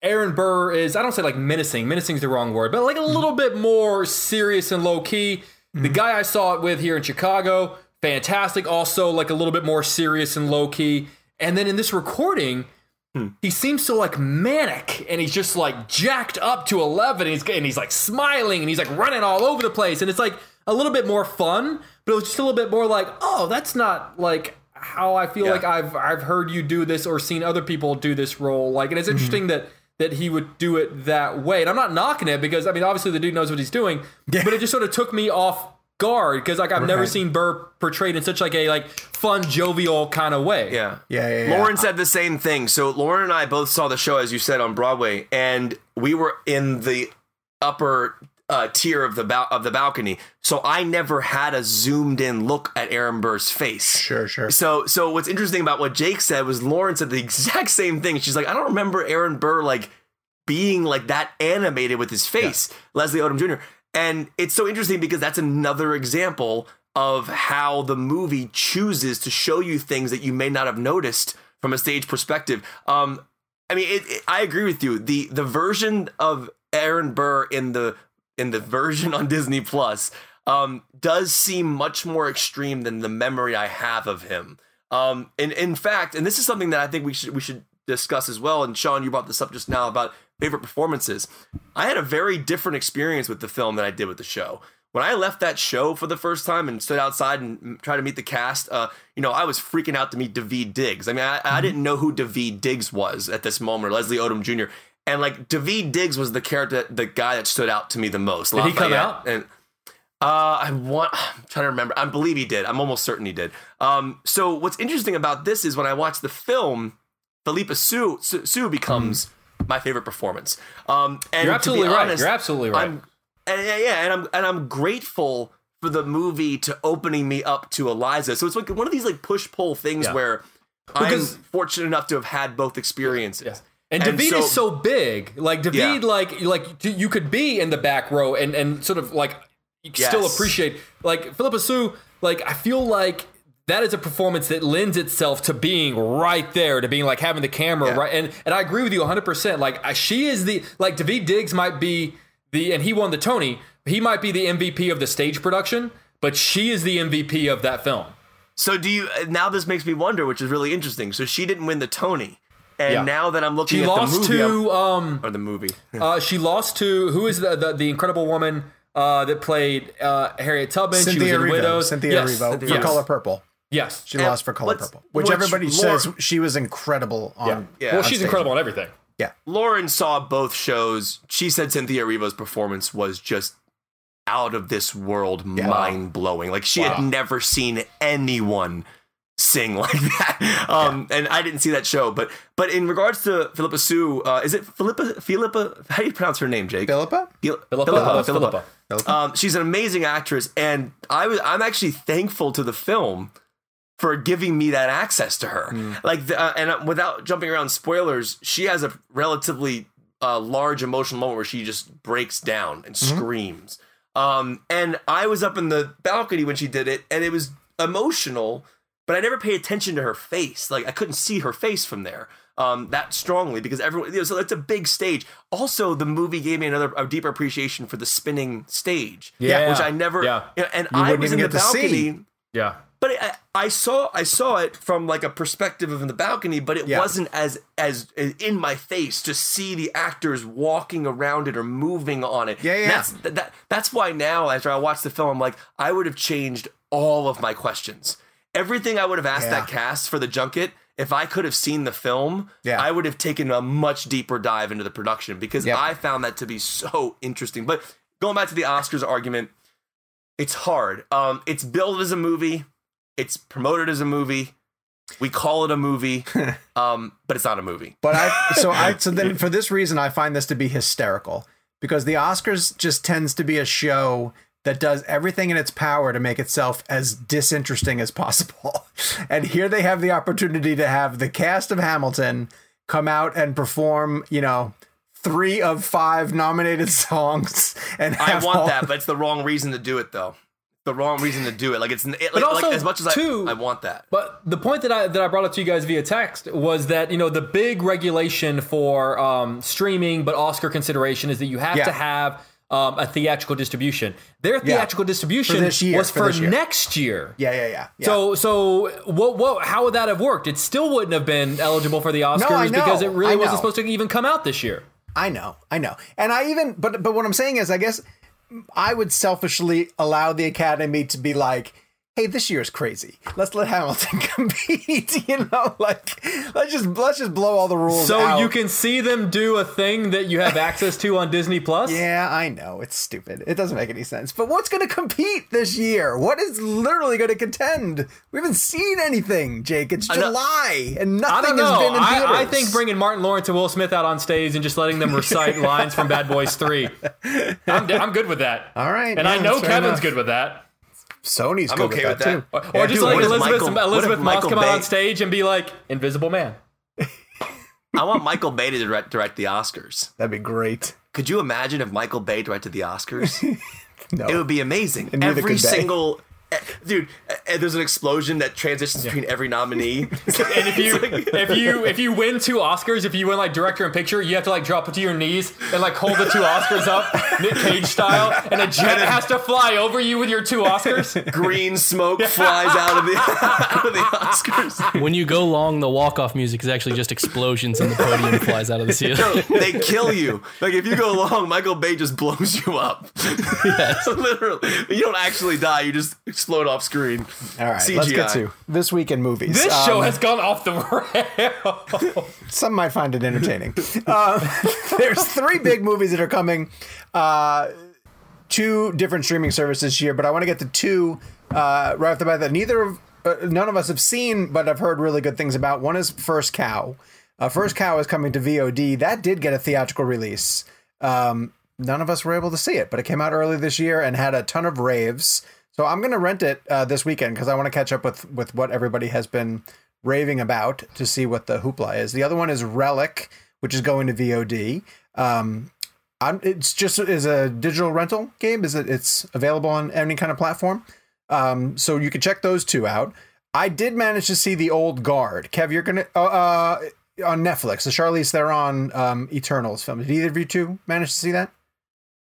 Aaron Burr is I don't say like menacing. Menacing is the wrong word, but like a little bit more serious and low key. The guy I saw it with here in Chicago, fantastic. Also like a little bit more serious and low key. And then in this recording, Hmm. he seems so like manic and he's just like jacked up to 11 and he's, and he's like smiling and he's like running all over the place and it's like a little bit more fun but it was just a little bit more like oh that's not like how i feel Yeah. like i've i've heard you do this or seen other people do this role. Like and it's mm-hmm. interesting that that he would do it that way and i'm not knocking it because i mean obviously the dude knows what he's doing but it just sort of took me off guard because like i've never seen burr portrayed in such like a like fun jovial kind of way Yeah. Yeah, yeah, yeah. Lauren said the same thing. So Lauren and I both saw the show, as you said, on Broadway, and we were in the upper uh, tier of the bal- of the balcony. So I never had a zoomed in look at Aaron Burr's face. Sure, sure. So so what's interesting about what Jake said was Lauren said the exact same thing. She's like, I don't remember Aaron Burr like being like that animated with his face, Leslie Odom Jr. And it's so interesting because that's another example of how the movie chooses to show you things that you may not have noticed from a stage perspective. Um, I mean, it, it- I agree with you. the The version of Aaron Burr in the in the version on Disney Plus um, does seem much more extreme than the memory I have of him. Um, and in fact, and this is something that I think we should we should discuss as well. And Sean, you brought this up just now about favorite performances. I had a very different experience with the film than I did with the show. When I left that show for the first time and stood outside and tried to meet the cast, uh, you know, I was freaking out to meet David Diggs. I mean, I, I didn't know who David Diggs was at this moment, or Leslie Odom Jr. And like David Diggs was the character, the guy that stood out to me the most. Did he come out? And uh, I want. I'm trying to remember. I believe he did. I'm almost certain he did. Um, so what's interesting about this is when I watched the film, Philippa Soo Soo, Soo becomes my favorite performance. Um, and You're to be absolutely right. honest, You're absolutely right. I'm, and yeah, yeah, and I'm and I'm grateful for the movie to opening me up to Eliza. So it's like one of these like push pull things Yeah. where Because- I'm fortunate enough to have had both experiences. Yeah. And, And David so- is so big. Like David, Yeah. like like you could be in the back row and and sort of like can still appreciate like Philippa Soo. Like I feel like that is a performance that lends itself to being right there, to being like having the camera Yeah. right. And and I agree with you 100. percent Like she is the like David Diggs might be the and he won the Tony. He might be the MVP of the stage production, but she is the MVP of that film. So do you now this makes me wonder, which is really interesting. So she didn't win the Tony. And Yeah. now that I'm looking She at lost the movie to um or the movie. Uh, she lost to who is the the, the incredible woman uh, that played uh, Harriet Tubman. she was Cynthia in Erivo. Widows. Cynthia yes. Erivo for yes. Color Purple. Yes. She And lost for Color Purple, which, which everybody Laura- says she was incredible on. Yeah. Yeah, well, on she's stage. incredible on everything. Yeah, Lauren saw both shows. She said Cynthia Erivo's performance was just out of this world, mind blowing. Like she Wow. had never seen anyone sing like that. Um, and I didn't see that show, but but in regards to Philippa Soo, uh, is it Philippa? Philippa? How do you pronounce her name, Jake? Philippa? Phil- Philippa, Philippa, Philippa. Um, she's an amazing actress, and I was I'm actually thankful to the film for giving me that access to her. Like, the, uh, and uh, without jumping around spoilers, she has a relatively uh, large emotional moment where she just breaks down and screams. Um, and I was up in the balcony when she did it, and it was emotional, but I never paid attention to her face. Like I couldn't see her face from there um, that strongly because everyone. You know, so it's a big stage. Also, the movie gave me another a deeper appreciation for the spinning stage. Yeah. which I never. Yeah. you know, and You I was in the balcony. Yeah. But I, I saw I saw it from like a perspective of in the balcony, but it Yeah. wasn't as as in my face to see the actors walking around it or moving on it. Yeah, yeah. That's that, that that's why now after I watch the film, I'm like I would have changed all of my questions. Everything I would have asked Yeah. that cast for the junket. If I could have seen the film, Yeah. I would have taken a much deeper dive into the production because Yep. I found that to be so interesting. But going back to the Oscars argument, it's hard. Um, it's billed as a movie. It's promoted as a movie. We call it a movie, um, but it's not a movie. But I so I so then for this reason I find this to be hysterical because the Oscars just tends to be a show that does everything in its power to make itself as disinteresting as possible. And here they have the opportunity to have the cast of Hamilton come out and perform, you know, three of five nominated songs and I want all- that, but it's the wrong reason to do it, though. The wrong reason to do it. Like it's it, like, also, like, as much as too- I, I want that. But the point that I that I brought up to you guys via text was that you know the big regulation for um, streaming, but Oscar consideration is that you have Yeah. to have um, a theatrical distribution. Their theatrical distribution For year, was for for, year. next year. Yeah, yeah, yeah. yeah. So, so what? What? How would that have worked? It still wouldn't have been eligible for the Oscars I know, because it really I wasn't know. supposed to even come out this year. I know, I know. And I even but but what I'm saying is I guess I would selfishly allow the Academy to be like, hey, this year is crazy. Let's let Hamilton compete. you know, like let's just let's just blow all the rules. So out. you can see them do a thing that you have access to on Disney Plus. Yeah, I know. It's stupid. It doesn't make any sense. But what's going to compete this year? What is literally going to contend? We haven't seen anything, Jake. It's July and nothing has been in theaters. I, I think bringing Martin Lawrence and Will Smith out on stage and just letting them recite lines from Bad Boys Three. I'm, I'm good with that. All right, and yeah, I know Kevin's enough. good with that. Sony's I'm good okay with with that, that. too. Or, or just dude, like Elizabeth, Michael- what Elisabeth Moss Michael come out on stage and be like Invisible Man. I want Michael Bay to direct, direct the Oscars. That'd be great. Could you imagine if Michael Bay directed the Oscars? No. It would be amazing. And Every could they. single. Dude, eh, there's an explosion that transitions between every nominee. And if you if you if you win two Oscars, if you win like director and picture, you have to like drop it to your knees and like hold the two Oscars up, Nick Cage style, and a jet has to fly over you with your two Oscars. Green smoke flies out of the out of the Oscars. When you go long, the walk off music is actually just explosions and the podium flies out of the ceiling. they kill you. Like if you go long, Michael Bay just blows you up. Yeah, literally, you don't actually die. You just explode off screen. All right, CGI. let's get to this week in movies. This Um, show has gone off the rails. some might find it entertaining. uh, there's three big movies that are coming. Uh, two different streaming services this year, but I want to get to two uh, right off the bat that neither of uh, none of us have seen, but I've heard really good things about. One is First Cow. Uh, First Cow is coming to VOD. That did get a theatrical release. Um, none of us were able to see it, but it came out early this year and had a ton of raves. So I'm gonna rent it uh, this weekend because I want to catch up with with what everybody has been raving about to see what the hoopla is. The other one is Relic, which is going to VOD. Um, I'm, it's just is a digital rental game. Is it? It's available on any kind of platform. Um, so you can check those two out. I did manage to see the old guard. Kev, you're gonna uh, uh on Netflix. The Charlize Theron um, Eternals film. Did either of you two manage to see that?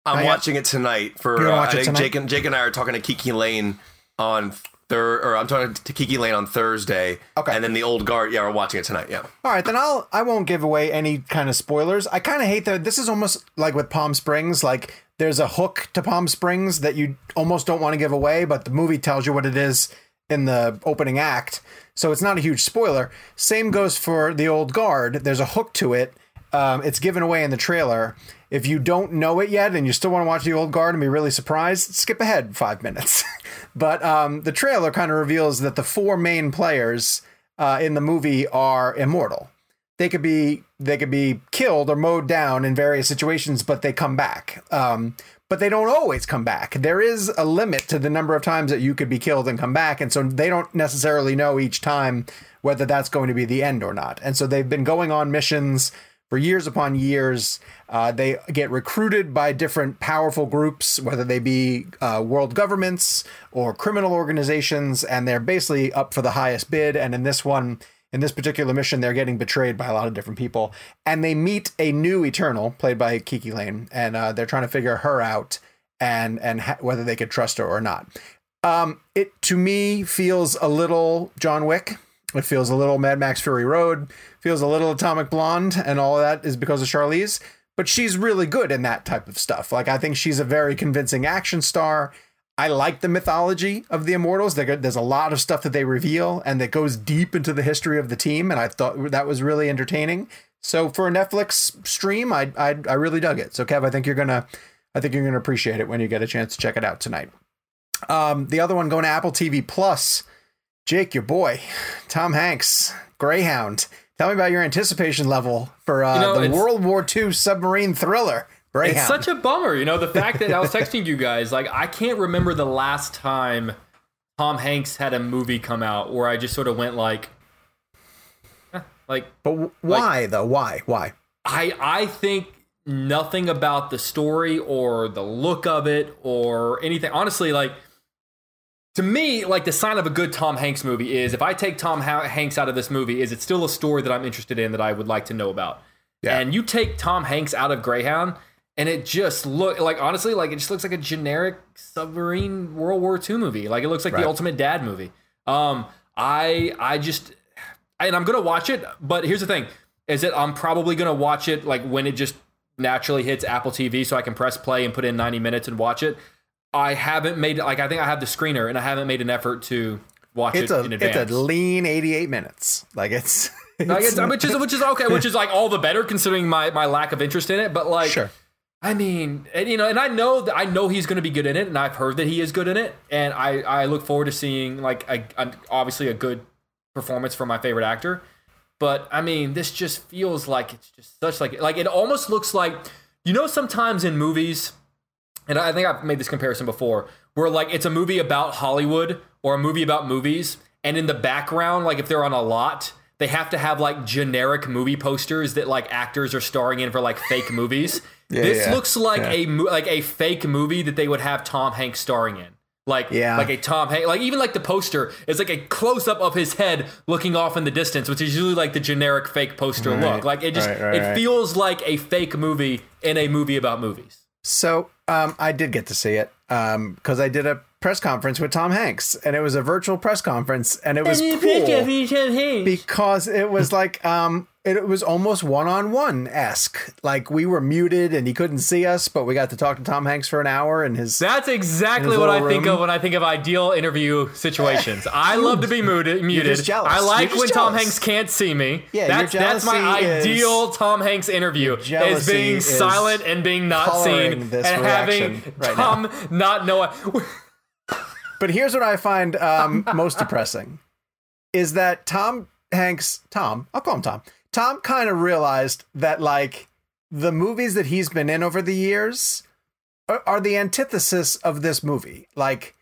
I'm yet? watching it tonight for. Uh, I think tonight? Jake and Jake and I are talking to KiKi Layne on third, or I'm talking to KiKi Layne on Thursday. Okay. And then the old guard. Yeah, we're watching it tonight. Yeah. All right, then I'll I won't give away any kind of spoilers. I kind of hate that this is almost like with Palm Springs. Like there's a hook to Palm Springs that you almost don't want to give away, but the movie tells you what it is in the opening act, so it's not a huge spoiler. Same goes for the old guard. There's a hook to it. Um, it's given away in the trailer. If you don't know it yet and you still want to watch the old guard and be really surprised, skip ahead five minutes. but um, the trailer kind of reveals that the four main players uh, in the movie are immortal they could be they could be killed or mowed down in various situations, but they come back. Um, but they don't always come back. There is a limit to the number of times that you could be killed and come back, and so they don't necessarily know each time whether that's going to be the end or not. And so they've been going on missions for years upon years. Uh, they get recruited by different powerful groups, whether they be uh, world governments or criminal organizations, and they're basically up for the highest bid. And in this one, in this particular mission, they're getting betrayed by a lot of different people, and they meet a new Eternal, played by KiKi Layne, and uh, they're trying to figure her out and and ha- whether they could trust her or not. Um, it to me feels a little John Wick. It feels a little Mad Max Fury Road. Feels a little Atomic Blonde, and all of that is because of Charlize. But she's really good in that type of stuff. Like I think she's a very convincing action star. I like the mythology of the Immortals. There's a lot of stuff that they reveal and that goes deep into the history of the team, and I thought that was really entertaining. So for a Netflix stream, I I, I really dug it. So Kev, I think you're gonna I think you're gonna appreciate it when you get a chance to check it out tonight. Um, the other one going to Apple TV Plus. Jake, your boy, Tom Hanks, Greyhound. Tell me about your anticipation level for uh, You know, the World War II submarine thriller. Greyhound. It's such a bummer, you know, the fact that I was texting you guys, like, I can't remember the last time Tom Hanks had a movie come out where I just sort of went like, eh, like, but why though? Why? Why? I I think nothing about the story or the look of it or anything. Honestly, like to me, like the sign of a good Tom Hanks movie is if I take Tom Hanks out of this movie, is it still a story that I'm interested in that I would like to know about? Yeah. And you take Tom Hanks out of Greyhound, and it just look like honestly, like it just looks like a generic submarine World War II movie. Like it looks like Right. the ultimate dad movie. Um, I I just and I'm gonna watch it, but here's the thing: is that I'm probably gonna watch it like when it just naturally hits Apple TV, so I can press play and put in 90 minutes and watch it. I haven't made like I think I have the screener, and I haven't made an effort to watch It's it a in advance. it's a lean 88 minutes. Like it's, Like, it's- it's- which is which is okay, which is like all the better considering my my lack of interest in it. But like, sure. I mean, and, you know, and I know that I know he's going to be good in it, and I've heard that he is good in it, and I I look forward to seeing like a, a obviously a good performance from my favorite actor. But I mean, this just feels like it's just such like like it almost looks like you know sometimes in movies, and I think I've made this comparison before, where like it's a movie about Hollywood or a movie about movies, and in the background, like if they're on a lot, they have to have like generic movie posters that like actors are starring in for like fake movies. this yeah, looks like yeah. a mo- like a fake movie that they would have Tom Hanks starring in. Like Yeah. like a Tom Hanks, like even like the poster is like a close up of his head looking off in the distance, which is usually like the generic fake poster Right, look. Like it just right, right, it right. feels like a fake movie in a movie about movies. So um, I did get to see it because I did a press conference with Tom Hanks, and it was a virtual press conference, and it was cool because it was like um, it, it was almost one on one esque. Like we were muted and he couldn't see us, but we got to talk to Tom Hanks for an hour and his. That's exactly his what I little think of when I think of ideal interview situations. I love to be muted. muted. I like when Tom. Hanks can't see me. Yeah, that's that's my is- ideal Tom Hanks interview. Is being is silent and being not seen and having right Tom not know. But here's what I find um, most depressing is that Tom Hanks, Tom, I'll call him Tom. Tom kind of realized that like the movies that he's been in over the years are, are the antithesis of this movie. Like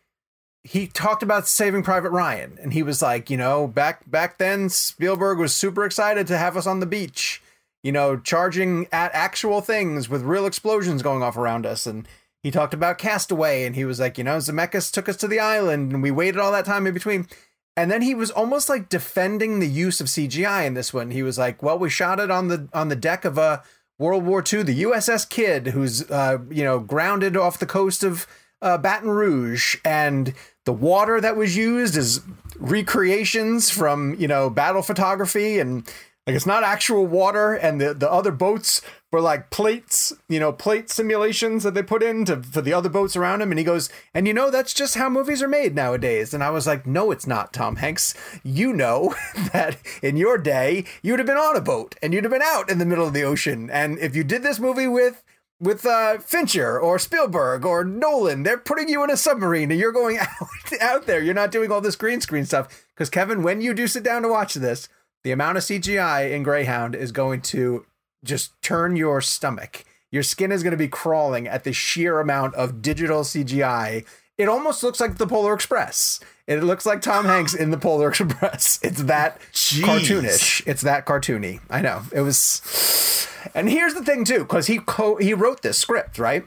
he talked about Saving Private Ryan, and he was like, you know, back back then Spielberg was super excited to have us on the beach, you know, charging at actual things with real explosions going off around us, and he talked about Castaway, and he was like, you know, Zemeckis took us to the island, and we waited all that time in between. And then he was almost like defending the use of CGI in this one. He was like, "Well, we shot it on the on the deck of a World War II, the USS Kidd, who's uh, you know grounded off the coast of uh, Baton Rouge, and the water that was used is recreations from you know battle photography and like it's not actual water and the, the other boats were like plates you know plate simulations that they put in to, for the other boats around him and he goes and you know that's just how movies are made nowadays and i was like no it's not tom hanks you know that in your day you'd have been on a boat and you'd have been out in the middle of the ocean and if you did this movie with with uh, Fincher or Spielberg or Nolan. They're putting you in a submarine and you're going out, out there. You're not doing all this green screen stuff. Because, Kevin, when you do sit down to watch this, the amount of CGI in Greyhound is going to just turn your stomach. Your skin is going to be crawling at the sheer amount of digital CGI. It almost looks like the Polar Express. It looks like Tom Hanks in the Polar Express. It's that Jeez. cartoonish. It's that cartoony. I know. It was and here's the thing too, because he co- he wrote this script, right?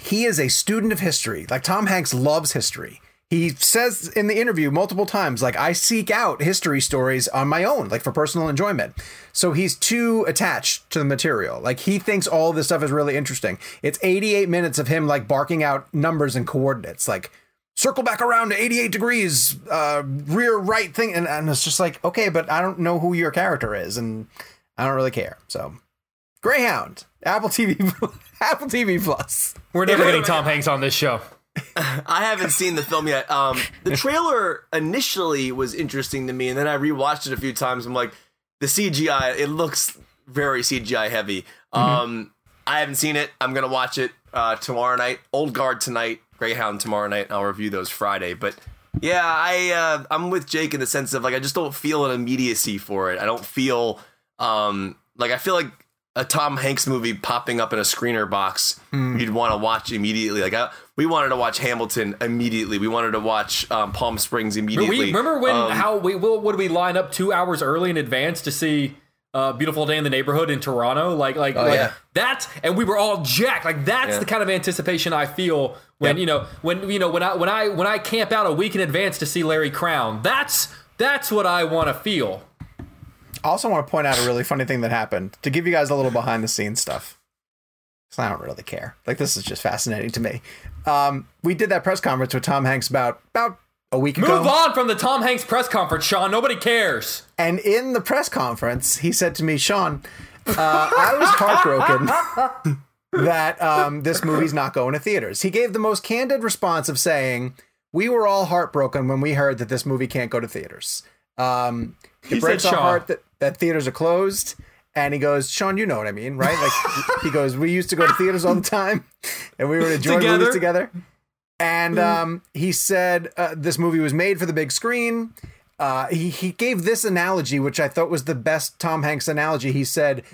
He is a student of history. Like Tom Hanks loves history. He says in the interview multiple times, like, I seek out history stories on my own, like for personal enjoyment. So he's too attached to the material. Like he thinks all this stuff is really interesting. It's 88 minutes of him like barking out numbers and coordinates, like circle back around to 88 degrees, uh, rear right thing. And, and it's just like, okay, but I don't know who your character is, and I don't really care. So Greyhound, Apple TV, Apple TV Plus. We're never getting Tom Hanks on this show. I haven't seen the film yet. Um, the trailer initially was interesting to me, and then I rewatched it a few times. I'm like, the CGI, it looks very CGI heavy. Mm-hmm. Um, I haven't seen it. I'm gonna watch it uh, tomorrow night. Old Guard tonight. Greyhound tomorrow night. I'll review those Friday. But yeah, I uh, I'm with Jake in the sense of like I just don't feel an immediacy for it. I don't feel um, like I feel like a Tom Hanks movie popping up in a screener box Hmm. you'd want to watch immediately. Like I, we wanted to watch Hamilton immediately. We wanted to watch um, Palm Springs immediately. We, remember when Um, how we what would we line up two hours early in advance to see uh, "Beautiful Day in the Neighborhood" in Toronto? Like like, like Oh, yeah. that, and we were all jacked. Like that's Yeah. the kind of anticipation I feel when Yep. you know when you know when I when I when I camp out a week in advance to see Larry Crowne. That's that's what I want to feel. I also want to point out a really funny thing that happened to give you guys a little behind the scenes stuff. 'Cause I don't really care. Like this is just fascinating to me. Um, we did that press conference with Tom Hanks about about a week Move ago. Move on from the Tom Hanks press conference, Sean. Nobody cares. And in the press conference, he said to me, Sean, uh, I was heartbroken that um, this movie's not going to theaters. He gave the most candid response of saying, We were all heartbroken when we heard that this movie can't go to theaters. Um, it He breaks said, our "Sean." heart that, that theaters are closed. And he goes, Sean, you know what I mean, right? Like he goes, we used to go to theaters all the time, and we would enjoy Together. movies together. And um, he said uh, this movie was made for the big screen. Uh, he he gave this analogy, which I thought was the best Tom Hanks analogy. He said,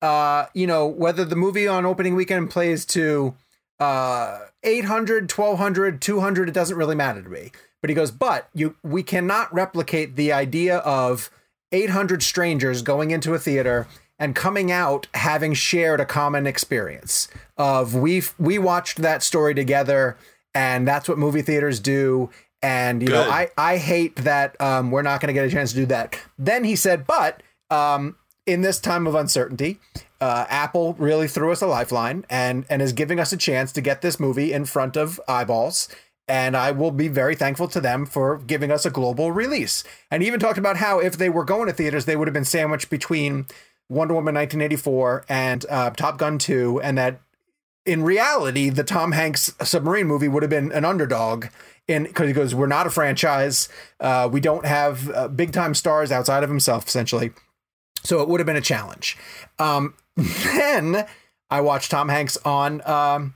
uh, you know, whether the movie on opening weekend plays to uh, 800, 1200, 200, it doesn't really matter to me. But he goes, but you we cannot replicate the idea of 800 strangers going into a theater and coming out having shared a common experience of we we watched that story together and that's what movie theaters do and you know I I hate that um, we're not going to get a chance to do that. Then he said, but um, in this time of uncertainty, uh, Apple really threw us a lifeline and and is giving us a chance to get this movie in front of eyeballs. And I will be very thankful to them for giving us a global release. And he even talked about how if they were going to theaters, they would have been sandwiched between Wonder Woman 1984 and uh, Top Gun 2, and that in reality, the Tom Hanks submarine movie would have been an underdog. Because he goes, we're not a franchise. Uh, we don't have uh, big time stars outside of himself, essentially. So it would have been a challenge. Um, then I watched Tom Hanks on um,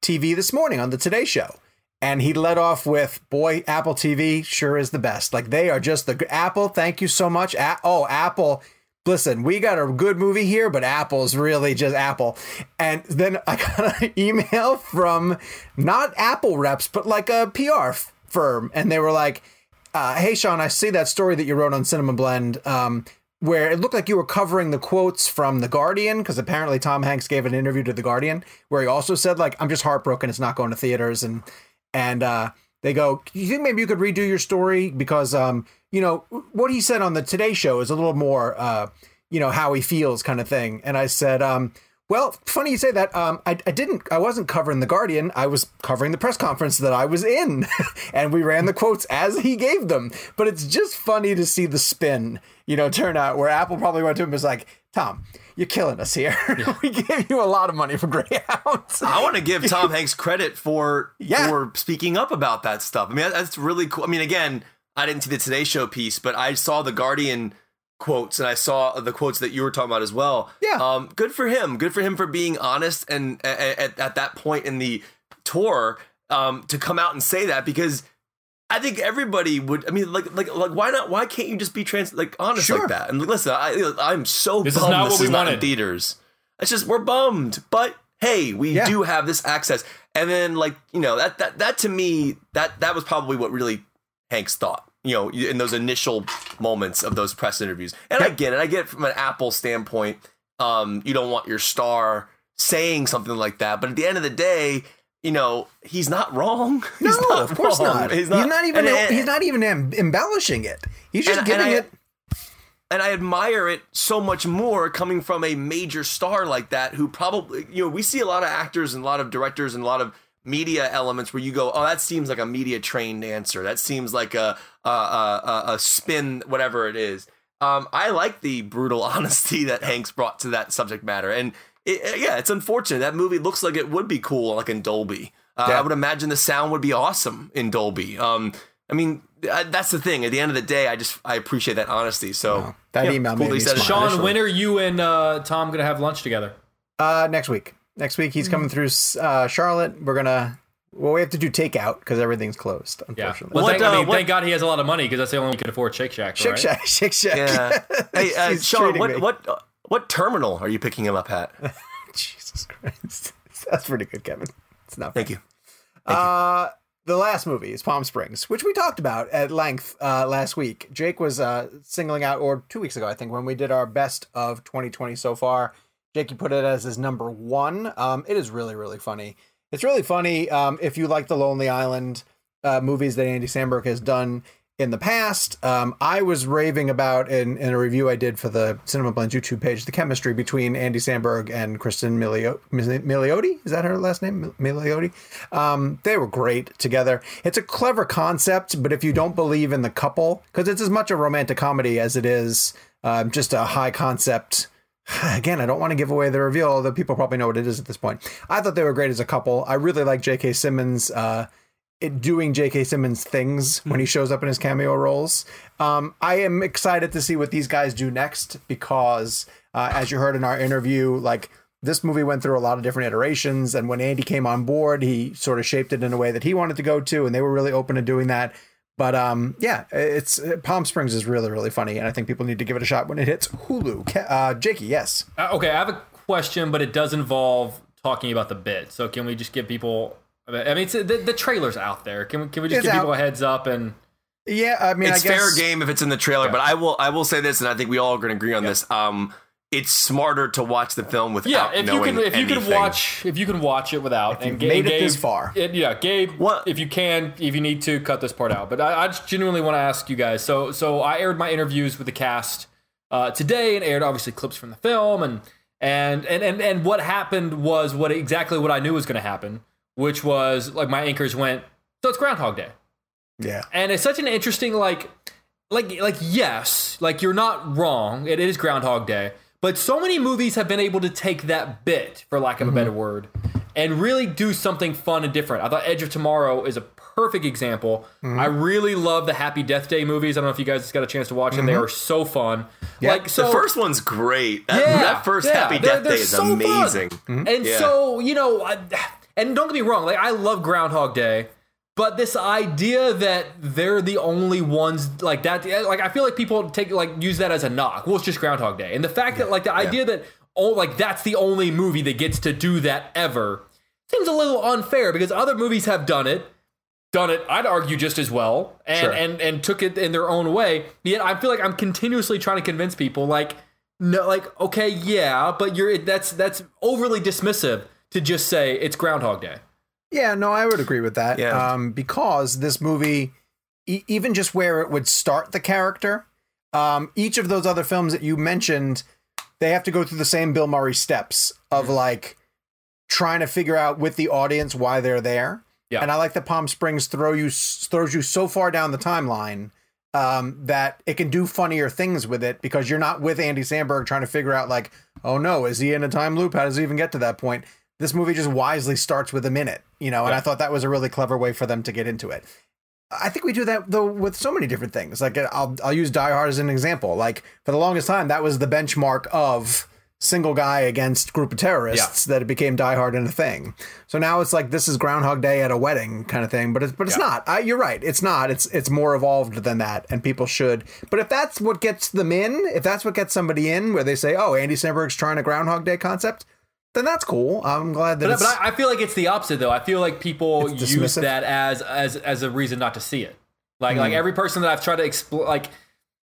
TV this morning on the Today Show. And he led off with, "Boy, Apple TV sure is the best. Like they are just the Apple. Thank you so much. A- oh, Apple. Listen, we got a good movie here, but Apple's really just Apple." And then I got an email from not Apple reps, but like a PR f- firm, and they were like, uh, "Hey, Sean, I see that story that you wrote on Cinema Blend." Um, where it looked like you were covering the quotes from The Guardian, because apparently Tom Hanks gave an interview to The Guardian where he also said, like, I'm just heartbroken it's not going to theaters. And and uh, they go, you think maybe you could redo your story? Because, um, you know, what he said on the Today Show is a little more, uh, you know, how he feels kind of thing. And I said, um, well, funny you say that. Um, I, I didn't. I wasn't covering the Guardian. I was covering the press conference that I was in, and we ran the quotes as he gave them. But it's just funny to see the spin, you know, turn out where Apple probably went to him and was like, "Tom, you're killing us here. we gave you a lot of money for Greyhounds." I want to give Tom Hanks credit for Yeah. for speaking up about that stuff. I mean, that's really cool. I mean, again, I didn't see the Today Show piece, but I saw the Guardian quotes and I saw the quotes that you were talking about as well. Yeah. Um, good for him. Good for him for being honest and at, at, at that point in the tour um, to come out and say that because I think everybody would. I mean, like, like, like, why not? Why can't you just be trans, like, honest Sure. like that? And listen, I, I'm so This is bummed not this what we is not in wanted. theaters. It's just we're bummed, but hey, we Yeah. do have this access. And then, like, you know, that that that to me, that that was probably what really Hanks thought. You know, in those initial moments of those press interviews. And I get it. I get it from an Apple standpoint. Um, you don't want your star saying something like that, but at the end of the day. You know he's not wrong. No, not of course wrong. not. He's not, even. and- and- he's not even em- embellishing it. He's just and giving I- it. and I admire it so much more coming from a major star like that who probably you know we see a lot of actors and a lot of directors and a lot of media elements where you go oh that seems like a media trained answer that seems like a a, a, a- a spin whatever it is um, I like the brutal honesty that Hanks brought to that subject matter and it, yeah it's unfortunate that movie looks like it would be cool like in Dolby uh, Yeah. I would imagine the sound would be awesome in Dolby um, I mean uh, that's the thing at the end of the day I just I appreciate that honesty so That yeah, email cool made me he said smile. Sean, Initially. when are you and uh, Tom gonna have lunch together? Uh, next week. Next week he's coming through uh, Charlotte. We're gonna. Well, we have to do takeout because everything's closed. Yeah. Unfortunately. Well, What, thank, I uh, mean, what- thank God he has a lot of money because that's the only one who can afford Shake Shack. Shake right? Shack, Shake Shack. Yeah. Hey, uh, Sean, treating what, what uh, what terminal are you picking him up at? Jesus Christ, that's pretty good, Kevin. It's not. Thank you. Thank Uh, the last movie is Palm Springs, which we talked about at length uh, last week. Jake was uh, singling out, or two weeks ago, I think, when we did our best of 2020 so far. Jake, you put it as his number one. Um, it is really, really funny. It's really funny um, if you like the Lonely Island uh, movies that Andy Samberg has done in the past. Um, I was raving about in, in a review I did for the Cinema Blend YouTube page the chemistry between Andy Samberg and Cristin Milio- Milioti. Is that her last name? Milioti. Um, they were great together. It's a clever concept, but if you don't believe in the couple, because it's as much a romantic comedy as it is um, just a high concept. Again, I don't want to give away the reveal, although people probably know what it is at this point. I thought they were great as a couple. I really like J.K. Simmons. Uh, it doing J.K. Simmons things when he shows up in his cameo roles. Um, I am excited to see what these guys do next because, uh, as you heard in our interview, like this movie went through a lot of different iterations, and when Andy came on board, he sort of shaped it in a way that he wanted to go to, and they were really open to doing that. But um, yeah, it's Palm Springs is really really funny, and I think people need to give it a shot when it hits Hulu. Uh, Jakey, yes. Uh, okay, I have a question, but it does involve talking about the bit. So can we just give people? I mean, it's, the, the trailer's out there. Can we? Can we just It's give out. people a heads up and? Yeah, I mean, It's I guess fair game if it's in the trailer, but I will I will say this, and I think we all are going to agree on this. Um, it's smarter to watch the film Yeah, without if you can, if you can watch, if you can watch it without, and Gabe, made it Gabe- this far. it- yeah, Gabe. What- if you can, if you need to, cut this part out. But I, I just genuinely want to ask you guys. So, so I aired my interviews with the cast uh, today, and aired obviously clips from the film, and and and and and what happened was what exactly what I knew was going to happen, which was like my anchors went. So it's Groundhog Day yeah. and it's such an interesting like like like yes like you're not wrong it is groundhog day but so many movies have been able to take that bit for lack of a mm-hmm. better word and really do something fun and different. I thought edge of tomorrow is a perfect example. Mm-hmm. I really love the happy death day movies. I don't know if you guys got a chance to watch them. They mm-hmm. are so fun. Like so the first one's great. That, Yeah, that first yeah, Happy they're- Death they're Day is so amazing. and Yeah. so, you know, I, and don't get me wrong, like I love Groundhog Day, but this idea that they're the only ones like that, like I feel like people take like use that as a knock. Well, it's just Groundhog Day, and the fact that like the idea that oh, like that's the only movie that gets to do that ever seems a little unfair because other movies have done it. done it, I'd argue just as well, and Sure. and and took it in their own way. Yet I feel like I'm continuously trying to convince people, like, no, like, okay, yeah, but you're that's that's overly dismissive to just say it's Groundhog Day. Yeah, no, I would agree with that. Yeah. Um, because this movie, e- even just where it would start the character, um, each of those other films that you mentioned, they have to go through the same Bill Murray steps of like trying to figure out with the audience why they're there. Yeah. And I like that Palm Springs throw you throws you so far down the timeline um, that it can do funnier things with it because you're not with Andy Samberg trying to figure out like, oh no, is he in a time loop? How does he even get to that point? This movie just wisely starts with a minute, you know, and I thought that was a really clever way for them to get into it. I think we do that though with so many different things. Like uh, I'll I'll use Die Hard as an example. Like for the longest time, that was the benchmark of single guy against group of terrorists that it became Die Hard in a thing. So now it's like this is Groundhog Day at a wedding kind of thing. But it's but it's not. I, you're right. It's not. It's it's more evolved than that, and people should. But if that's what gets them in, if that's what gets somebody in, where they say, "Oh, Andy Samberg's trying a Groundhog Day concept," then that's cool. I'm glad that. But, it's, but I, I feel like it's the opposite though. I feel like people use that as as as a reason not to see it. Like like hmm. every person that I've tried to explore, like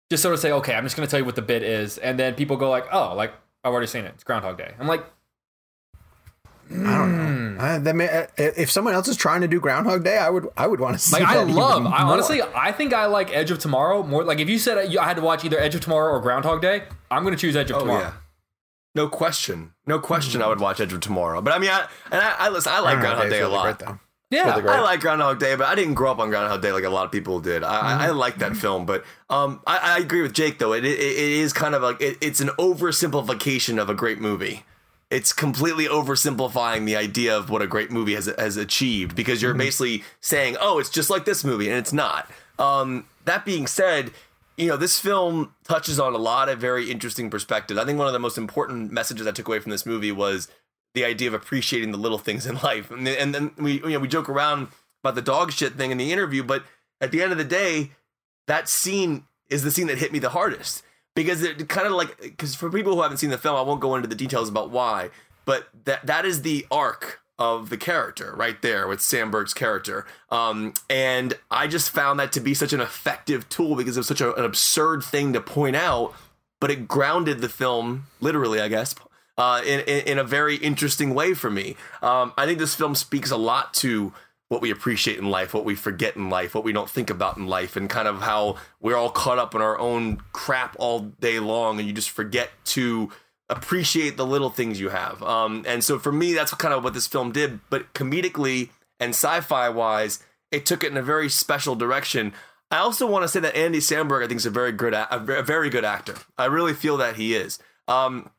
just sort of say, okay, I'm just going to tell you what the bit is, and then people go like, oh, like I've already seen it. It's Groundhog Day. I'm like, I don't know. Hmm. I, that may, uh, if someone else is trying to do Groundhog Day, I would I would want to see. like I love. I honestly, I think I like Edge of Tomorrow more. Like if you said uh, I had to watch either Edge of Tomorrow or Groundhog Day, I'm going to choose Edge of Oh Tomorrow. yeah. No question. No question I would watch Edge of Tomorrow. But I mean I and I, I listen, I like Groundhog Day a lot. great. Yeah, Really. I like Groundhog Day, but I didn't grow up on Groundhog Day like a lot of people did. I, I, I like that film, but um, I, I agree with Jake though. It, it, it is kind of like it, it's an oversimplification of a great movie. It's completely oversimplifying the idea of what a great movie has has achieved because you're basically saying, "Oh, it's just like this movie," and it's not. Um, that being said, you know this film touches on a lot of very interesting perspectives. I think one of the most important messages I took away from this movie was the idea of appreciating the little things in life. And, then we you know we joke around about the dog shit thing in the interview, but at the end of the day, that scene is the scene that hit me the hardest because it kind of like because for people who haven't seen the film, I won't go into the details about why, but that that is the arc of the character right there with Samberg's character. Um, and I just found that to be such an effective tool because it was such a, an absurd thing to point out, but it grounded the film literally, I guess, uh, in, in in a very interesting way for me. Um, I think this film speaks a lot to what we appreciate in life, what we forget in life, what we don't think about in life, and kind of how we're all caught up in our own crap all day long, and you just forget to appreciate the little things you have. Um, and so for me, that's kind of what this film did. But comedically and sci-fi wise, it took it in a very special direction. I also want to say that Andy Samberg, I think, is a very good, a very good actor. I really feel that he is. Um,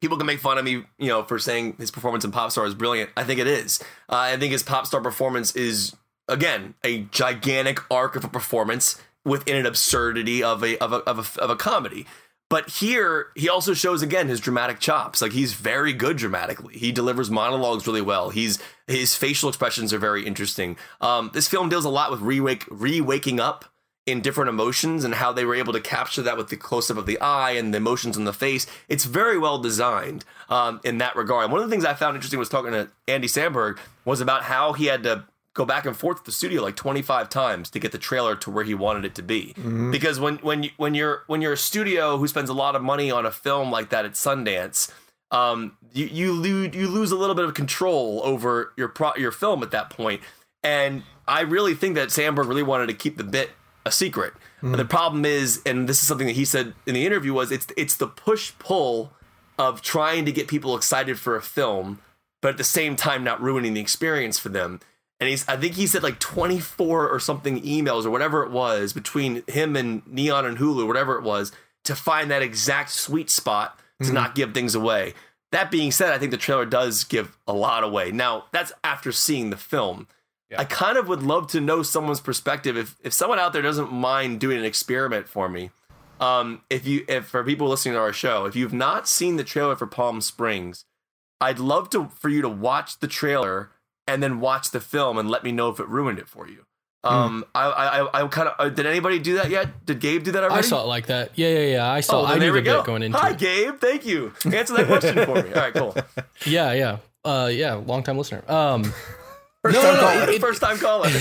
people can make fun of me, you know, for saying his performance in Popstar is brilliant. I think it is. Uh, I think his Popstar performance is again a gigantic arc of a performance within an absurdity of a of a of a, of a comedy. But here, he also shows again his dramatic chops. Like he's very good dramatically. He delivers monologues really well. He's his facial expressions are very interesting. Um, this film deals a lot with re-wake, re-waking up in different emotions and how they were able to capture that with the close up of the eye and the emotions on the face. It's very well designed um, in that regard. One of the things I found interesting was talking to Andy Samberg was about how he had to go back and forth to the studio like 25 times to get the trailer to where he wanted it to be. Because when when you, when you're when you're a studio who spends a lot of money on a film like that at Sundance, um, you you lose you lose a little bit of control over your pro- your film at that point. And I really think that Samberg really wanted to keep the bit a secret. But the problem is, and this is something that he said in the interview, was it's it's the push pull of trying to get people excited for a film, but at the same time not ruining the experience for them. And he's I think he said like 24 or something emails or whatever it was between him and Neon and Hulu, whatever it was, to find that exact sweet spot to not give things away. That being said, I think the trailer does give a lot away. Now, that's after seeing the film. I kind of would love to know someone's perspective. If if someone out there doesn't mind doing an experiment for me, um, if you if for people listening to our show, if you've not seen the trailer for Palm Springs, I'd love to for you to watch the trailer and then watch the film and let me know if it ruined it for you. Um, I I I kind of uh, did anybody do that yet? Did Gabe do that already? I saw it like that. Yeah, yeah, yeah. I saw. Oh, I knew the go. bit going into Hi, it. Gabe. Thank you. Answer that question for me. All right, cool. Yeah, yeah, uh, yeah. Long time listener. Um, First No, time no, no, caller. it- First time calling.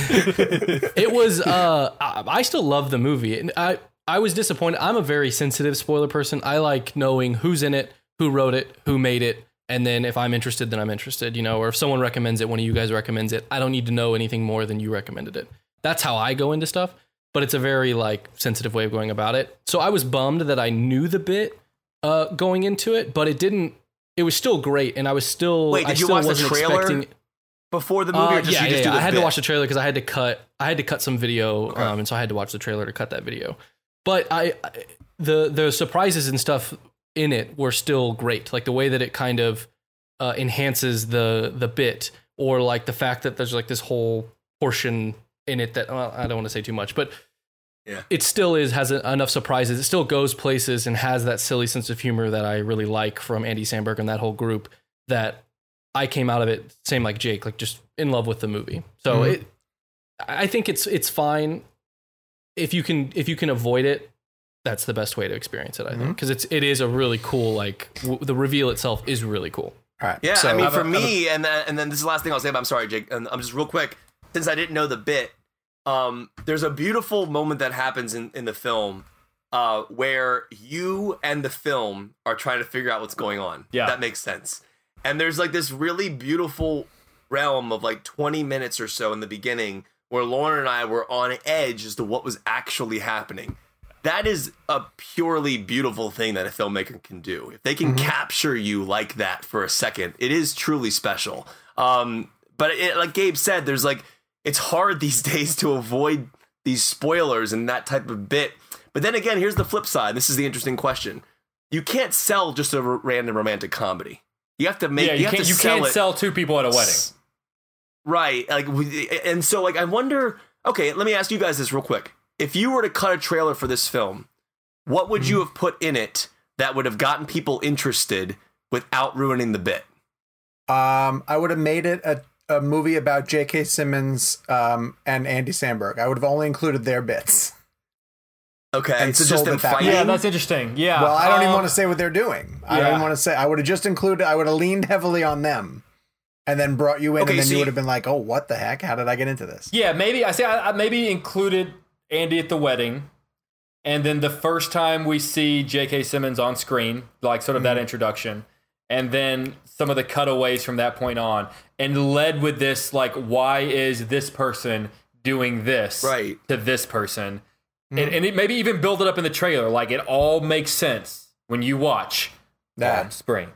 it was uh I, I still love the movie and i i was disappointed i'm a very sensitive spoiler person i like knowing who's in it who wrote it who made it and then if i'm interested then i'm interested you know or if someone recommends it one of you guys recommends it i don't need to know anything more than you recommended it that's how i go into stuff but it's a very like sensitive way of going about it so i was bummed that i knew the bit uh going into it but it didn't it was still great and i was still Wait, I did you watch the trailer expecting Before the movie, uh, or just yeah, you just yeah, do yeah. I had bit? to watch the trailer because I had to cut. I had to cut some video, um, and so I had to watch the trailer to cut that video. But I, I, the the surprises and stuff in it were still great. Like the way that it kind of uh, enhances the the bit, or like the fact that there's like this whole portion in it that well, I don't want to say too much, but Yeah. it still is has enough surprises. It still goes places and has that silly sense of humor that I really like from Andy Samberg and that whole group. That I came out of it same like Jake, like just in love with the movie. So Mhm. it, I think it's it's fine if you can if you can avoid it. That's the best way to experience it, I think, because it's it is a really cool like w- the reveal itself is really cool. All right. Yeah, so I mean, have a- for a- me, and then and then this is the last thing I'll say. But I'm sorry, Jake. And I'm just real quick, since I didn't know the bit. Um, there's a beautiful moment that happens in in the film, uh, where you and the film are trying to figure out what's going on. Yeah. that makes sense. And there's like this really beautiful realm of like 20 minutes or so in the beginning where Lauren and I were on edge as to what was actually happening. That is a purely beautiful thing that a filmmaker can do. If they can capture you like that for a second, it is truly special. Um, but it, like Gabe said, there's like it's hard these days to avoid these spoilers and that type of bit. But then again, here's the flip side. This is the interesting question. You can't sell just a r- random romantic comedy. You have to make. yeah, you, you, can't you sell can't it. sell two people at a wedding. Right. Like, and so, like, I wonder. Okay, let me ask you guys this real quick. If you were to cut a trailer for this film, what would Mm-hmm. you have put in it that would have gotten people interested without ruining the bit? Um, I would have made it a, a movie about J.K. Simmons um, and Andy Samberg. I would have only included their bits. Okay, And so just them it way. fighting. Yeah, that's interesting. Yeah. Well, I don't even uh, want to say what they're doing. I don't want to say. I would have just included. I would have leaned heavily on them, and then brought you in, Okay, and then so you you- would have been like, "Oh, what the heck? How did I get into this?" Yeah, maybe I say I, I maybe included Andy at the wedding, and then the first time we see J.K. Simmons on screen, like sort of Mm-hmm. that introduction, and then some of the cutaways from that point on, and led with this like, why is this person doing this Right. to this person, Mm-hmm. and, and it, maybe even build it up in the trailer, like it all makes sense when you watch. Palm Springs.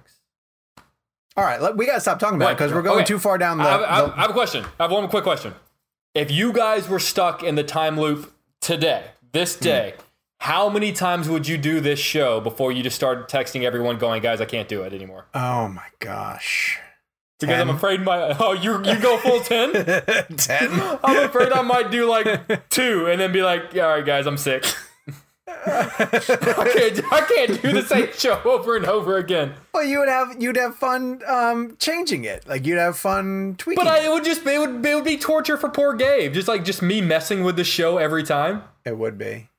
All right, let, we got to stop talking about it because we're going okay. too far down the. I, the- I have a question. I have one quick question. If you guys were stuck in the time loop today, this Hmm. day, how many times would you do this show before you just started texting everyone, going, "Guys, I can't do it anymore"? oh my gosh. Because I'm afraid my oh you you go full ten. Ten. I'm afraid I might do like two and then be like, yeah, all right, guys, I'm sick. I can't I can't do the same show over and over again. Well, you would have you'd have fun um, changing it. Like you'd have fun tweaking. But I, it. would just it would it would be torture for poor Gabe. Just like just me messing with the show every time. It would be.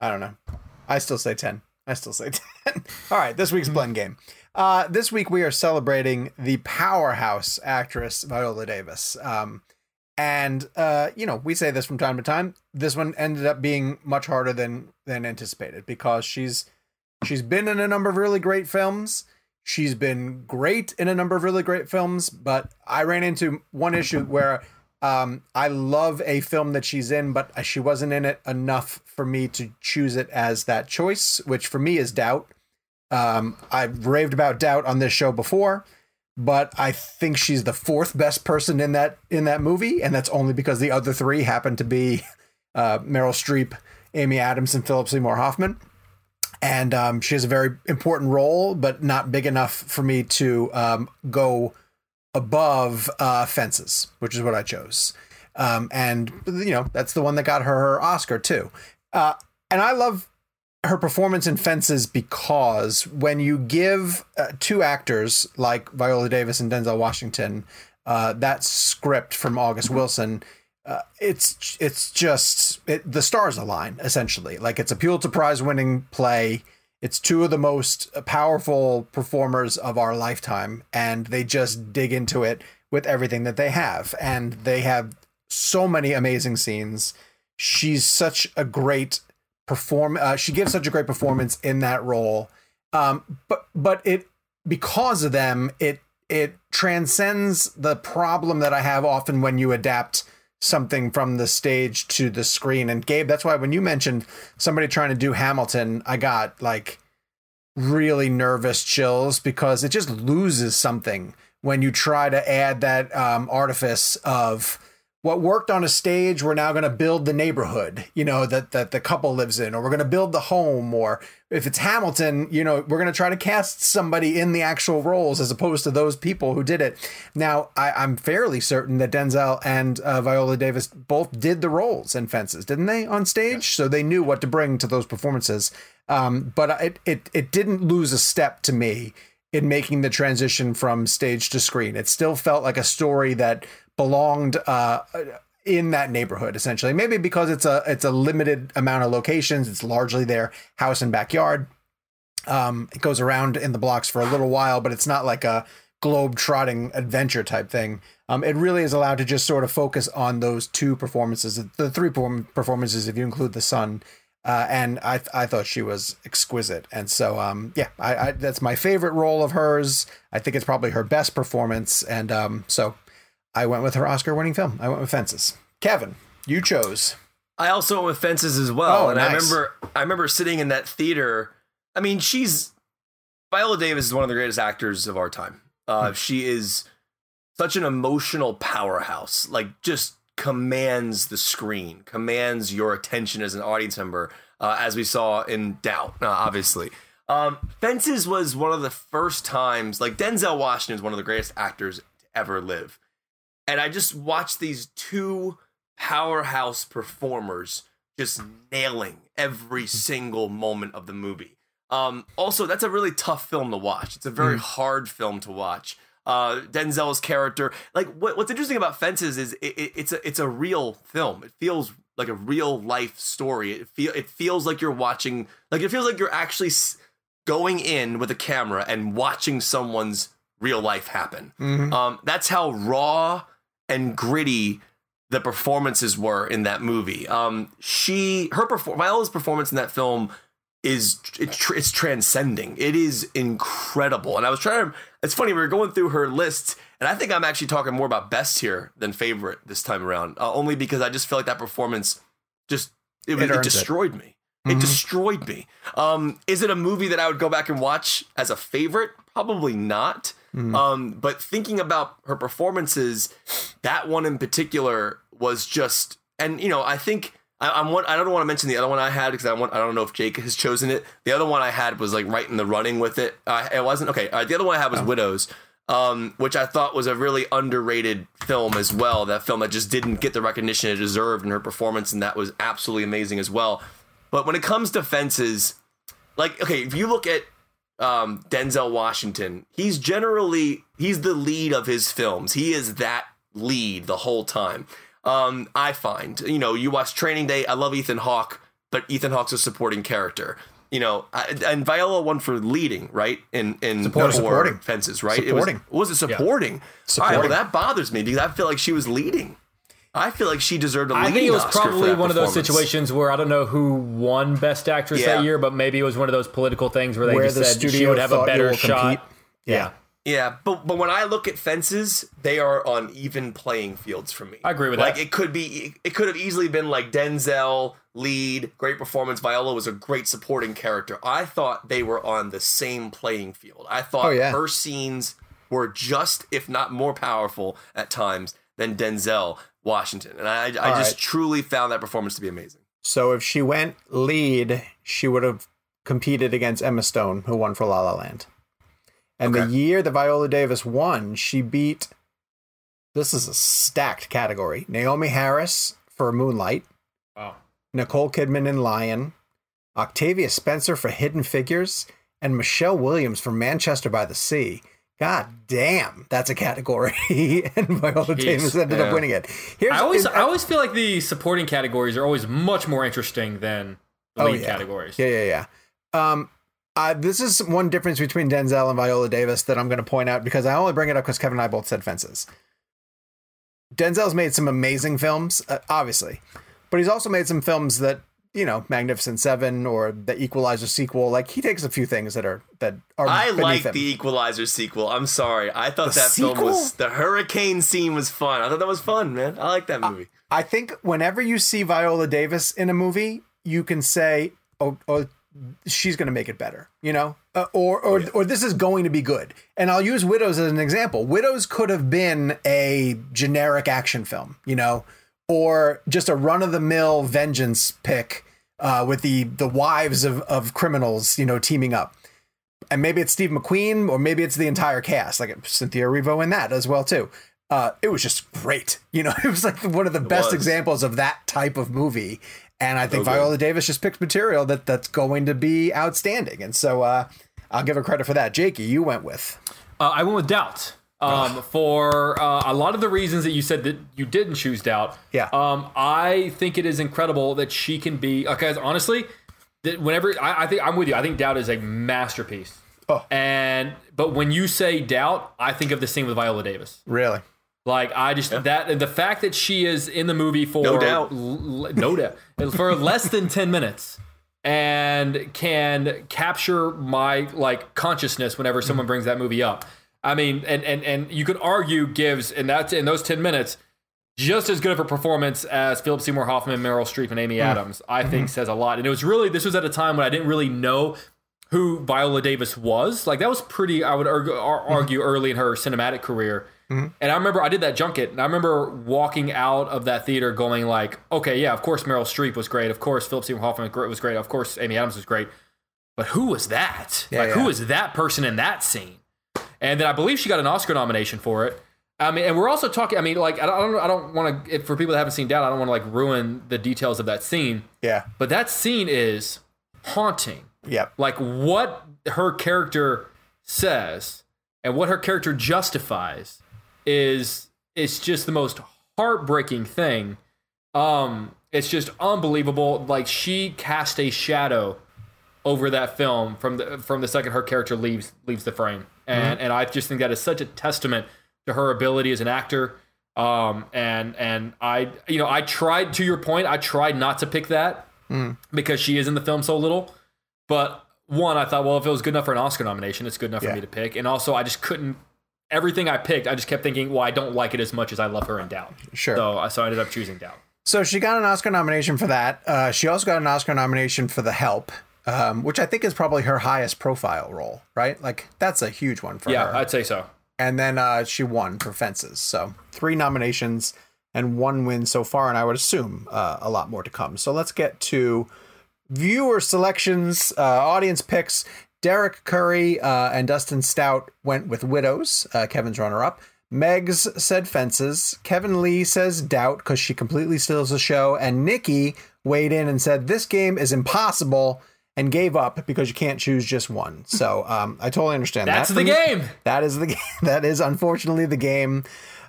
I don't know. I still say 10. I still say 10. All right, this week's blend game. Uh, this week we are celebrating the powerhouse actress Viola Davis. Um, and uh, you know, we say this from time to time. This one ended up being much harder than than anticipated because she's she's been in a number of really great films. She's been great in a number of really great films, but I ran into one issue where um, I love a film that she's in, but she wasn't in it enough for me to choose it as that choice, which for me is Doubt. Um, I've raved about Doubt on this show before, but I think she's the fourth best person in that in that movie, and that's only because the other three happen to be uh, Meryl Streep, Amy Adams, and Philip Seymour Hoffman. And um, she has a very important role, but not big enough for me to um, go above uh, Fences, which is what I chose. Um, and you know that's the one that got her her Oscar too. Uh, and I love her performance in Fences because when you give uh, two actors like Viola Davis and Denzel Washington uh, that script from August Wilson, uh, it's it's just it, the stars align essentially. Like it's a Pulitzer Prize winning play. It's two of the most powerful performers of our lifetime, and they just dig into it with everything that they have, and they have so many amazing scenes. She's such a great perform. Uh, she gives such a great performance in that role. Um, but but it because of them, it it transcends the problem that I have often when you adapt something from the stage to the screen. And Gabe, that's why when you mentioned somebody trying to do Hamilton, I got like really nervous chills because it just loses something when you try to add that um, artifice of what worked on a stage we're now going to build the neighborhood you know that that the couple lives in or we're going to build the home or if it's hamilton you know we're going to try to cast somebody in the actual roles as opposed to those people who did it. Now I, i'm fairly certain that denzel and uh, viola davis both did the roles in fences didn't they on stage? So they knew what to bring to those performances. Um, but it, it it didn't lose a step to me in making the transition from stage to screen. It still felt like a story that belonged uh, in that neighborhood essentially. Maybe because it's a it's a limited amount of locations. It's largely their house and backyard. Um, it goes around in the blocks for a little while, but it's not like a globe trotting adventure type thing. Um, it really is allowed to just sort of focus on those two performances, the three performances if you include the son. Uh, and I I thought she was exquisite, and so um yeah I, I, that's my favorite role of hers. I think it's probably her best performance, and um so I went with her Oscar winning film. I went with Fences. Kevin, you chose. I also went with Fences as well. Oh, and nice. I remember I remember sitting in that theater. I mean, she's Viola Davis is one of the greatest actors of our time. Uh, hmm. She is such an emotional powerhouse. Like just commands the screen, commands your attention as an audience member, uh, as we saw in Doubt, uh, obviously. Um, Fences was one of the first times, like Denzel Washington is one of the greatest actors to ever live and I just watched these two powerhouse performers just nailing every single moment of the movie. Um, also, that's a really tough film to watch. It's a very mm. hard film to watch. Uh, Denzel's character, like what, what's interesting about Fences is it, it, it's a it's a real film. It feels like a real life story. It feel it feels like you're watching, like it feels like you're actually going in with a camera and watching someone's real life happen. Mm-hmm. Um, that's how raw and gritty the performances were in that movie. Um, she, her perform, Viola's performance in that film is it's, it's transcending. It is incredible. And I was trying to. It's funny we were going through her list, and I think I'm actually talking more about best here than favorite this time around. Uh, only because I just feel like that performance just it, it, it destroyed it. me. It mm-hmm. destroyed me. Um, is it a movie that I would go back and watch as a favorite? Probably not. Mm-hmm. Um, but thinking about her performances, that one in particular was just, and you know, I think I, am one. I don't want to mention the other one I had because I want. I don't know if Jake has chosen it. The other one I had was like right in the running with it. Uh, it wasn't okay. Uh, the other one I had was oh. Widows, um, which I thought was a really underrated film as well. That film that just didn't get the recognition it deserved in her performance, and that was absolutely amazing as well. But when it comes to fences, like okay, if you look at um, Denzel Washington, he's generally he's the lead of his films. He is that lead the whole time. Um, I find you know you watch Training Day. I love Ethan Hawke, but Ethan Hawke's a supporting character. You know, and Viola won for leading, right? In in supporting, supporting. fences, right? Supporting. It was, was it supporting? Yeah. supporting. All right, well that bothers me because I feel like she was leading. I feel like she deserved a I think it was Oscar probably one of those situations where I don't know who won Best Actress yeah. that year, but maybe it was one of those political things where they where just the said she would have a better shot. Yeah. yeah. Yeah, but but when I look at fences, they are on even playing fields for me. I agree with like, that. Like it could be, it could have easily been like Denzel lead, great performance. Viola was a great supporting character. I thought they were on the same playing field. I thought oh, yeah. her scenes were just, if not more powerful at times than Denzel. Washington, and I, I just right. truly found that performance to be amazing. So if she went lead, she would have competed against Emma Stone, who won for La La Land. And okay. the year that Viola Davis won, she beat. This is a stacked category. Naomie Harris for Moonlight. Wow. Nicole Kidman in Lion. Octavia Spencer for Hidden Figures. And Michelle Williams for Manchester by the Sea. God damn, that's a category, and Viola Jeez, Davis ended yeah. up winning it. Here's, I always, I always feel like the supporting categories are always much more interesting than the oh, lead yeah. categories. Yeah, yeah, yeah. Um, uh, this is one difference between Denzel and Viola Davis that I'm going to point out because I only bring it up because Kevin and I both said fences. Denzel's made some amazing films, uh, obviously, but he's also made some films that you know, Magnificent Seven or the Equalizer sequel. Like he takes a few things that are that are. I like him. the Equalizer sequel. I'm sorry, I thought The that film was the hurricane scene was fun. I thought that was fun, man. I like that movie. I think whenever you see Viola Davis in a movie, you can say, "Oh, oh she's going to make it better," you know, uh, or or or this is going to be good. And I'll use Widows as an example. Widows could have been a generic action film, you know, or just a run of the mill vengeance pick uh, with the the wives of of criminals, you know, teaming up. And maybe it's Steve McQueen, or maybe it's the entire cast, like Cynthia Erivo in that as well too. Uh, it was just great, you know. It was like one of the best was. examples of that type of movie, and I think So good. Viola Davis just picked material that that's going to be outstanding, and so uh, I'll give her credit for that. Jakey, you went with Uh, I went with Doubt. Um, for uh, a lot of the reasons that you said that you didn't choose Doubt. Yeah. Um, I think it is incredible that she can be. Okay, honestly, that whenever I, I think I'm with you. I think Doubt is a masterpiece. Oh. And but when you say Doubt, I think of the scene with Viola Davis. really. Like I just that the fact that she is in the movie for No doubt. l- l- no doubt for less than ten minutes and can capture my like consciousness whenever someone brings that movie up. I mean, and and and you could argue gives in that in those ten minutes just as good of a performance as Philip Seymour Hoffman, Meryl Streep, and Amy mm-hmm. Adams. I think mm-hmm. says a lot. And it was really this was at a time when I didn't really know who Viola Davis was. Like that was pretty. I would argue, ar- mm-hmm. argue early in her cinematic career. And I remember I did that junket, and I remember walking out of that theater going like, okay, yeah, of course Meryl Streep was great, of course Philip Seymour Hoffman was great, of course Amy Adams was great, but who was that? Yeah, like, yeah. who was that person in that scene? And then I believe she got an Oscar nomination for it. I mean, and we're also talking. I mean, like I don't, I don't want to. For people that haven't seen Doubt, I don't want to like ruin the details of that scene. Yeah. But that scene is haunting Yep. like what her character says and what her character justifies is it's just the most heartbreaking thing um it's just unbelievable like she cast a shadow over that film from the from the second her character leaves leaves the frame and and i just think that is such a testament to her ability as an actor um and and i you know i tried to your point i tried not to pick that because she is in the film so little but one, I thought, well, if it was good enough for an Oscar nomination, it's good enough Yeah. for me to pick. And also, I just couldn't. Everything I picked, I just kept thinking, well, I don't like it as much as I love her in Doubt. Sure. So, I- so I ended up choosing Doubt. So she got an Oscar nomination for that. Uh, she also got an Oscar nomination for The Help, um, which I think is probably her highest profile role, right? Like that's a huge one for Yeah, her. I'd say so. and then uh, she won for Fences. So three nominations and one win so far, and I would assume uh, a lot more to come. So let's get to viewer selections, uh, audience picks. Derek Curry uh, and Dustin Stout went with Widows, uh, Kevin's runner up. Megs said Fences. Kevin Lee says Doubt because she completely steals the show. And Nikki weighed in and said this game is impossible and gave up because you can't choose just one. So um, I totally understand That's that. the from you. game. That is the game. That is unfortunately the game.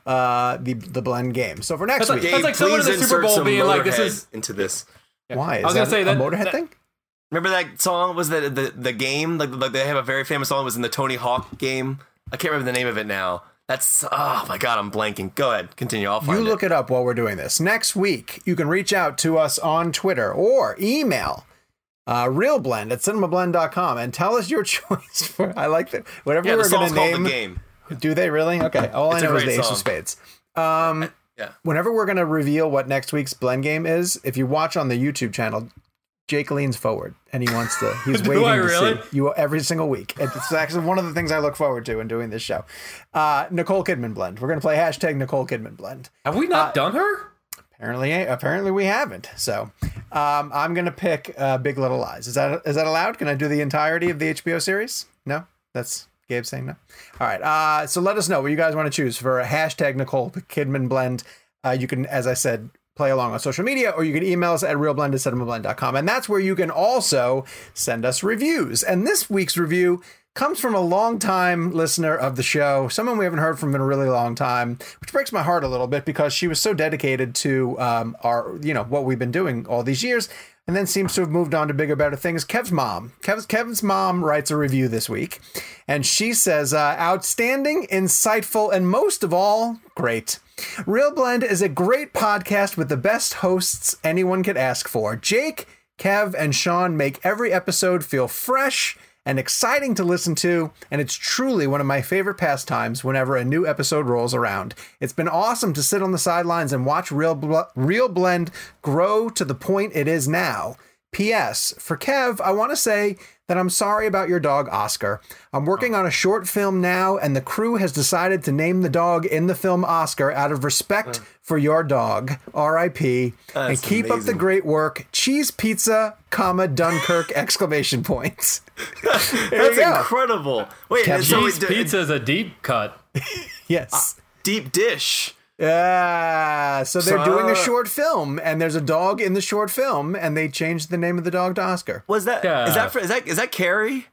Uh, the the blend game. So for next That's like- week, that's like someone in the please Super insert Bowl some being like, this Motorhead is- into this. why is I was gonna say a that- Motorhead that- thing? Remember that song? Was that the the game? Like, like they have a very famous song. It was in the Tony Hawk game. I can't remember the name of it now. That's oh my god, I'm blanking. Go ahead, continue. I'll find You look it up while we're doing this. Next week, you can reach out to us on Twitter or email uh, realblend at cinemablend.com and tell us your choice for. I like that. Whatever yeah, we're going to name. the game. Do they really? Okay. All It's I know is the Ace of Spades. Um, Yeah. whenever we're going to reveal what next week's blend game is, if you watch on the YouTube channel, Jake leans forward and he wants to. He's waiting I to really? see you every single week. It's actually one of the things I look forward to in doing this show. Uh, Nicole Kidman blend. We're going to play hashtag Nicole Kidman blend. Have we not done her? Apparently, apparently we haven't. So, um, I'm gonna pick uh, Big Little Lies. Is that is that allowed? Can I do the entirety of the HBO series? No, that's Gabe saying no. All right. Uh, so let us know what you guys want to choose for a hashtag Nicole Kidman blend. Uh, you can, as I said, play along on social media, or you can email us at realblend at cinemablend.com. And that's where you can also send us reviews. And this week's review comes from a long-time listener of the show, someone we haven't heard from in a really long time, which breaks my heart a little bit because she was so dedicated to um, our, you know, what we've been doing all these years, and then seems to have moved on to bigger, better things. Kev's mom, Kev's Kevin's mom writes a review this week, and she says, uh, "Outstanding, insightful, and most of all, great." Real Blend is a great podcast with the best hosts anyone could ask for. Jake, Kev, and Sean make every episode feel fresh and exciting to listen to, and it's truly one of my favorite pastimes whenever a new episode rolls around. It's been awesome to sit on the sidelines and watch Real, Bl- Real Blend grow to the point it is now. P.S. For Kev, I want to say that I'm sorry about your dog, Oscar. I'm working on a short film now, and the crew has decided to name the dog in the film Oscar out of respect for your dog, R.I.P. And That's keep up the great work. Cheese pizza, comma Dunkirk exclamation points. That's incredible. Wait, Kev so Cheese pizza is a deep cut. Yes. Uh, deep dish. Yeah. So they're So- doing a short film, and there's a dog in the short film, and they changed the name of the dog to Oscar. Was that? Is Yeah. that? For, is that? Is that Carrie?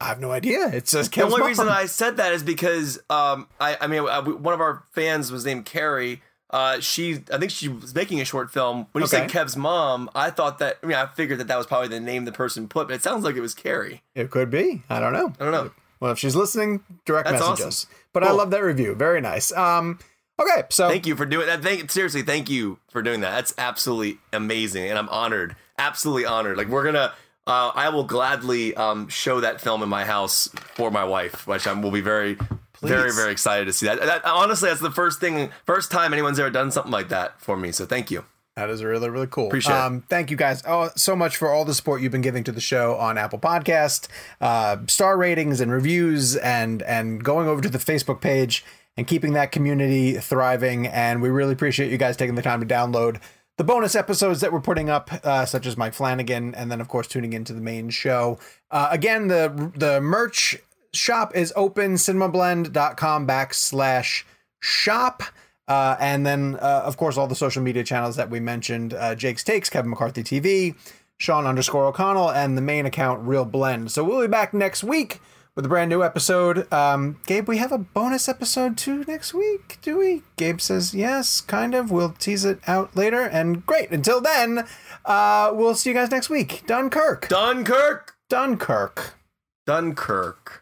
I have no idea. It says The only mom. reason I said that is because um, I, I mean, uh, one of our fans was named Carrie. Uh, she, I think she was making a short film. When you said Kev's mom, I thought that. I mean, I figured that that was probably the name the person put, but it sounds like it was Carrie. It could be. I don't know. I don't know. Well, if she's listening, direct That's message awesome. us. But I love that review. Very nice. Um, okay, so Thank you for doing that. Thank seriously, thank you for doing that. That's absolutely amazing, and I'm honored. Absolutely honored. Like we're gonna. Uh, I will gladly um, show that film in my house for my wife, which I will be very, very, Please. very excited to see that. that. Honestly, that's the first thing, first time anyone's ever done something like that for me. So thank you. That is really, really cool. Appreciate it. um, Thank you guys oh, so much for all the support you've been giving to the show on Apple Podcast, uh, star ratings and reviews, and and going over to the Facebook page and keeping that community thriving. And we really appreciate you guys taking the time to download the bonus episodes that we're putting up, uh, such as Mike Flanagan, and then of course tuning into the main show. Uh, again, the the merch shop is open cinemablend.com backslash shop uh, and then uh, of course all the social media channels that we mentioned uh, jake's takes kevin mccarthy tv sean underscore o'connell and the main account real blend so we'll be back next week with a brand new episode. Um, gabe we have a bonus episode too next week do we? Gabe says yes kind of. We'll tease it out later and great. Until then uh, we'll see you guys next week. Dunkirk. Dunkirk, dunkirk. Dunkirk.